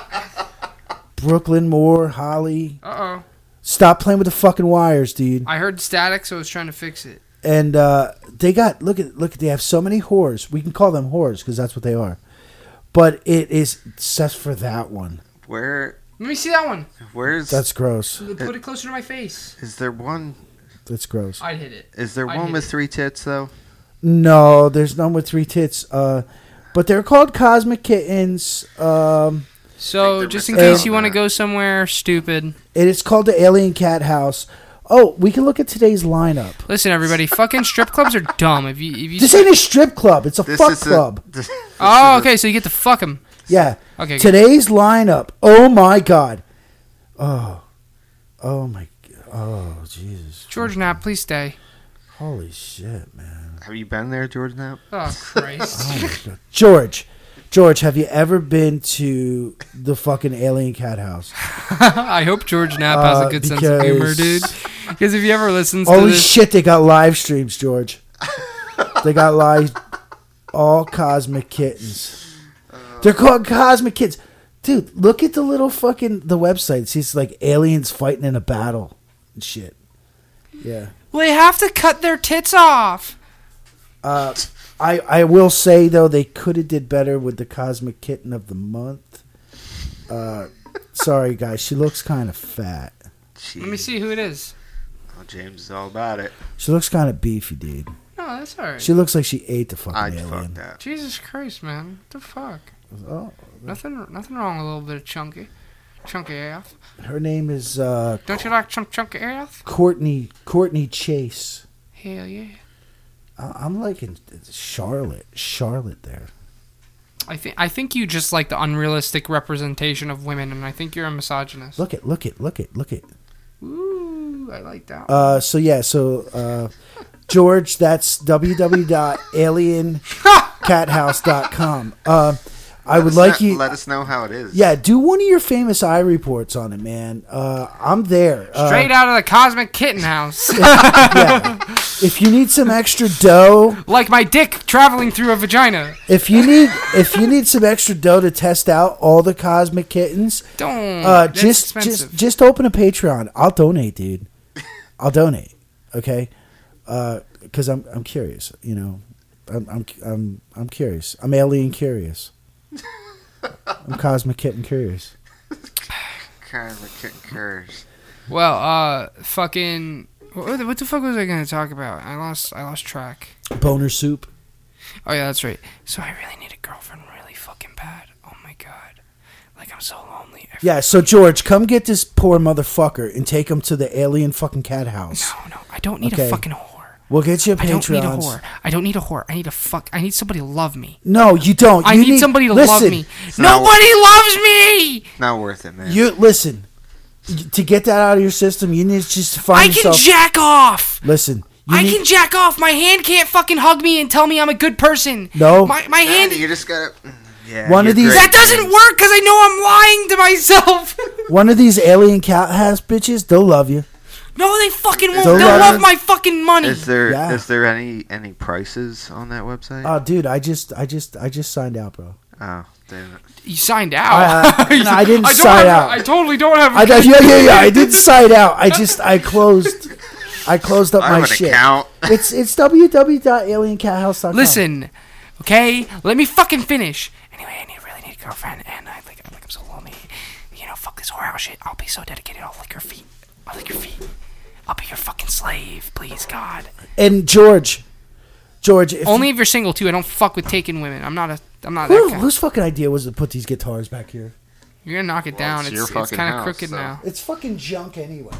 Brooklyn Moore, Holly. Uh oh. Stop playing with the fucking wires, dude. I heard static, so I was trying to fix it. And uh, they got look at look. At they have so many whores. We can call them whores because that's what they are. But it is just for that one. Where? Let me see that one. Where's? That's gross. Put it closer to my face. Is there one? That's gross. I'd hit it. Is there I one hate with it. three tits though? No, there's none with three tits. Uh, but they're called cosmic kittens. Um, So, just in case you want to go somewhere stupid, it's called the Alien Cat House. Oh, we can look at today's lineup. listen, everybody. fucking strip clubs are dumb. If you, if you. This ain't a strip club. It's a This fuck is club. A, this, this oh, is a- okay. So you get to fuck them. yeah. Okay. good. Today's lineup. Oh my god. Oh. Oh my. Oh Jesus. George Knapp, please stay. Holy shit, man. Have you been there, George? Knapp? Oh Christ. Oh my god. George. George, have you ever been to the fucking Alien Cat House? I hope George Knapp has Uh, a good sense of humor, dude. because- Because if you ever listens to Holy this, shit, they got live streams, George. they got live all cosmic kittens. They're called cosmic kittens. Dude, look at the little fucking the website. It's just like aliens fighting in a battle and shit. Yeah. well, they have to cut their tits off. Uh, I I will say though they could have did better with the cosmic kitten of the month. Uh, sorry guys, she looks kind of fat. Let me see who it is. Oh, James is all about it. She looks kind of beefy, dude. No, No, that's alright. She looks like she ate the fucking I'd alien. fuck that. Jesus Christ, man. What the fuck? Oh, Nothing nothing wrong with a little bit of chunky. Chunky AF. her name is uh, Don't you like chunk chunky AF? Courtney Courtney Chase. Hell yeah. I- I'm liking Charlotte. Charlotte there. I think I think you just like the unrealistic representation of women, and I think you're a misogynist. Look it, look it, look it, look it. Ooh, I like that. Uh, so yeah, so uh, George, that's www.alienCathouse.com. Uh, I would like know- you. Let us know how it is. Yeah, do one of your famous eye reports on it, man. Uh, I'm there. Uh, Straight out of the Cosmic Kitten House. yeah. If you need some extra dough, like my dick traveling through a vagina. if you need if you need some extra dough to test out all the cosmic kittens, Don't. uh, just expensive. just just open a Patreon. I'll donate, dude. I'll donate. Okay, because I'm I'm curious. You know, I'm I'm I'm I'm curious. I'm alien curious. I'm cosmic kitten curious. Kind of like kitten curves. Well, uh, fucking. What the, what the fuck was I gonna talk about? I lost. I lost track. Boner soup. Oh yeah, that's right. So I really need a girlfriend, really fucking bad. Oh my god, like I'm so lonely. Every- Yeah. So George, come get this poor motherfucker and take him to the alien fucking cat house. No, no, I don't need Okay. a fucking whore. We'll get you a Patreon. I don't need a whore. I don't need a whore. I need a fuck. I need somebody to love me. No, you don't. I You need, somebody to listen, love me. not- Nobody loves me. Not worth it, man. You listen. To get that out of your system, you need to just to find I can jack off. listen, you I need- can jack off. My hand can't fucking hug me and tell me I'm a good person. No. My my Man, hand. you just gotta. mm, Yeah. One of these- great. That doesn't work because I know I'm lying to myself. one of these alien cat house bitches. They'll love you. No, they fucking won't. They'll They'll love love my fucking money. Is there is Yeah. there any any prices on that website? Oh, dude, I just, I just, I just signed out, bro. oh, damn it. You signed uh, out. I- I- no, I didn't don't sign have- out. I totally don't have. I, yeah, yeah, yeah. I did sign out. I just, I closed, I closed up I my have an shit. account. It's it's www.aliencathouse.com. Listen, okay, let me fucking finish. Anyway, I need, really need a girlfriend, and I like, I'm like, I'm so lonely. You know, fuck this whorehouse shit. I'll be so dedicated. I'll lick your feet. I'll lick your feet. I'll be your fucking slave, please, God. and George, George, if Only if you're single too. I don't fuck with taking women. I'm not a. I'm not who, that guy. whose fucking idea was to put these guitars back here? You're gonna knock it down. it's It's your it's, fucking kind of house, crooked so- now. It's fucking junk anyway.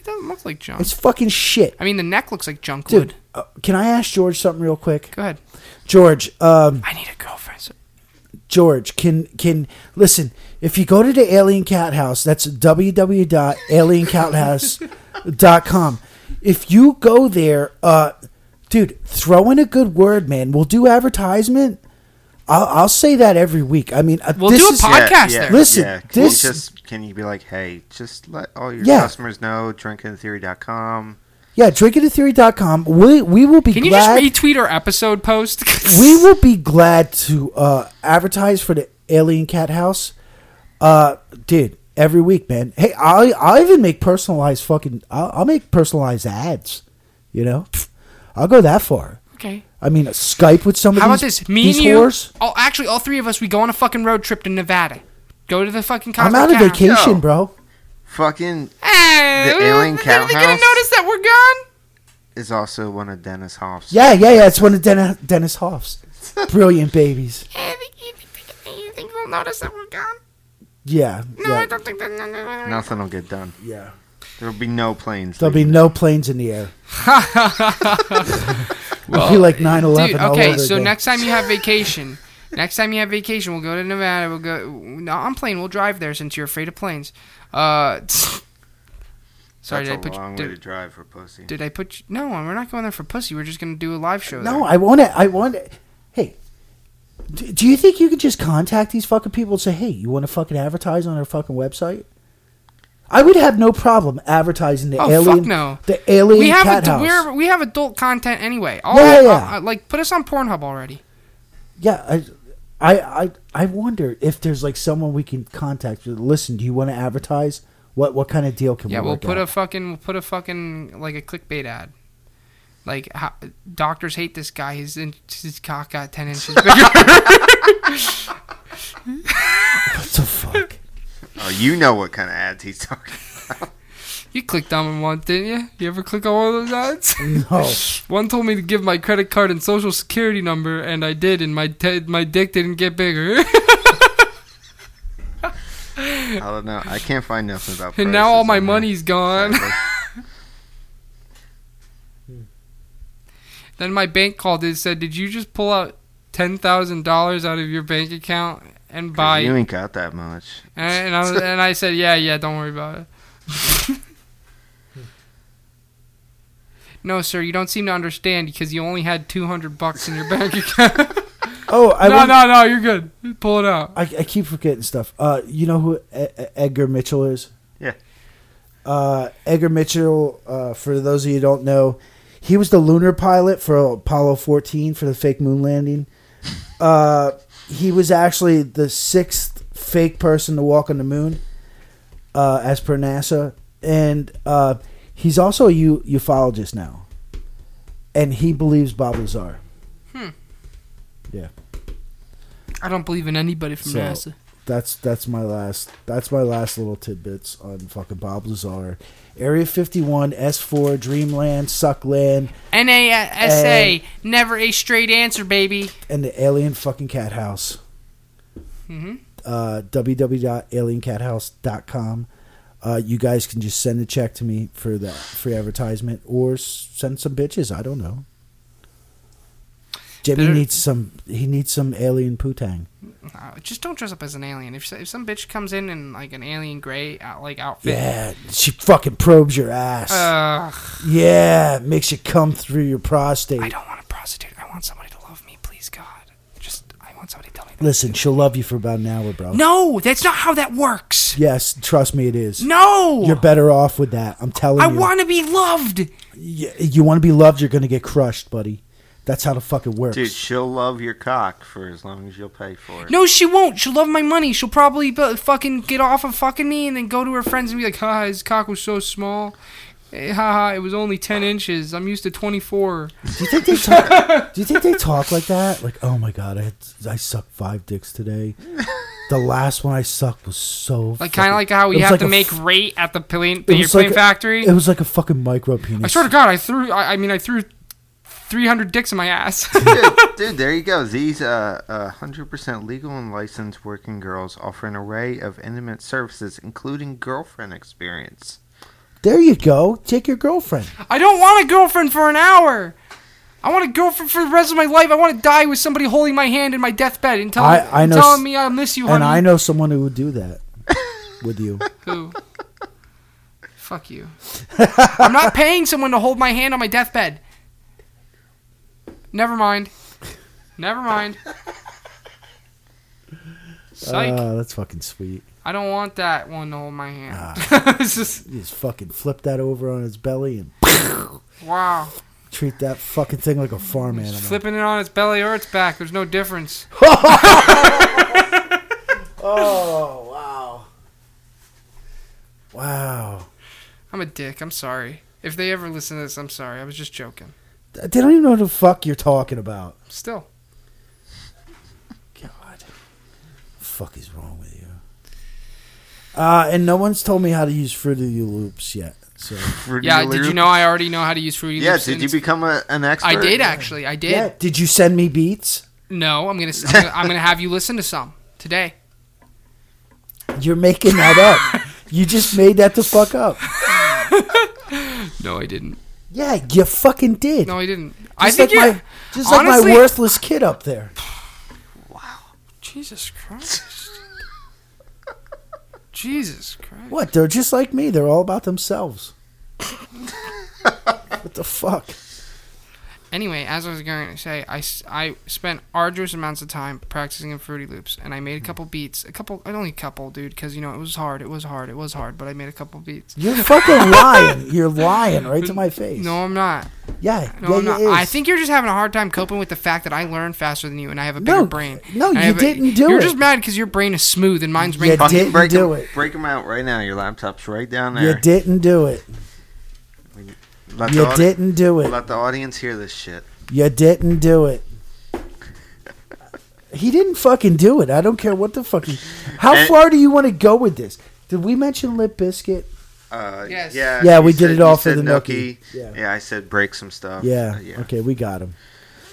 It doesn't look like junk. It's fucking shit, I mean, the neck looks like junk dude. wood. Uh, can I ask George something real quick? Go ahead. George, um, I need a girlfriend. So- George, can can listen? If you go to the Alien Cat House, that's www.aliencathouse.com. If you go there, uh, dude, throw in a good word, man. We'll do advertisement. I'll, I'll say that every week. I mean, uh, We'll this do a is, pod- podcast there. Listen, yeah. Can this- you just can you be like, hey, just let all your Yeah. customers know drinkingtheory.com. yeah, drinkingtheory.com. We we will be Can you just retweet our episode post? we will be glad to uh, advertise for the Alien Cat House, uh, dude. Every week, man. Hey, I'll I'll even make personalized fucking. I'll, I'll make personalized ads. You know, I'll go that far. Okay. I mean, Skype with some of How about this? Me these and you. whores. Oh, actually, all three of us. We go on a fucking road trip to Nevada. Go to the fucking. I'm Cosmic out of Cat. vacation, Yo. bro. Fucking Hey, The Alien they're Cat gonna House? notice that we're gone. is also one of Dennis Hof's. Yeah, yeah, yeah. It's one of Den- Dennis Hof's brilliant babies. Hey, you think, you think we'll notice that we're gone? Yeah, No, I don't think that. No, no, no, no. Nothing will get done. yeah. There will be no planes. There'll be leaving. no planes in the air. It'll be like 9/11 Dude, all okay, over so again. next time you have vacation, next time you have vacation, we'll go to Nevada. We'll go. No, I'm plane. We'll drive there since you're afraid of planes. Uh, sorry, That's did I a put you, long way to did, drive for pussy. did I put you, no? We're not going there for pussy. We're just gonna do a live show. No, there. I want it. I want to. Do, do you think you could just contact these fucking people and say, "Hey, you want to fucking advertise on our fucking website"? I would have no problem advertising the Oh, alien. fuck no. The alien we have cat ad- house. we're, we have adult content anyway. All Yeah, yeah, uh, like put us on Pornhub already. yeah, I, I, I, I wonder if there's like someone we can contact. Listen, do you want to advertise? What what kind of deal can Yeah, we Yeah, we'll put out? a fucking we'll put a fucking like a clickbait ad. Like how, doctors hate this guy. His in, his cock got ten inches bigger. what the fuck? Oh, you know what kind of ads he's talking about. You clicked on one, didn't you? You ever click on one of those ads? No. one told me to give my credit card and social security number, and I did, and my te- my dick didn't get bigger. I don't know. I can't find nothing about. and now all my money's gone. Then my bank called and said, "Did you just pull out ten thousand dollars out of your bank account and buy?" You ain't got that much. And, and I was, and I said, "Yeah, yeah, don't worry about it." no, sir, you don't seem to understand because you only had two hundred bucks in your bank account. Oh, I no, want- no, no, you're good. Pull it out. I, I keep forgetting stuff. Uh, you know who E- Edgar Mitchell is? Yeah. Uh, Edgar Mitchell, uh, for those of you who don't know, he was the lunar pilot for Apollo 14 for the fake moon landing. Uh, he was actually the sixth fake person to walk on the moon, uh, as per NASA, and uh, he's also a u- ufologist now, and he believes Bob Lazar. Hmm. Yeah. I don't believe in anybody from So- NASA. That's that's my last that's my last little tidbits on fucking Bob Lazar. Area 51, S4, Dreamland, Suckland, NASA, never a straight answer, baby. and the Alien fucking Cat House. Mm-hmm. Uh, www.aliencathouse.com. Uh, you guys can just send a check to me for that free advertisement or send some bitches. I don't know. Jimmy Better- needs some. He needs some alien putang. Uh, just don't dress up as an alien. If, if some bitch comes in in like an alien gray out, like outfit, Yeah, she fucking probes your ass. Ugh, yeah, makes you come through your prostate. I don't want a prostitute. I want somebody to love me, please God. Just I want somebody to tell me. That. Listen, she'll love you for about an hour, bro. No, that's not how that works. Yes, trust me, it is. No, You're better off with that. I'm telling I you. I want to be loved. Y- you want to be loved, you're going to get crushed, buddy. That's how the fuck it works. Dude, she'll love your cock for as long as you'll pay for it. No, she won't. She'll love my money. She'll probably bu- fucking get off of fucking me and then go to her friends and be like, "Ha, his cock was so small." Eh, Ha ha! It was only ten inches. I'm used to twenty four. do you think they talk? do you think they talk like that? Like, oh my god, I had, I sucked five dicks today. The last one I sucked was so Like kind fucking- of like how it you was have like to a make f- rate at the plane, it the was plane like a- factory. It was like a fucking micro penis. I swear to God, I threw. I, I mean, I threw three hundred dicks in my ass. dude, dude, there you go. These uh, uh, 100% legal and licensed working girls offer an array of intimate services, including girlfriend experience. There you go. Take your girlfriend. I don't want a girlfriend for an hour. I want a girlfriend for the rest of my life. I want to die with somebody holding my hand in my deathbed and telling, I- I know telling s- me I miss you, honey. And I know someone who would do that with you. Who? Fuck you. I'm not paying someone to hold my hand on my deathbed. Never mind. Never mind. Psych. Uh, that's fucking sweet. I don't want that one to hold my hand. Ah. just You just fucking flip that over on his belly and wow. treat that fucking thing like a farm animal. Flipping it on its belly or its back. There's no difference. Oh wow! Wow. I'm a dick. I'm sorry. If they ever listen to this, I'm sorry. I was just joking. They don't even know what the fuck you're talking about. Still. God, fuck is wrong with you? Uh, and no one's told me how to use Fruity Loops yet. So Fruity Yeah, did you know I already know how to use Fruity Yeah, Loops? Yeah, did you become a, an expert? I did actually. I did. yeah, did you send me beats? No, I'm gonna, I'm gonna I'm gonna have you listen to some today. You're making that up. you just made that the fuck up. No, I didn't. Yeah, you fucking did. No, he didn't. I just think like my, just like my worthless kid up there. Wow, Jesus Christ. Jesus Christ. What? They're just like me. They're all about themselves. what the fuck? Anyway, as I was going to say, I, I spent arduous amounts of time practicing in Fruity Loops, and I made a hmm. couple beats. A couple, only a couple, dude, because, you know, it was hard. It was hard. It was hard, but I made a couple beats. You're fucking lying. You're lying right to my face. No, I'm not. Yeah, No, yeah, I'm not. I think you're just having a hard time coping with the fact that I learn faster than you, and I have a bigger No, brain. no, And I you a- didn't do it. You're just mad because your brain is smooth and mine's brain. You didn't break do 'em- it. Break them out right now. Your laptop's right down there. You didn't do it. Let You audi- didn't do it. Let the audience hear this shit. You didn't do it. He didn't fucking do it. I don't care what the fuck. He, how And- far do you want to go with this? Did we mention Limp Bizkit? Uh, Yes. Yeah. Yeah, you we did said- it all for said the Nookie. Yeah. Yeah. I said break some stuff. Yeah. Uh, yeah. Okay, we got him.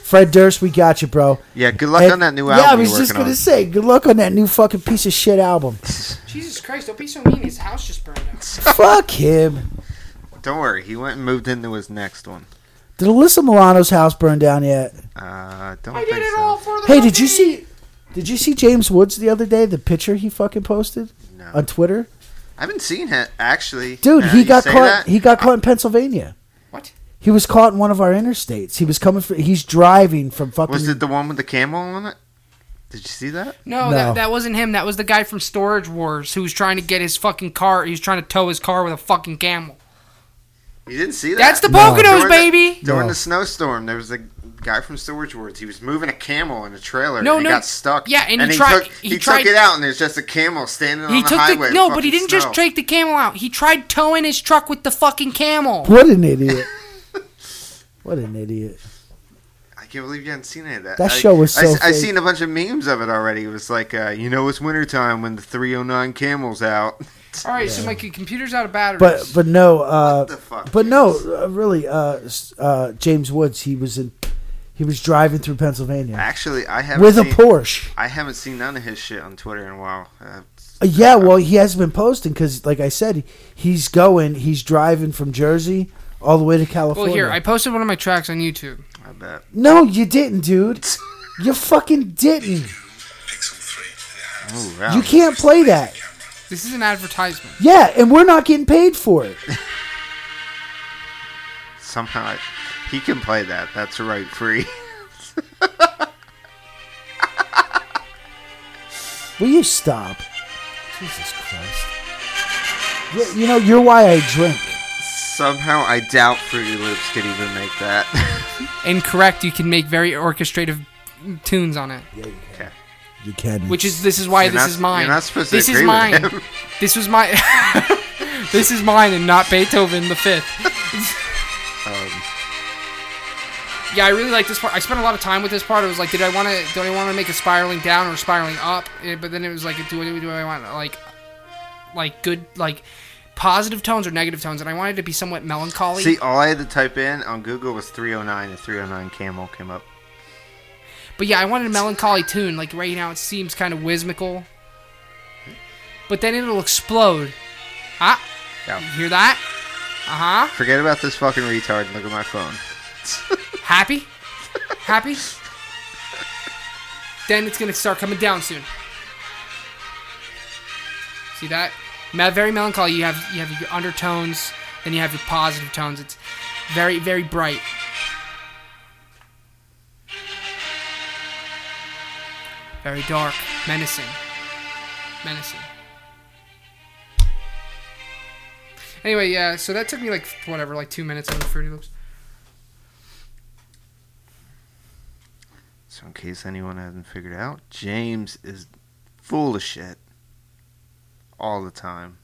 Fred Durst, we got you, bro. Yeah. Good luck And- on that new album. Yeah. I was you're just working gonna on. say, good luck on that new fucking piece of shit album. Jesus Christ! Don't be so mean. His house just burned out. Fuck him. Don't worry. He went and moved into his next one. Did Alyssa Milano's house burn down yet? Uh, don't I think did it so. all for the. Hey, did you see? Did you see James Woods the other day? The picture he fucking posted No. on Twitter, I haven't seen it actually. dude. Now he you got say caught. that? He got caught in Pennsylvania. What? He was caught in one of our interstates. He was coming. For, he's driving from fucking. Was it the one with the camel on it? Did you see that? No, No. That, that wasn't him. That was the guy from Storage Wars who was trying to get his fucking car. He was trying to tow his car with a fucking camel. You didn't see that? That's the No. Poconos, During the- baby. During No. the snowstorm, there was a guy from Storage Wars. He was moving a camel in a trailer. No, and no. he got stuck. Yeah, and he he tried- Took, he he tried- took it out, and there's just a camel standing He on the took highway. the no, but he didn't just take the camel out. He tried towing his truck with the fucking camel. What an idiot! what an idiot! I can't believe you haven't seen any of that. That I- show was I, so I fake. seen a bunch of memes of it already. It was like, uh, you know, it's wintertime when the 309 camel's out. All right, so my c- computer's out of batteries. But but no. Uh, what the fuck? But no, uh, really, uh, s- uh, James Woods. He was in. He was driving through Pennsylvania Actually, I haven't with a seen, Porsche. I haven't seen none of his shit on Twitter in a while. Uh, Uh, yeah, well, he has been posting because, like I said, he's going. He's driving from Jersey all the way to California. well, here I posted one of my tracks on YouTube. I bet. no, you didn't, dude. You fucking didn't. Oh, wow. You can't play that. This is an advertisement. Yeah, and we're not getting paid for it. Somehow I, he can play that. That's right, free. Will you stop? Jesus Christ. Yeah, you know, you're why I drink. Somehow I doubt Fruity Loops could even make that. Incorrect. You can make very orchestrative tunes on it. okay. You can. Which is this is why You're this not- is mine. You're not supposed to this is mine. with him. This was my. this is mine and not Beethoven the fifth. Um, Yeah, I really like this part. I spent a lot of time with this part. It was like, did I want to? Did I want to make it spiraling down or spiraling up? Eh, But then it was like, do I, do I want like, like good like positive tones or negative tones? And I wanted it to be somewhat melancholy. see, all I had to type in on Google was 309, and 309 Camel came up. But yeah, I wanted a melancholy tune. Like right now, it seems kind of whimsical. But then it'll explode. Ah, Yeah. you hear that? Uh huh. Forget about this fucking retard and look at my phone. Happy? Happy? then it's gonna start coming down soon. See that? Very melancholy. You have you have your undertones, then you have your positive tones. It's very very bright. Very dark, menacing, menacing. Anyway, yeah. So that took me like whatever, like two minutes on the Fruity Loops. So, in case anyone hasn't figured out, James is full of shit all the time,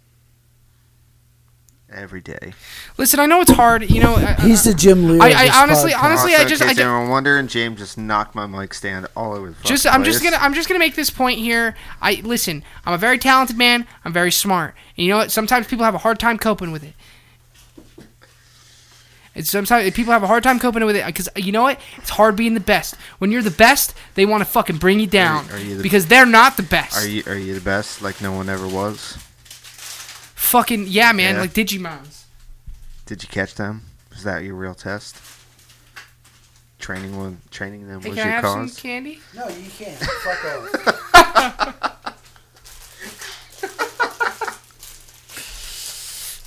every day. Listen, I know it's hard. You know, I, He's the Jim Lear. I- I honestly- podcast. honestly- also, I just- I case ju- anyone wondering, James just knocked my mic stand all over the fucking just I'm just gonna I'm just gonna make this point here. I listen. I'm a very talented man. I'm very smart. And you know what? Sometimes people have a hard time coping with it. It's sometimes people have a hard time coping with it because you know what? It's hard being the best. When you're the best, they want to fucking bring you down are you the- because they're not the best. Are you are you the best? Like no one ever was. Fucking yeah, man? Yeah. Like Digimons. Did you catch them? Was that your real test? Training one, training them Hey, was can I your have cause. some candy? No, you can't. Fuck off.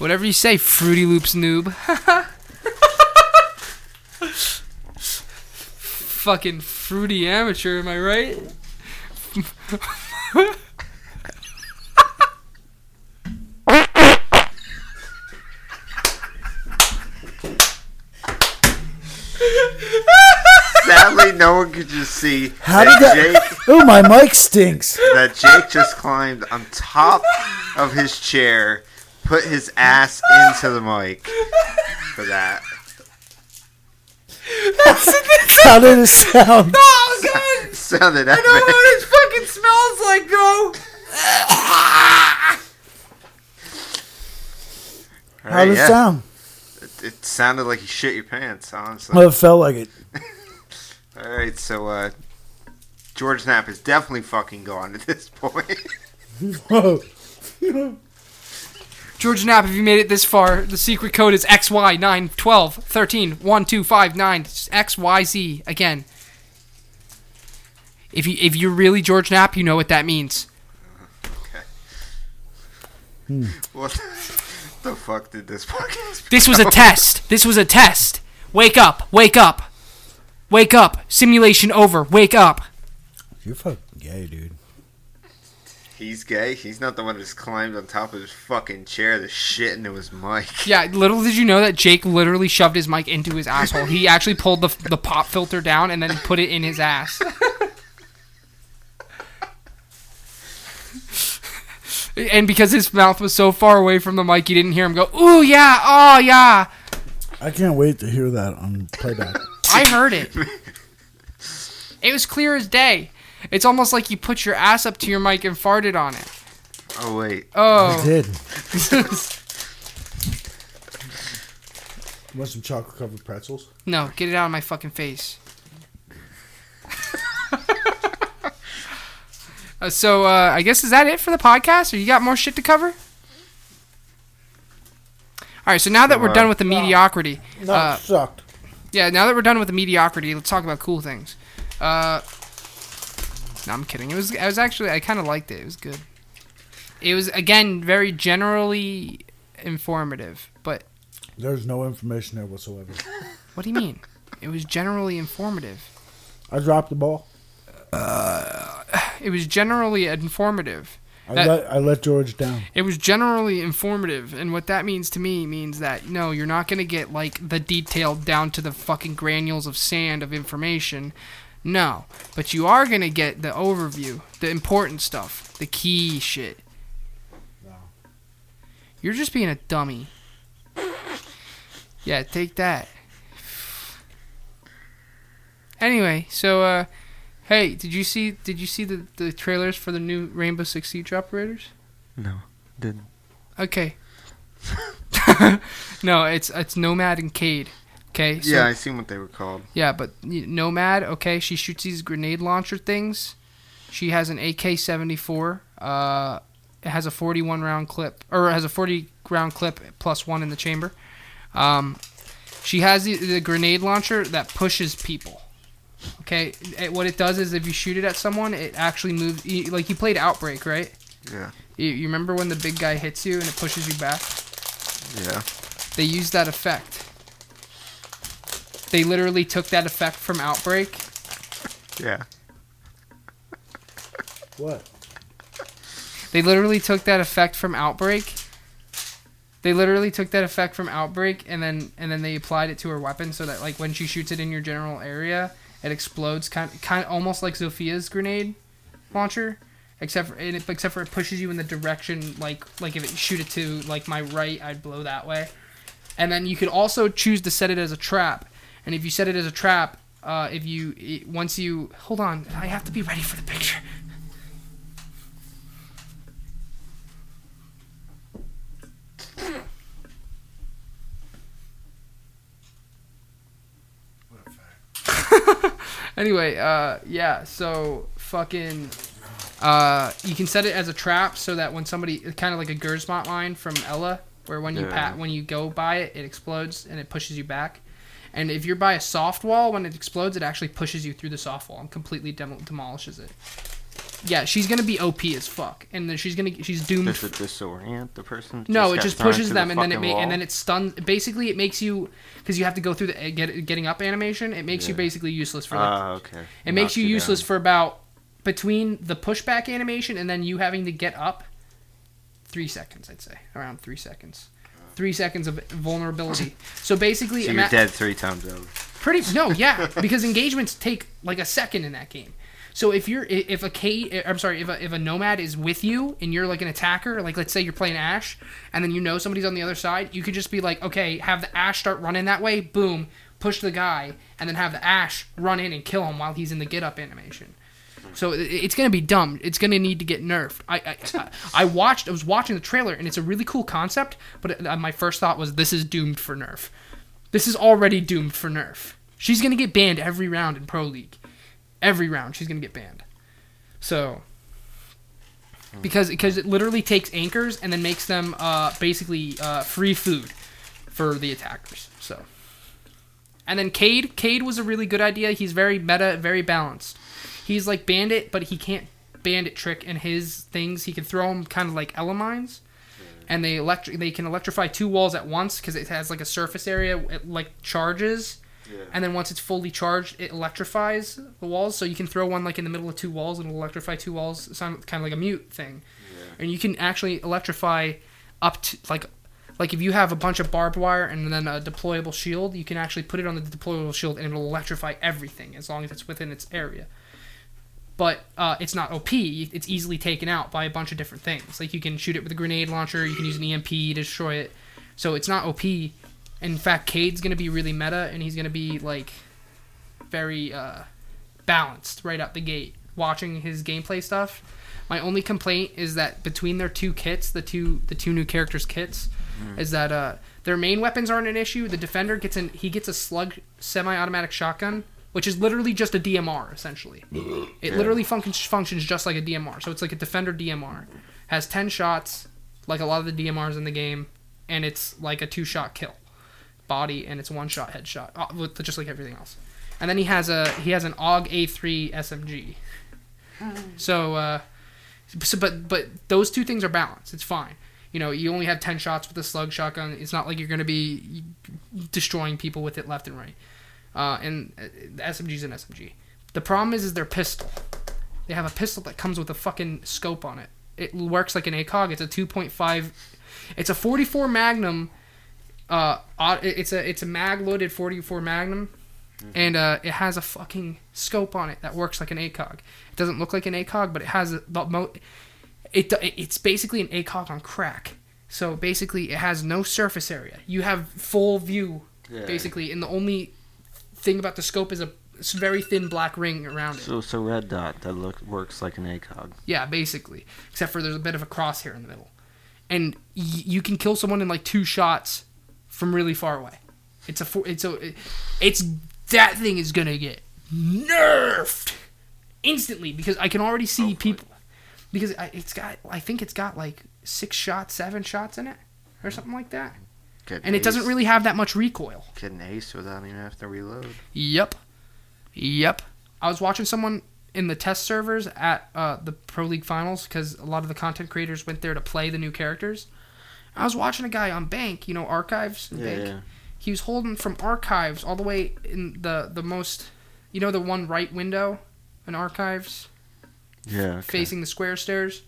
Whatever you say, Fruity Loops noob. Fucking fruity amateur, am I right? Sadly, no one could just see How that, did that- Jake Oh, my mic stinks. that Jake just climbed on top of his chair, put his ass into the mic for that. How did it sound? Oh god! Sounded epic. I know what it fucking smells like, bro. How right, does yeah. it sound? It, it sounded like you shit your pants, honestly. Well, it felt like it. All right, so uh, George Knapp is definitely fucking gone at this point. Whoa. George Knapp, if you made it this far, the secret code is XY9 12 13 1259 XYZ. Again, if you if you're really George Knapp, you know what that means. what the fuck did this podcast? This was a test. This was a test. Wake up. Wake up. Wake up. Simulation over. Wake up. You're fucking gay, dude. He's gay. He's not the one who just climbed on top of his fucking chair to shit into his mic. Yeah, little did you know that Jake literally shoved his mic into his asshole. He actually pulled the the pop filter down and then put it in his ass. and because his mouth was so far away from the mic, you didn't hear him go, "Ooh yeah, oh yeah." I can't wait to hear that on playback. I heard it. It was clear as day. It's almost like you put your ass up to your mic and farted on it. Oh wait. Oh. I did. Want some chocolate covered pretzels? No, get it out of my fucking face. Uh, so uh, I guess is that it for the podcast, or you got more shit to cover? All right, so now that we're uh, done with the mediocrity, No, Uh, it sucked. Yeah, now that we're done with the mediocrity, let's talk about cool things. Uh, no, I'm kidding. It was, I was actually, I kind of liked it. It was good. It was again very generally informative, but There's no information there whatsoever. what do you mean? It was generally informative. I dropped the ball. It was generally informative. I That- let I let George down. It was generally informative, and what that means to me means that no, you're not gonna get like the detailed down to the fucking granules of sand of information. No, but you are gonna get the overview, the important stuff, the key shit. No. You're just being a dummy. Yeah, take that. Anyway, so uh, hey, did you see did you see the the trailers for the new Rainbow Six Siege operators? No, didn't. Okay. no, it's it's Nomad and Kaid. Okay. So, yeah, I seen what they were called. Yeah, but Nomad. Okay, she shoots these grenade launcher things. She has an AK-74. Uh, it has a 41 round clip, or it has a 40 round clip plus one in the chamber. Um, she has the, the grenade launcher that pushes people. Okay, it, what it does is if you shoot it at someone, it actually moves. you- Like you played Outbreak, right? Yeah, You, you remember when the big guy hits you and it pushes you back? yeah. They used that effect. They literally took that effect from Outbreak. Yeah. What? They literally took that effect from Outbreak. They literally took that effect from Outbreak and then and then they applied it to her weapon so that like when she shoots it in your general area, it explodes kind kind of almost like Zofia's grenade launcher, except for it, except for it pushes you in the direction like like if it shoot it to like my right, I'd blow that way. And then you could also choose to set it as a trap. And if you set it as a trap, uh, if you it, once you hold on, I have to be ready for the picture. Anyway, uh, yeah, so fucking, uh, you can set it as a trap so that when somebody, kind of like a Grzmot mine from Ela, where when you Yeah. pat, when you go by it, it explodes and it pushes you back. And if you're by a soft wall, when it explodes, it actually pushes you through the soft wall and completely dem- demolishes it. Yeah, she's gonna be OP as fuck, and then she's gonna she's doomed. Does it disorient the person? No, it just pushes them, the and then it ma- and then it stuns. Basically, it makes you because you have to go through the uh, get, getting up animation. It makes you basically useless for like Ah, okay. it makes you down. useless for about between the pushback animation and then you having to get up. Three seconds, I'd say, around three seconds. Three seconds of vulnerability. So basically, So ima- you're dead three times over. Pretty no, yeah, because engagements take like a second in that game. So if you're if a K, I'm sorry, if a, if a nomad is with you and you're like an attacker, like let's say you're playing Ash, and then you know somebody's on the other side, you could just be like, okay, have the Ash start running that way, boom, push the guy, and then have the Ash run in and kill him while he's in the get up animation. So it's gonna be dumb. It's gonna need to get nerfed. I I, I, I watched. I was watching the trailer, and it's a really cool concept. But uh, my first thought was, this is doomed for nerf. This is already doomed for nerf. She's gonna get banned every round in Pro League. Every round, she's gonna get banned. So because because it literally takes anchors and then makes them uh, basically uh, free food for the attackers. So, and then Kaid, Kaid was a really good idea. He's very meta, very balanced. He's like Bandit, but he can't Bandit trick and his things. He can throw them kind of like Ela mines, and they electric they can electrify two walls at once because it has like a surface area it like charges. And then once it's fully charged, it electrifies the walls. So you can throw one like in the middle of two walls and it'll electrify two walls. Kind of like a mute thing. And you can actually electrify up to like like if you have a bunch of barbed wire and then a deployable shield, you can actually put it on the deployable shield and it'll electrify everything as long as it's within its area. But uh, it's not OP. It's easily taken out by a bunch of different things. Like you can shoot it with a grenade launcher. You can use an EMP to destroy it. So it's not OP. In fact, Kaid's gonna be really meta, and he's gonna be like very uh, balanced right out the gate. Watching his gameplay stuff, my only complaint is that between their two kits, the two the two new characters' kits, is that uh, their main weapons aren't an issue. The defender gets an he gets a slug semi-automatic shotgun, which is literally just a DMR essentially. It literally functions functions just like a DMR. So it's like a defender DMR. Has ten shots, like a lot of the DMRs in the game, and it's like a two-shot kill, body, and it's one-shot headshot, uh, with just like everything else. And then he has a he has an AUG A3 SMG. So, uh, so but but those two things are balanced. It's fine. You know, you only have ten shots with a slug shotgun. It's not like you're going to be destroying people with it left and right. Uh, and uh, the SMG's an SMG. The problem is, is their pistol. They have a pistol that comes with a fucking scope on it. It works like an ACOG. It's a 2.5. It's a 44 Magnum. Uh, it's a it's a mag loaded 44 Magnum, and uh, it has a fucking scope on it that works like an ACOG. It doesn't look like an ACOG, but it has a- the mo- it it's basically an ACOG on crack. So basically, it has no surface area. You have full view, Yeah. basically, and the only thing about the scope is a very thin black ring around it. So, so red dot that look works like an ACOG. Yeah, basically, except for there's a bit of a crosshair in the middle, and y- you can kill someone in like two shots from really far away. It's a four, it's a it's that thing is gonna get nerfed instantly because I can already see people because I, it's got I think it's got like six shots, seven shots in it or something like that, and it doesn't really have that much recoil. get an ace without even having to reload. Yep. Yep. I was watching someone in the test servers at uh, the Pro League Finals because a lot of the content creators went there to play the new characters. I was watching a guy on Bank, you know, Archives. Yeah, Bank. yeah. He was holding from Archives all the way in the the most, you know, the one right window in Archives Yeah. okay. facing the square stairs.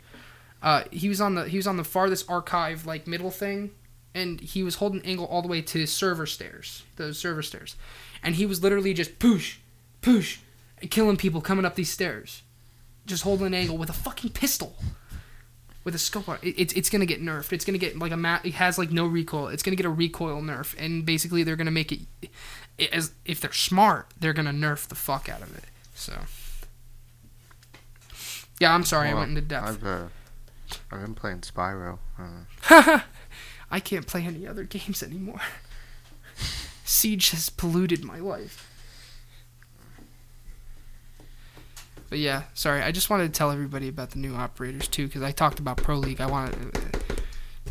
Uh, he was on the he was on the farthest archive like middle thing, and he was holding angle all the way to server stairs, those server stairs, and he was literally just push, push, killing people coming up these stairs, just holding an angle with a fucking pistol, with a scope on. It, it's it's gonna get nerfed. It's gonna get like a mat. It has like no recoil. It's gonna get a recoil nerf, and basically they're gonna make it, it as if they're smart, they're gonna nerf the fuck out of it. So. Yeah, I'm sorry I went into depth. I've uh, I've been playing Spyro. Uh, I can't play any other games anymore. Siege has polluted my life. But yeah, sorry. I just wanted to tell everybody about the new operators too, because I talked about Pro League. I wanted,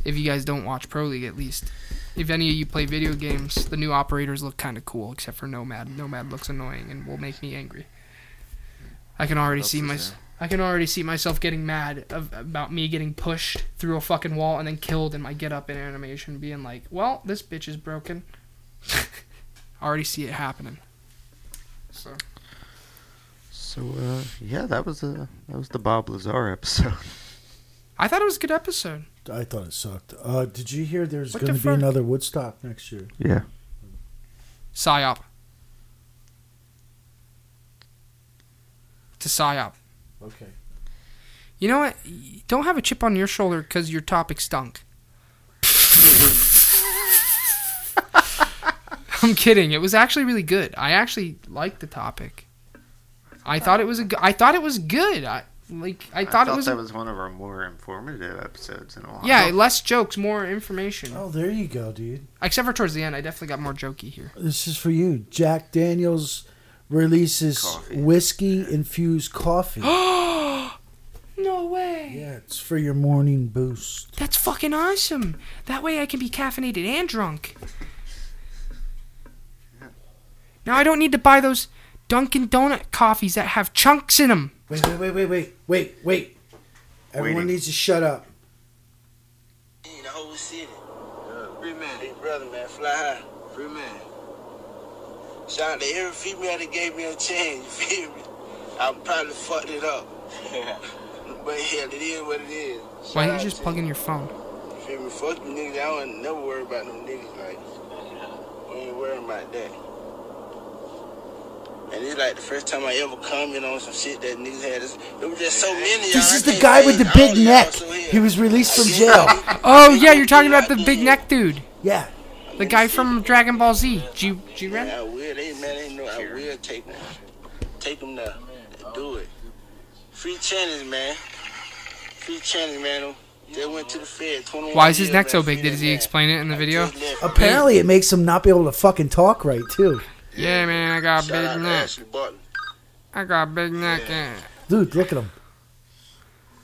if you guys don't watch Pro League, at least, if any of you play video games, the new operators look kind of cool, except for Nomad. Nomad looks annoying and will make me angry. I can already see my. there? I can already see myself getting mad of, about me getting pushed through a fucking wall and then killed in my get up in animation, being like, "Well, this bitch is broken." I already see it happening. So so uh, yeah, that was the that was the Bob Lazar episode. I thought it was a good episode. I thought it sucked. Uh, did you hear there's What going the to be fuck? another Woodstock next year? yeah. Psyop. To psyop. Okay. You know what? Don't have a chip on your shoulder because your topic stunk. I'm kidding. It was actually really good. I actually liked the topic. I I thought it was a. g- I thought it was good. I like. I thought, it was. that a- was one of our more informative episodes in a while. yeah, less jokes, more information. Oh, there you go, dude. Except for towards the end, I definitely got more jokey here. This is for you. Jack Daniels releases Coffee. whiskey infused coffee. no way. yeah, it's for your morning boost. That's fucking awesome. That way I can be caffeinated and drunk. Now I don't need to buy those Dunkin' Donut coffees that have chunks in them. Wait, wait, wait, wait, wait, wait, wait. Everyone Waiting. needs to shut up. In the whole city. Yeah. Free man. Big brother, man. Fly high. Free man. Shout out to every female that gave me a chance, you feel me? I probably fucked it up. but hell, it is what it is. Shout Why don't you just to plug in your phone? You feel me? Fuck them niggas. I don't never worry about them niggas. Like, we ain't worrying about that. And it's like the first time I ever comment on some shit that niggas had. It was just so many. y'all, This is the guy with the big neck. He was released from jail. Oh yeah, you're talking about the big neck dude, Yeah. the guy from Dragon Ball Z. G G Man, Ren. I will. They man, they know I will take them. Take them to do it. Free channels, man. Free channels, man. They went to the Fed. Why is his neck so big? Did he explain it in the video? Apparently, it makes him not be able to fucking talk right too. Yeah, man, I got a Shout big to neck. Ashley Barton. I got a big neck. yeah. Dude, look at him.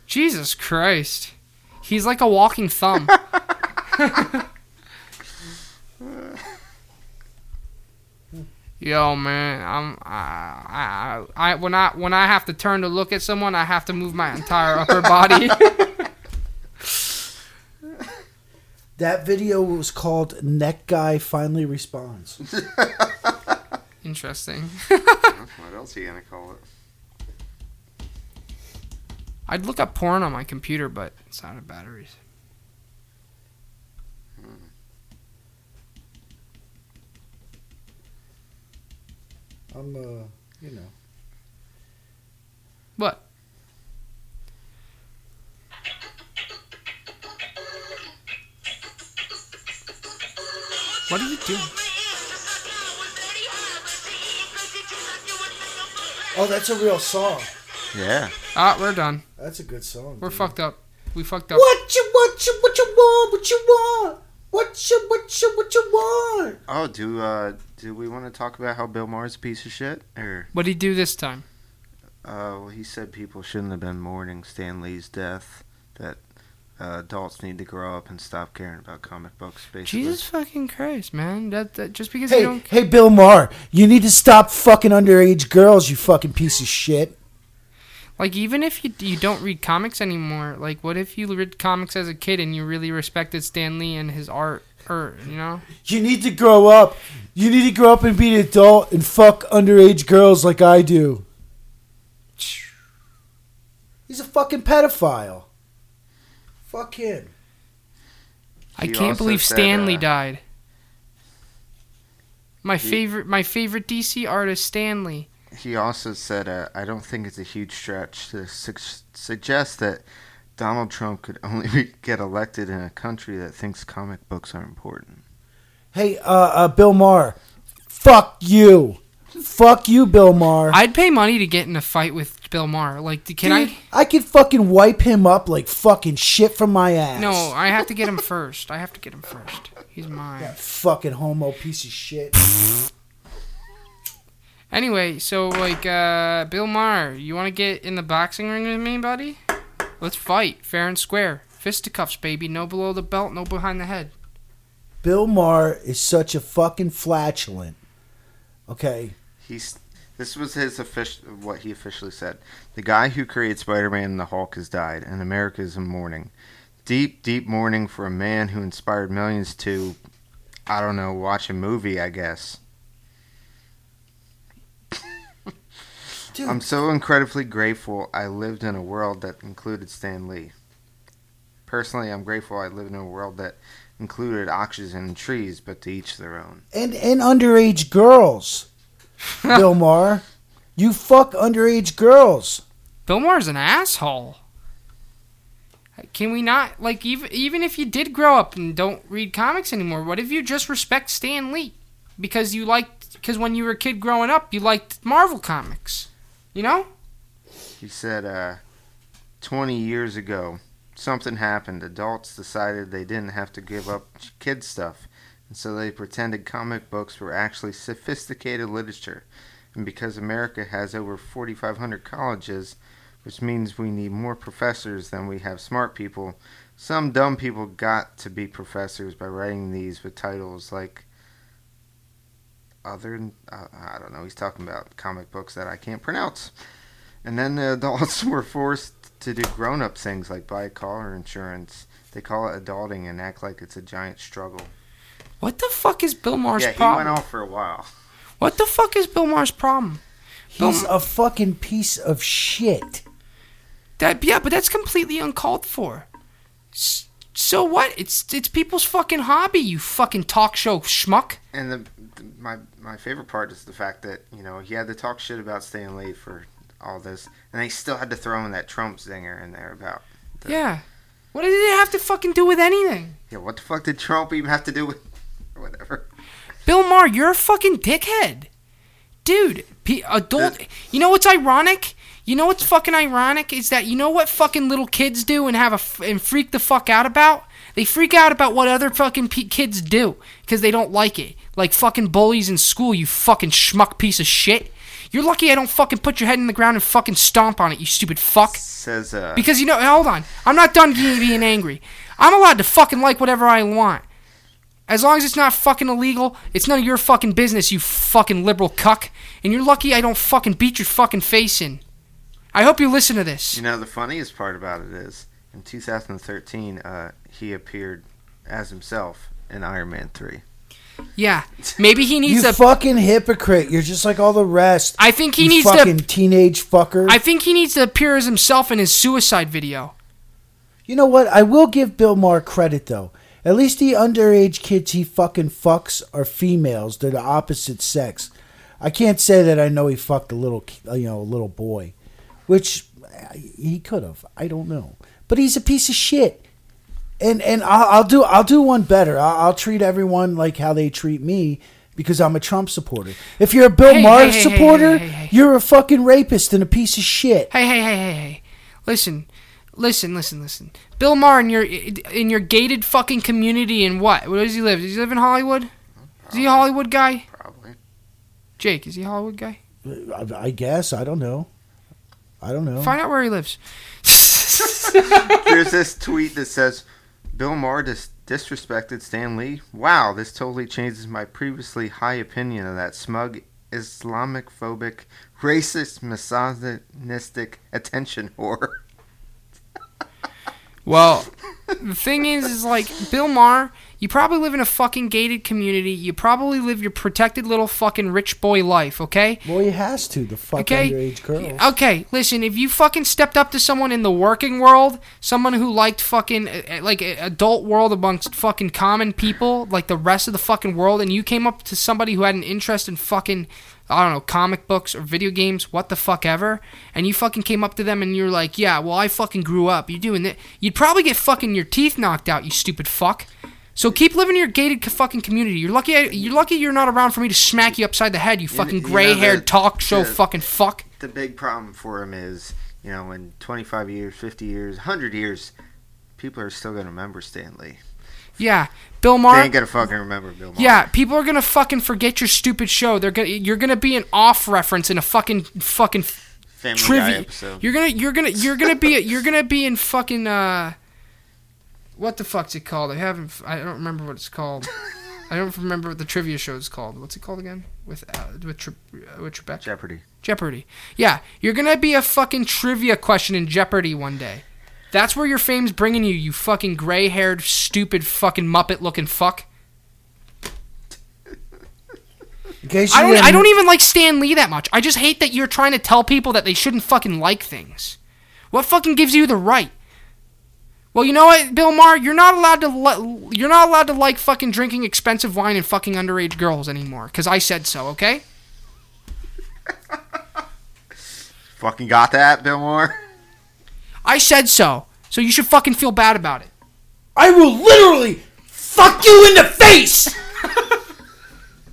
Jesus Christ, he's like a walking thumb. Yo, man, I'm I, I I when I when I have to turn to look at someone, I have to move my entire upper body. That video was called "Neck Guy Finally Responds." Interesting. What else are you gonna call it? I'd look up porn on my computer, but it's out of batteries. I'm, uh, you know. What? What are you doing? Oh, that's a real song. Yeah. Ah, we're done. That's a good song. We're dude. fucked up. We fucked up. What you, what you, what you want? What you want? What you, what you, what you want? Oh, do uh, do we want to talk about how Bill Maher's a piece of shit? Or What'd he do this time? uh, well, he said people shouldn't have been mourning Stan Lee's death. That uh, adults need to grow up and stop caring about comic books. Basically. Jesus fucking Christ, man. That, that just because you Hey, don't hey, Bill Maher, you need to stop fucking underage girls, you fucking piece of shit. like even if you you don't read comics anymore, like what if you read comics as a kid and you really respected Stan Lee and his art or, you know? You need to grow up. You need to grow up and be an adult and fuck underage girls like I do. He's a fucking pedophile. Fuck him. I He can't believe said, Stanley uh, died. My favorite my favorite DC artist Stanley. He also said, uh, I don't think it's a huge stretch to su- suggest that Donald Trump could only be- get elected in a country that thinks comic books are important. Hey, uh, uh, Bill Maher. Fuck you. Fuck you, Bill Maher. I'd pay money to get in a fight with Bill Maher. Like can Dude, I I could fucking wipe him up like fucking shit from my ass. No, I have to get him first. I have to get him first. He's mine. That fucking homo piece of shit. Anyway, so like uh Bill Maher, you want to get in the boxing ring with me, buddy? Let's fight, fair and square. Fisticuffs, baby. No below the belt, no behind the head. Bill Maher is such a fucking flatulent. Okay. He's this was his official what he officially said. The guy who created Spider-Man and the Hulk has died, and America is in mourning. Deep, deep mourning for a man who inspired millions to, I don't know, watch a movie. I guess. Dude, I'm so incredibly grateful I lived in a world that included Stan Lee. Personally, I'm grateful I lived in a world that included oxygen and trees, but to each their own. and and underage girls. Bill Maher, you fuck underage girls. Bill Maher's an asshole. Can we not like even even if you did grow up and don't read comics anymore? What if you just respect Stan Lee because you liked because when you were a kid growing up you liked Marvel comics, You know? He said, uh, 20 years ago, something happened. Adults decided they didn't have to give up kid stuff, and so they pretended comic books were actually sophisticated literature. And because America has over 4,500 colleges, which means we need more professors than we have smart people, some dumb people got to be professors by writing these with titles like other uh, I don't know. He's talking about comic books that I can't pronounce. And then the adults were forced to do grown-up things like buy car insurance. They call it adulting and act like it's a giant struggle. What the fuck is Bill Maher's yeah, he problem? went off for a while. What the fuck is Bill Maher's problem? Bill He's a fucking piece of shit. That yeah, but that's completely uncalled for. So what? It's it's people's fucking hobby. You fucking talk show schmuck. And the, the my my favorite part is the fact that you know he had to talk shit about Stan Lee for all this, and they still had to throw in that Trump zinger in there about The- Yeah. What did it have to fucking do with anything? yeah. What the fuck did Trump even have to do with or whatever? Bill Maher, you're a fucking dickhead. Dude, P- adult. You know what's ironic? You know what's fucking ironic is that you know what fucking little kids do and have a f- and freak the fuck out about? They freak out about what other fucking pe kids do because they don't like it. Like fucking bullies in school, you fucking schmuck piece of shit. You're lucky I don't fucking put your head in the ground and fucking stomp on it, you stupid fuck. Says uh, Because you know, hold on, I'm not done being angry. I'm allowed to fucking like whatever I want. As long as it's not fucking illegal, it's none of your fucking business, you fucking liberal cuck. And you're lucky I don't fucking beat your fucking face in. I hope you listen to this. You know, the funniest part about it is in 2013, uh, he appeared as himself in Iron Man 3. Yeah, maybe he needs to. You fucking hypocrite. You're just like all the rest. I think he you needs fucking to. teenage fucker. I think he needs to appear as himself in his suicide video. You know what? I will give Bill Maher credit though. At least the underage kids he fucking fucks are females. They're the opposite sex. I can't say that I know he fucked a little, you know, a little boy, which uh, he could have. I don't know, but he's a piece of shit. And and I'll, I'll do I'll do one better. I'll, I'll treat everyone like how they treat me because I'm a Trump supporter. If you're a Bill Hey, Maher hey, supporter, hey. you're a fucking rapist and a piece of shit. Hey, hey, hey, hey, hey! Listen, listen, listen, listen. Bill Maher in your in your gated fucking community in what? Where does he live? Does he live in Hollywood? Is he a Hollywood guy? Probably. Jake, is he a Hollywood guy? I, I guess I don't know. I don't know. Find out where he lives. There's this tweet that says, Bill Maher dis- disrespected Stan Lee. Wow, this totally changes my previously high opinion of that smug, Islamic phobic, racist, misogynistic attention whore. Well, the thing is, is like Bill Maher. You probably live in a fucking gated community. You probably live your protected little fucking rich boy life. Okay. Well, he has to. The fuck Okay. underage girls. Okay, listen, if you fucking stepped up to someone in the working world, someone who liked fucking uh, uh, like adult world amongst fucking common people, like the rest of the fucking world, and you came up to somebody who had an interest in fucking I don't know, comic books or video games, what the fuck ever, and you fucking came up to them and you're like, "Yeah, well, I fucking grew up. You're doing that." You'd probably get fucking your teeth knocked out, you stupid fuck. So keep living in your gated fucking community. You're lucky. You're lucky you're not around for me to smack you upside the head. You fucking gray-haired talk show the- fucking fuck. The big problem for him is, you know, in 25 years, 50 years, 100 years, people are still going to remember Stan Lee. Yeah, Bill They Maher. ain't going to fucking remember Bill Maher. Yeah, people are gonna fucking forget your stupid show. They're gonna you're gonna be an off reference in a fucking fucking Family trivia. episode. You're gonna you're gonna you're gonna be you're gonna be in fucking uh, what the fuck's it called? I haven't I don't remember what it's called. I don't remember what the trivia show is called. What's it called again? With uh, with Tre- uh, with Trebek? Jeopardy. Jeopardy. Yeah, you're gonna be a fucking trivia question in Jeopardy one day. That's where your fame's bringing you, you fucking gray-haired, stupid, fucking Muppet-looking fuck. I don't. I don't even like Stan Lee that much. I just hate that you're trying to tell people that they shouldn't fucking like things. What fucking gives you the right? Well, you know what, Bill Maher, you're not allowed to. Li- you're not allowed to like fucking drinking expensive wine and fucking underage girls anymore. Cause I said so. Okay. Fucking got that, Bill Maher? I said so. So you should fucking feel bad about it. I will literally fuck you in the face.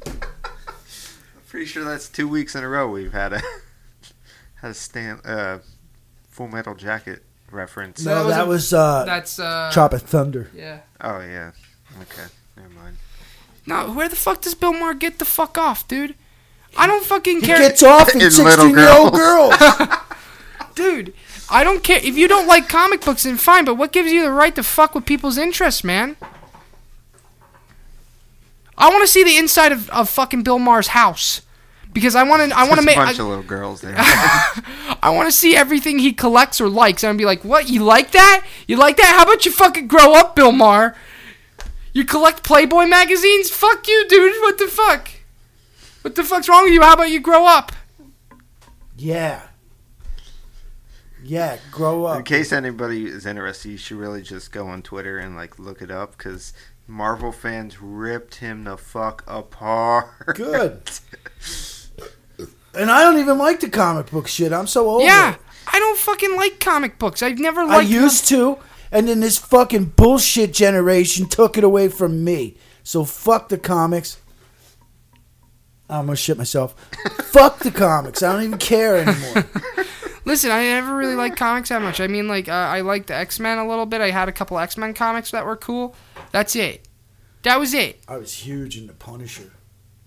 I'm pretty sure that's two weeks in a row we've had a had a stand uh, Full Metal Jacket reference. No, that was that was uh, That's uh. Tropic Thunder. Yeah. Oh yeah. Okay. Never mind. Now, where the fuck does Bill Maher get the fuck off, dude? I don't fucking care. He care, gets off in In sixteen-year-old girls. girls. dude. I don't care if you don't like comic books, then fine. But what gives you the right to fuck with people's interests, man? I want to see the inside of, of fucking Bill Maher's house because I want to. I want to make. a bunch I, of little girls there. I want to see everything he collects or likes. And I'd be like, what? You like that? You like that? How about you fucking grow up, Bill Maher? You collect Playboy magazines? Fuck you, dude. What the fuck? What the fuck's wrong with you? How about you grow up? yeah. Yeah, grow up. In case anybody is interested, you should really just go on Twitter and like look it up because Marvel fans ripped him the fuck apart. Good. And I don't even like the comic book shit. I'm so old. Yeah. I don't fucking like comic books. I've never I liked used to, and then this fucking bullshit generation took it away from me. So fuck the comics. I'm gonna shit myself. fuck the comics. I don't even care anymore. Listen, I never really liked comics that much. I mean, like, uh, I liked the X Men a little bit. I had a couple X Men comics that were cool. That's it. That was it. I was huge into Punisher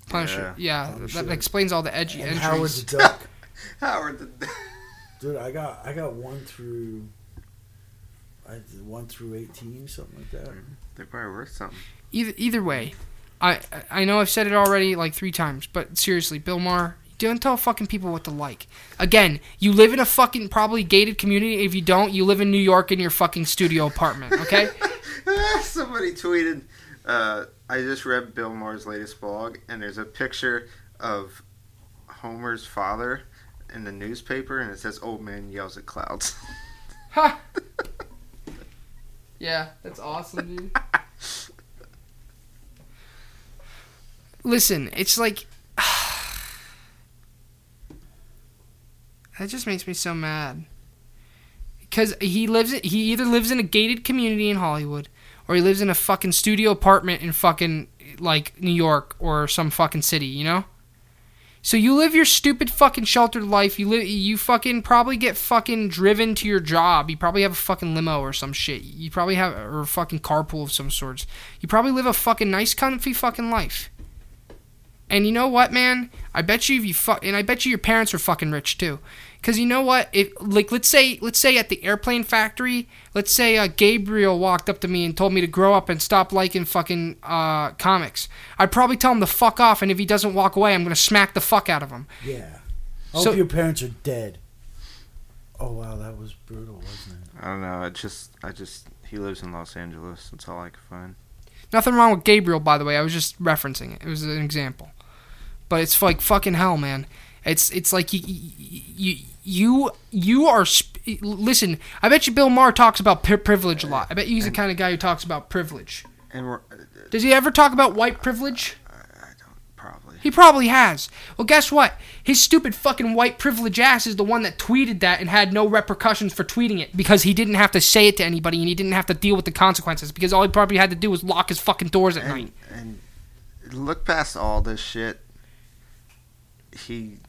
Punisher. Yeah, Punisher. that explains all the edgy and Howard the Duck. Howard the Duck. Dude, I got I got one through. I did one through eighteen, something like that. They're probably worth something. Either either way, I I know I've said it already like three times, but seriously, Bill Maher, don't tell fucking people what to like. Again, you live in a fucking probably gated community. If you don't, you live in New York in your fucking studio apartment. Okay. Somebody tweeted, uh, I just read Bill Maher's latest blog, and there's a picture of Homer's father in the newspaper, and it says, Old man yells at clouds. ha. Yeah, that's awesome, dude. Listen, it's like that just makes me so mad. Because he lives, he either lives in a gated community in Hollywood, or he lives in a fucking studio apartment in fucking like New York or some fucking city, you know. So you live your stupid fucking sheltered life. You live, you fucking probably get fucking driven to your job. You probably have a fucking limo or some shit. You probably have or a fucking carpool of some sorts. You probably live a fucking nice, comfy fucking life. And you know what, man? I bet you if you fuck, and I bet you your parents are fucking rich too. Cause you know what? If like let's say let's say at the airplane factory, let's say uh, Gabriel walked up to me and told me to grow up and stop liking fucking uh, comics. I'd probably tell him to fuck off, and if he doesn't walk away, I'm gonna smack the fuck out of him. Yeah. I So- hope your parents are dead. Oh wow, that was brutal, wasn't it? I don't know. I just, I just, he lives in Los Angeles. That's all I could find. Nothing wrong with Gabriel, by the way. I was just referencing it. It was an example. But it's like fucking hell, man. It's it's like you you you you are. Sp- listen, I bet you Bill Maher talks about pri- privilege a lot. I bet you he's the kind of guy who talks about privilege. And we're, Does he ever talk about white privilege? I don't, probably. He probably has. Well, guess what? His stupid fucking white privilege ass is the one that tweeted that and had no repercussions for tweeting it because he didn't have to say it to anybody and he didn't have to deal with the consequences because all he probably had to do was lock his fucking doors at night. And, and look past all this shit. He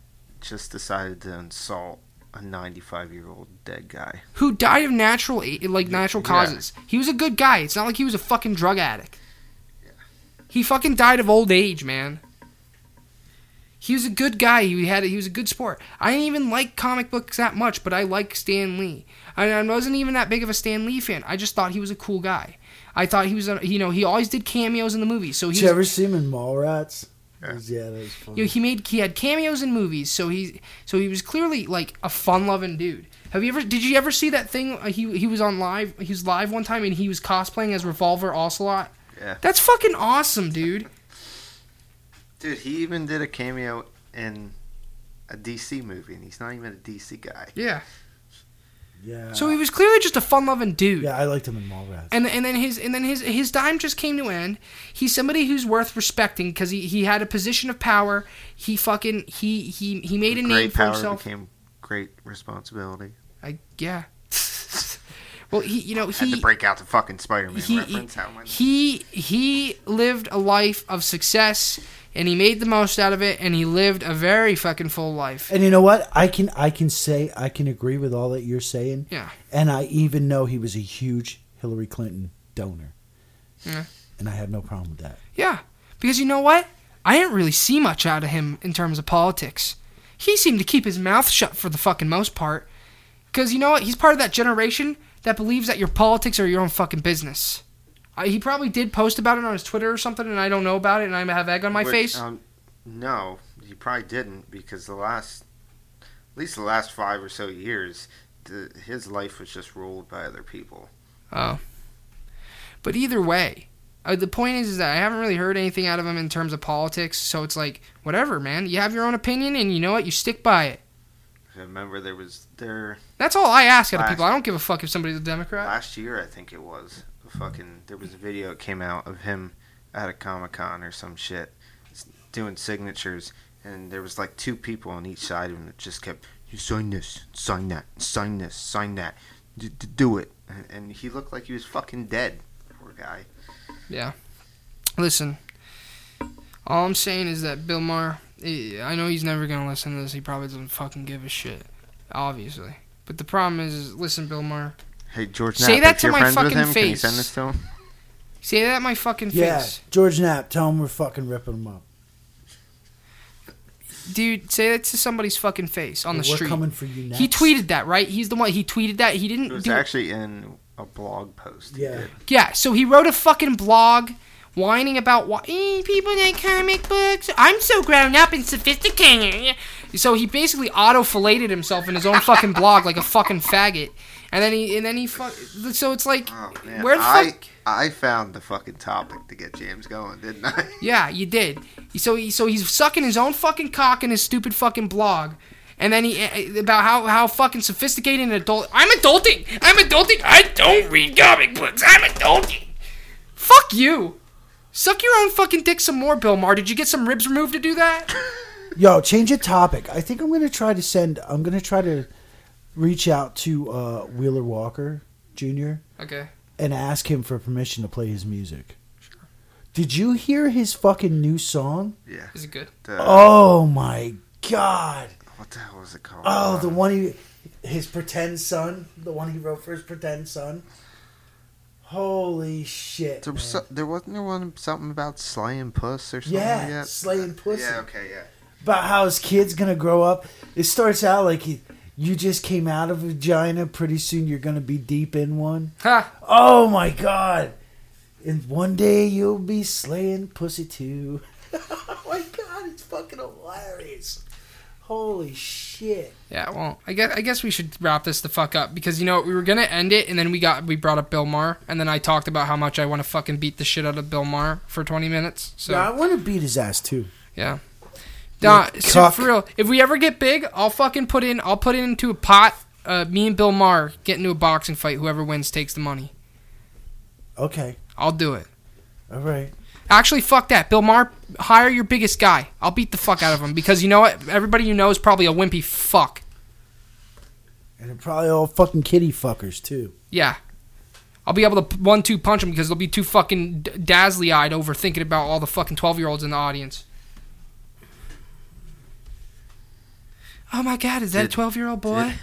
just decided to insult a 95 year old dead guy. who died of natural like natural Yeah. causes. He was a good guy. It's not like he was a fucking drug addict. He fucking died of old age, man. He was a good guy. He had he was a good sport. I didn't even like comic books that much, but I like Stan Lee. I, I wasn't even that big of a Stan Lee fan. I just thought he was a cool guy. I thought he was a you know he always did cameos in the movies. So Did you ever see him in Mallrats? Yeah. Yeah, that was fun. you know, he made he had cameos in movies, so he so he was clearly like a fun-loving dude. Have you ever did you ever see that thing? Uh, he he was on live. He was live one time and he was cosplaying as Revolver Ocelot. Yeah. That's fucking awesome, dude. Dude, he even did a cameo in a DC movie, and he's not even a DC guy. Yeah. Yeah. So he was clearly just a fun-loving dude. yeah, I liked him in Mallrats. And and then his and then his his time just came to an end. He's somebody who's worth respecting because he, he had a position of power. He fucking he he he made a name great for power himself. became great responsibility. I yeah. well, he you know he Had he to break out the fucking Spider-Man he, reference. How am I- he he lived a life of success and he made the most out of it, and he lived a very fucking full life. And you know what? I can I can say I can agree with all that you're saying. Yeah. And I even know he was a huge Hillary Clinton donor. Yeah. And I have no problem with that. Yeah, because you know what? I didn't really see much out of him in terms of politics. He seemed to keep his mouth shut for the fucking most part. Because you know what? He's part of that generation that believes that your politics are your own fucking business. Uh, he probably did post about it on his Twitter or something, and I don't know about it, and I have egg on my face. Um, no, he probably didn't because the last, at least the last five or so years, the, his life was just ruled by other people. Oh. But either way, uh, the point is, is that I haven't really heard anything out of him in terms of politics. So it's like, whatever, man. You have your own opinion, and you know what? You stick by it. I remember there was there That's all I ask out of people. I don't give a fuck if somebody's a Democrat. last year, I think it was. Fucking, there was a video that came out of him at a Comic Con or some shit, doing signatures, and there was like two people on each side of him that just kept, "You sign this, sign that, sign this, sign that, D- d- do it," and, he looked like he was fucking dead. Poor guy. Yeah. Listen, all I'm saying is that Bill Maher, I know he's never gonna listen to this. He probably doesn't fucking give a shit, obviously. But the problem is, is listen, Bill Maher, Hey George, Knapp, Say that if to you're my friends with fucking him, can you face. send this to him? say that in my fucking face. Yeah. face, George Knapp, tell him we're fucking ripping him up. dude. Say that to somebody's fucking face on the we're street. coming for you next. He tweeted that, right? He's the one. He tweeted that. He didn't It was do. actually in a blog post. he Yeah. did. Yeah, so he wrote a fucking blog whining about why eh, people like comic books. I'm so grown up and sophisticated. So he basically auto filleted himself in his own fucking blog like a fucking faggot. And then he and then he fuck. So it's like, Oh where the I fuck? I found the fucking topic to get James going, didn't I? Yeah, you did. So he so he's sucking his own fucking cock in his stupid fucking blog. And then he eh, about how how fucking sophisticated and adult. I'm adulting. I'm adulting. I don't read comic books. I'm adulting. Fuck you. Suck your own fucking dick some more, Bill Maher. Did you get some ribs removed to do that? Yo, change the topic. I think I'm gonna try to send. I'm gonna try to reach out to uh, Wheeler Walker Jr. Okay. and ask him for permission to play his music. Sure. Did you hear his fucking new song? Yeah. Is it good? The, Oh my god! What the hell was it called? Oh, the Uh, one he, his pretend son, the one he wrote for his pretend son. Holy shit! There, was man. so, there wasn't there one something about slaying puss or something Yeah, like slaying puss. Yeah. Okay. Yeah. About how his kid's gonna grow up. It starts out like he, you just came out of a vagina. Pretty soon you're gonna be deep in one. Ha! Oh my god! And one day you'll be slaying pussy too. oh my god, it's fucking hilarious. Holy shit. Yeah. Well, I guess I guess we should wrap this the fuck up because you know we were gonna end it and then we got we brought up Bill Maher and then I talked about how much I want to fucking beat the shit out of Bill Maher for 20 minutes. So yeah, I want to beat his ass too. Yeah. Nah, so for real, if we ever get big, I'll fucking put in. I'll put it into a pot. Uh, me and Bill Maher get into a boxing fight. Whoever wins takes the money. Okay. I'll do it. All right. Actually, fuck that. Bill Maher, hire your biggest guy. I'll beat the fuck out of him because you know what? Everybody you know is probably a wimpy fuck. And they're probably all fucking kitty fuckers too. Yeah. I'll be able to one-two punch them because they'll be too fucking d- dazzly-eyed over thinking about all the fucking twelve-year-olds in the audience. Oh my god, is that a twelve-year-old boy?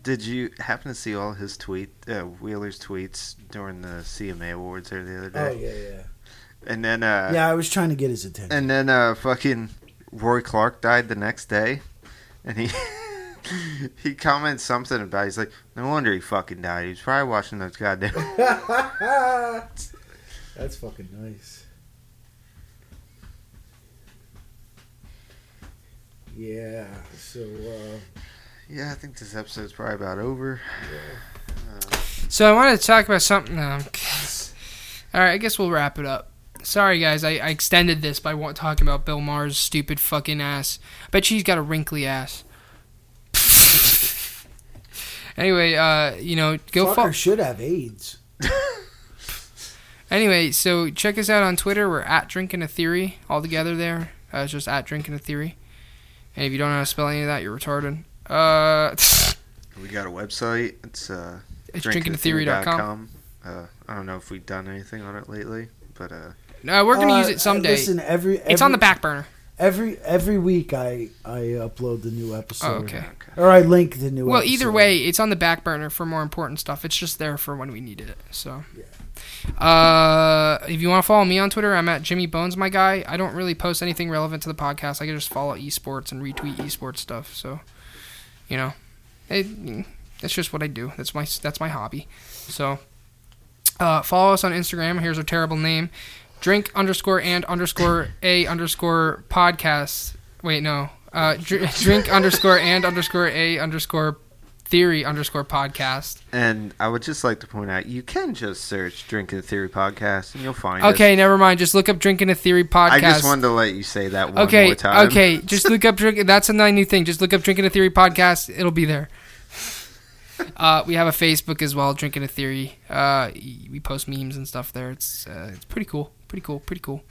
Did you happen to see all his tweet, uh, Wheeler's tweets during the CMA awards there the other day? Oh yeah, yeah. And then, uh, Yeah, I was trying to get his attention. and then, uh, fucking Roy Clark died the next day, and he he commented something about. He's like, no wonder he fucking died. He was probably watching those goddamn. That's fucking nice. Yeah. So uh, yeah, I think this episode's probably about over. Yeah. So I wanted to talk about something. No. All right, I guess we'll wrap it up. Sorry, guys, I, I extended this by wa- talking about Bill Maher's stupid fucking ass. I bet she's got a wrinkly ass. anyway, uh, you know, go fucker follow. should have AIDS. Anyway, so check us out on Twitter. We're at Drinking a Theory all together there. Uh, it's just at Drinking a Theory. And if you don't know how to spell any of that, you're retarded. Uh, We got a website. It's uh, it's drinkingatheory.com. Uh, I don't know if we've done anything on it lately, but uh, Uh, we're gonna Uh, use it someday. Listen, every, every it's on the back burner. every every week. I I upload the new episode. Oh, okay. Or I link the new. Well, episode. either way, it's on the back burner for more important stuff. It's just there for when we needed it. So, uh, if you want to follow me on Twitter, I'm at Jimmy Bones, my guy. I don't really post anything relevant to the podcast. I can just follow esports and retweet esports stuff. So, you know, it, that's just what I do. That's my that's my hobby. So, uh, follow us on Instagram. Here's our terrible name: drink underscore and underscore a underscore podcast. Wait, no. Uh, dr- drink underscore and underscore a underscore theory underscore podcast. And I would just like to point out, you can just search "Drinking Theory" podcast, and you'll find it. Okay, never mind. Just look up drinking a theory podcast. I just wanted to let you say that one okay, more time. okay. Just look up Drinking. That's a new thing. Just look up drinking a theory podcast. It'll be there. Uh, we have a Facebook as well, drinking a theory. Uh, we post memes and stuff there. It's uh, it's pretty cool. Pretty cool. Pretty cool.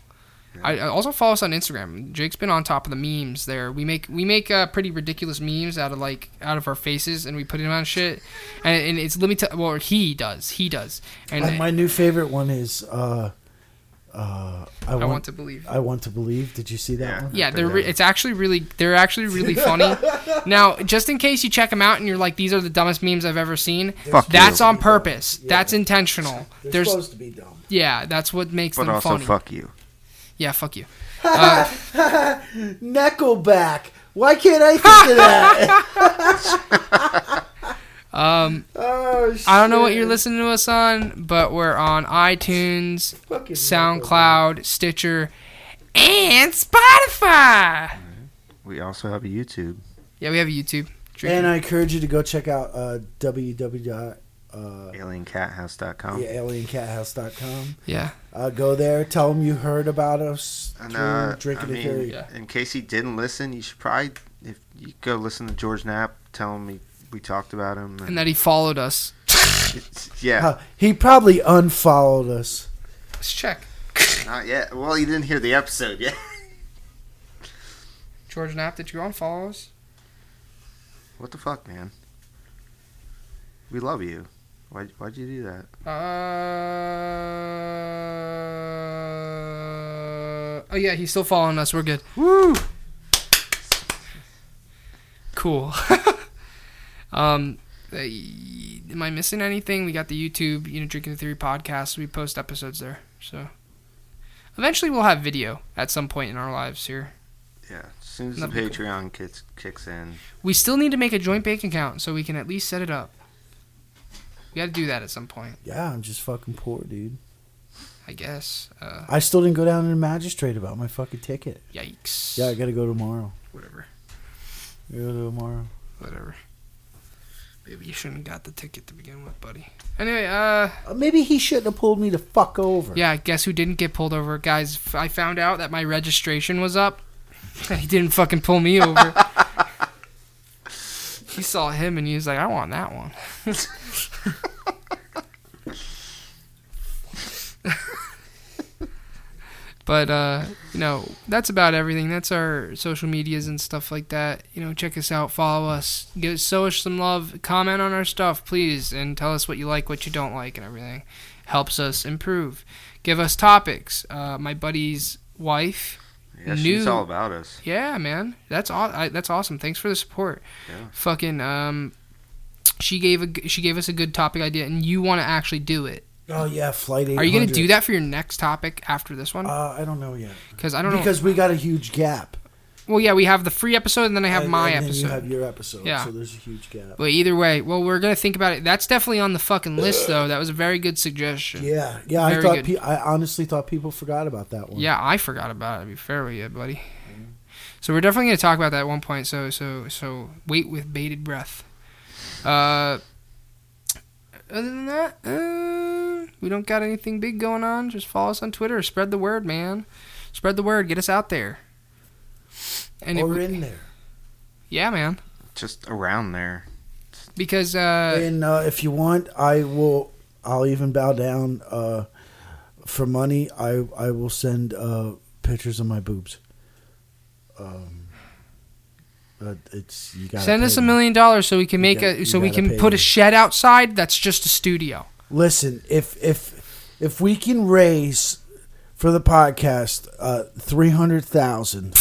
I, I also follow us on Instagram. Jake's been on top of the memes there. We make we make uh, pretty ridiculous memes out of like out of our faces, and we put them on shit. And, and it's limited. Well, he does. He does. And My, my new favorite one is. Uh, uh, I, I want, want to believe. I want to believe. Did you see that Yeah. one? Yeah, they're re- it's actually really they're actually really funny. now, just in case you check them out and you're like, these are the dumbest memes I've ever seen. Fuck that's you. on purpose. Yeah. That's intentional. They're There's supposed to be dumb. yeah, that's what makes But them also, funny. fuck you. Yeah, fuck you. Uh, Nickelback. Why can't I think of that? um, oh, shit. I don't know what you're listening to us on, but we're on iTunes, Fucking SoundCloud, Stitcher, and Spotify. We also have a YouTube. Yeah, we have a YouTube. And I encourage you to go check out uh, www. Uh, AlienCatHouse.com. yeah, alienCatHouse.com. yeah. Uh, go there. Tell them you heard about us And uh, I Drinking a mean, Theory. Yeah. in case he didn't listen, you should probably, if you go listen to George Knapp, tell him we, we talked about him. And that he followed us. yeah, Uh, he probably unfollowed us. Let's check. not yet. Well, he didn't hear the episode yet. George Knapp, did you unfollow us? What the fuck, man? We love you. Why, why'd you do that? Uh, oh yeah, he's still following us. We're good. Woo! Cool. um, uh, am I missing anything? We got the YouTube, you know, Drinking the Theory podcast. We post episodes there. So eventually we'll have video at some point in our lives here. Yeah, as soon as the That'd cool. Patreon kicks, kicks in. We still need to make a joint bank account so we can at least set it up. We got to do that at some point, Yeah, I'm just fucking poor, dude. I guess. Uh, I still didn't go down to the magistrate about my fucking ticket. yikes. Yeah, I gotta go tomorrow. Whatever. Go tomorrow. Whatever. Maybe you shouldn't have got the ticket to begin with, buddy. Anyway, uh, Uh, maybe he shouldn't have pulled me the fuck over. yeah, guess who didn't get pulled over? Guys, I found out that my registration was up. he didn't fucking pull me over. he saw him and he was like, I want that one. but uh, you know, that's about everything. That's our social medias and stuff like that. You know, check us out, follow us, give show us some love, comment on our stuff, please, and tell us what you like, what you don't like, and everything. Helps us improve. Give us topics. Uh, my buddy's wife Yeah, she's New- all about us. yeah, man, that's aw- I, that's awesome. Thanks for the support. Yeah. Fucking um, she gave a she gave us a good topic idea, and you want to actually do it. Oh yeah, flight Are you gonna do that for your next topic after this one? Uh, I don't know yet. Because I don't know. Because we got a huge gap. Well, yeah, we have the free episode, and then I have and, my and then episode. You have your episode. Yeah. So there's a huge gap. but either way, well, we're gonna think about it. That's definitely on the fucking list, though. That was a very good suggestion. Yeah, yeah. I thought. Pe- I honestly thought people forgot about that one. Yeah, I forgot about it. To be fair with you, buddy. So we're definitely gonna talk about that at one point. So so so wait with bated breath. Uh, other than that, uh, we don't got anything big going on. Just follow us on Twitter. Spread the word, man. Spread the word. Get us out there. And or it, in there. yeah, man. Just around there. Because uh, and uh, if you want, I will. I'll even bow down uh, for money. I I will send uh, pictures of my boobs. Um, but it's you got send us a million dollars so we can make got- a so we can put me. a shed outside. That's just a studio. Listen, if if if we can raise for the podcast, uh, three hundred thousand,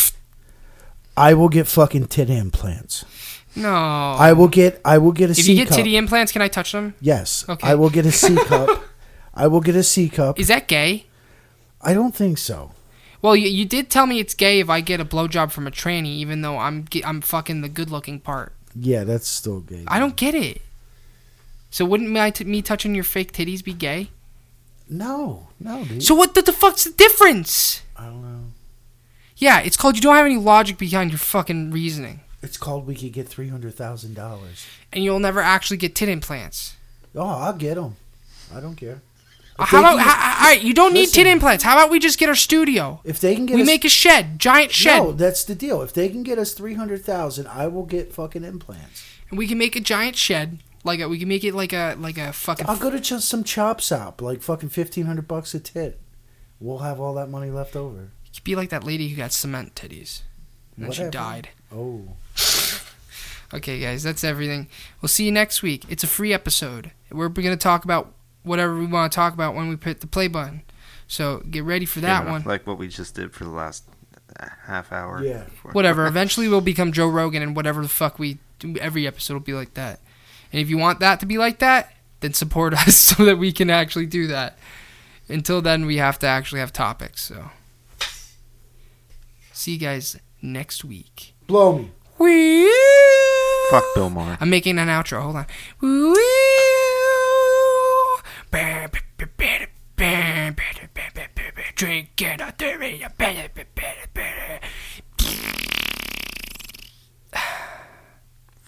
I will get fucking tit implants. No. I will get. I will get a If C you get cup. titty implants, can I touch them? yes, Okay. I will get a C cup. I will get a C cup. Is that gay? I don't think so. Well, you, you did tell me it's gay if I get a blowjob from a tranny, even though I'm ge- I'm fucking the good looking part. Yeah, that's still gay. I don't get it. So wouldn't my t- me touching your fake titties be gay? No, no, dude. So what the, the fuck's the difference? I don't know. Yeah, it's called you don't have any logic behind your fucking reasoning, It's called we could get three hundred thousand dollars. and you'll never actually get tit implants. Oh, I'll get them. I don't care. Uh, If How about how, all right? You don't need Listen. tit implants. How about we just get our studio? If they can get We us, make a shed, giant shed, no, that's the deal. If they can get us three hundred thousand, I will get fucking implants. and we can make a giant shed. Like a, we can make it like a like a fucking. I'll go to just some chop shop, like fucking fifteen hundred bucks a tit. We'll have all that money left over. Be like that lady who got cement titties, and then she died. Oh, Okay, guys, that's everything. We'll see you next week. It's a free episode. We're going to talk about whatever we want to talk about when we hit the play button. So get ready for that Yeah, one. Like what we just did for the last uh, half hour. Yeah. before. Whatever. Eventually, we'll become Joe Rogan, and whatever the fuck we do, every episode will be like that. And if you want that to be like that, then support us so that we can actually do that. Until then, we have to actually have topics. So, see you guys next week. blow me. Wee- Fuck Bill Maher. I'm making an outro. Hold on. Woo- Drinking a theory.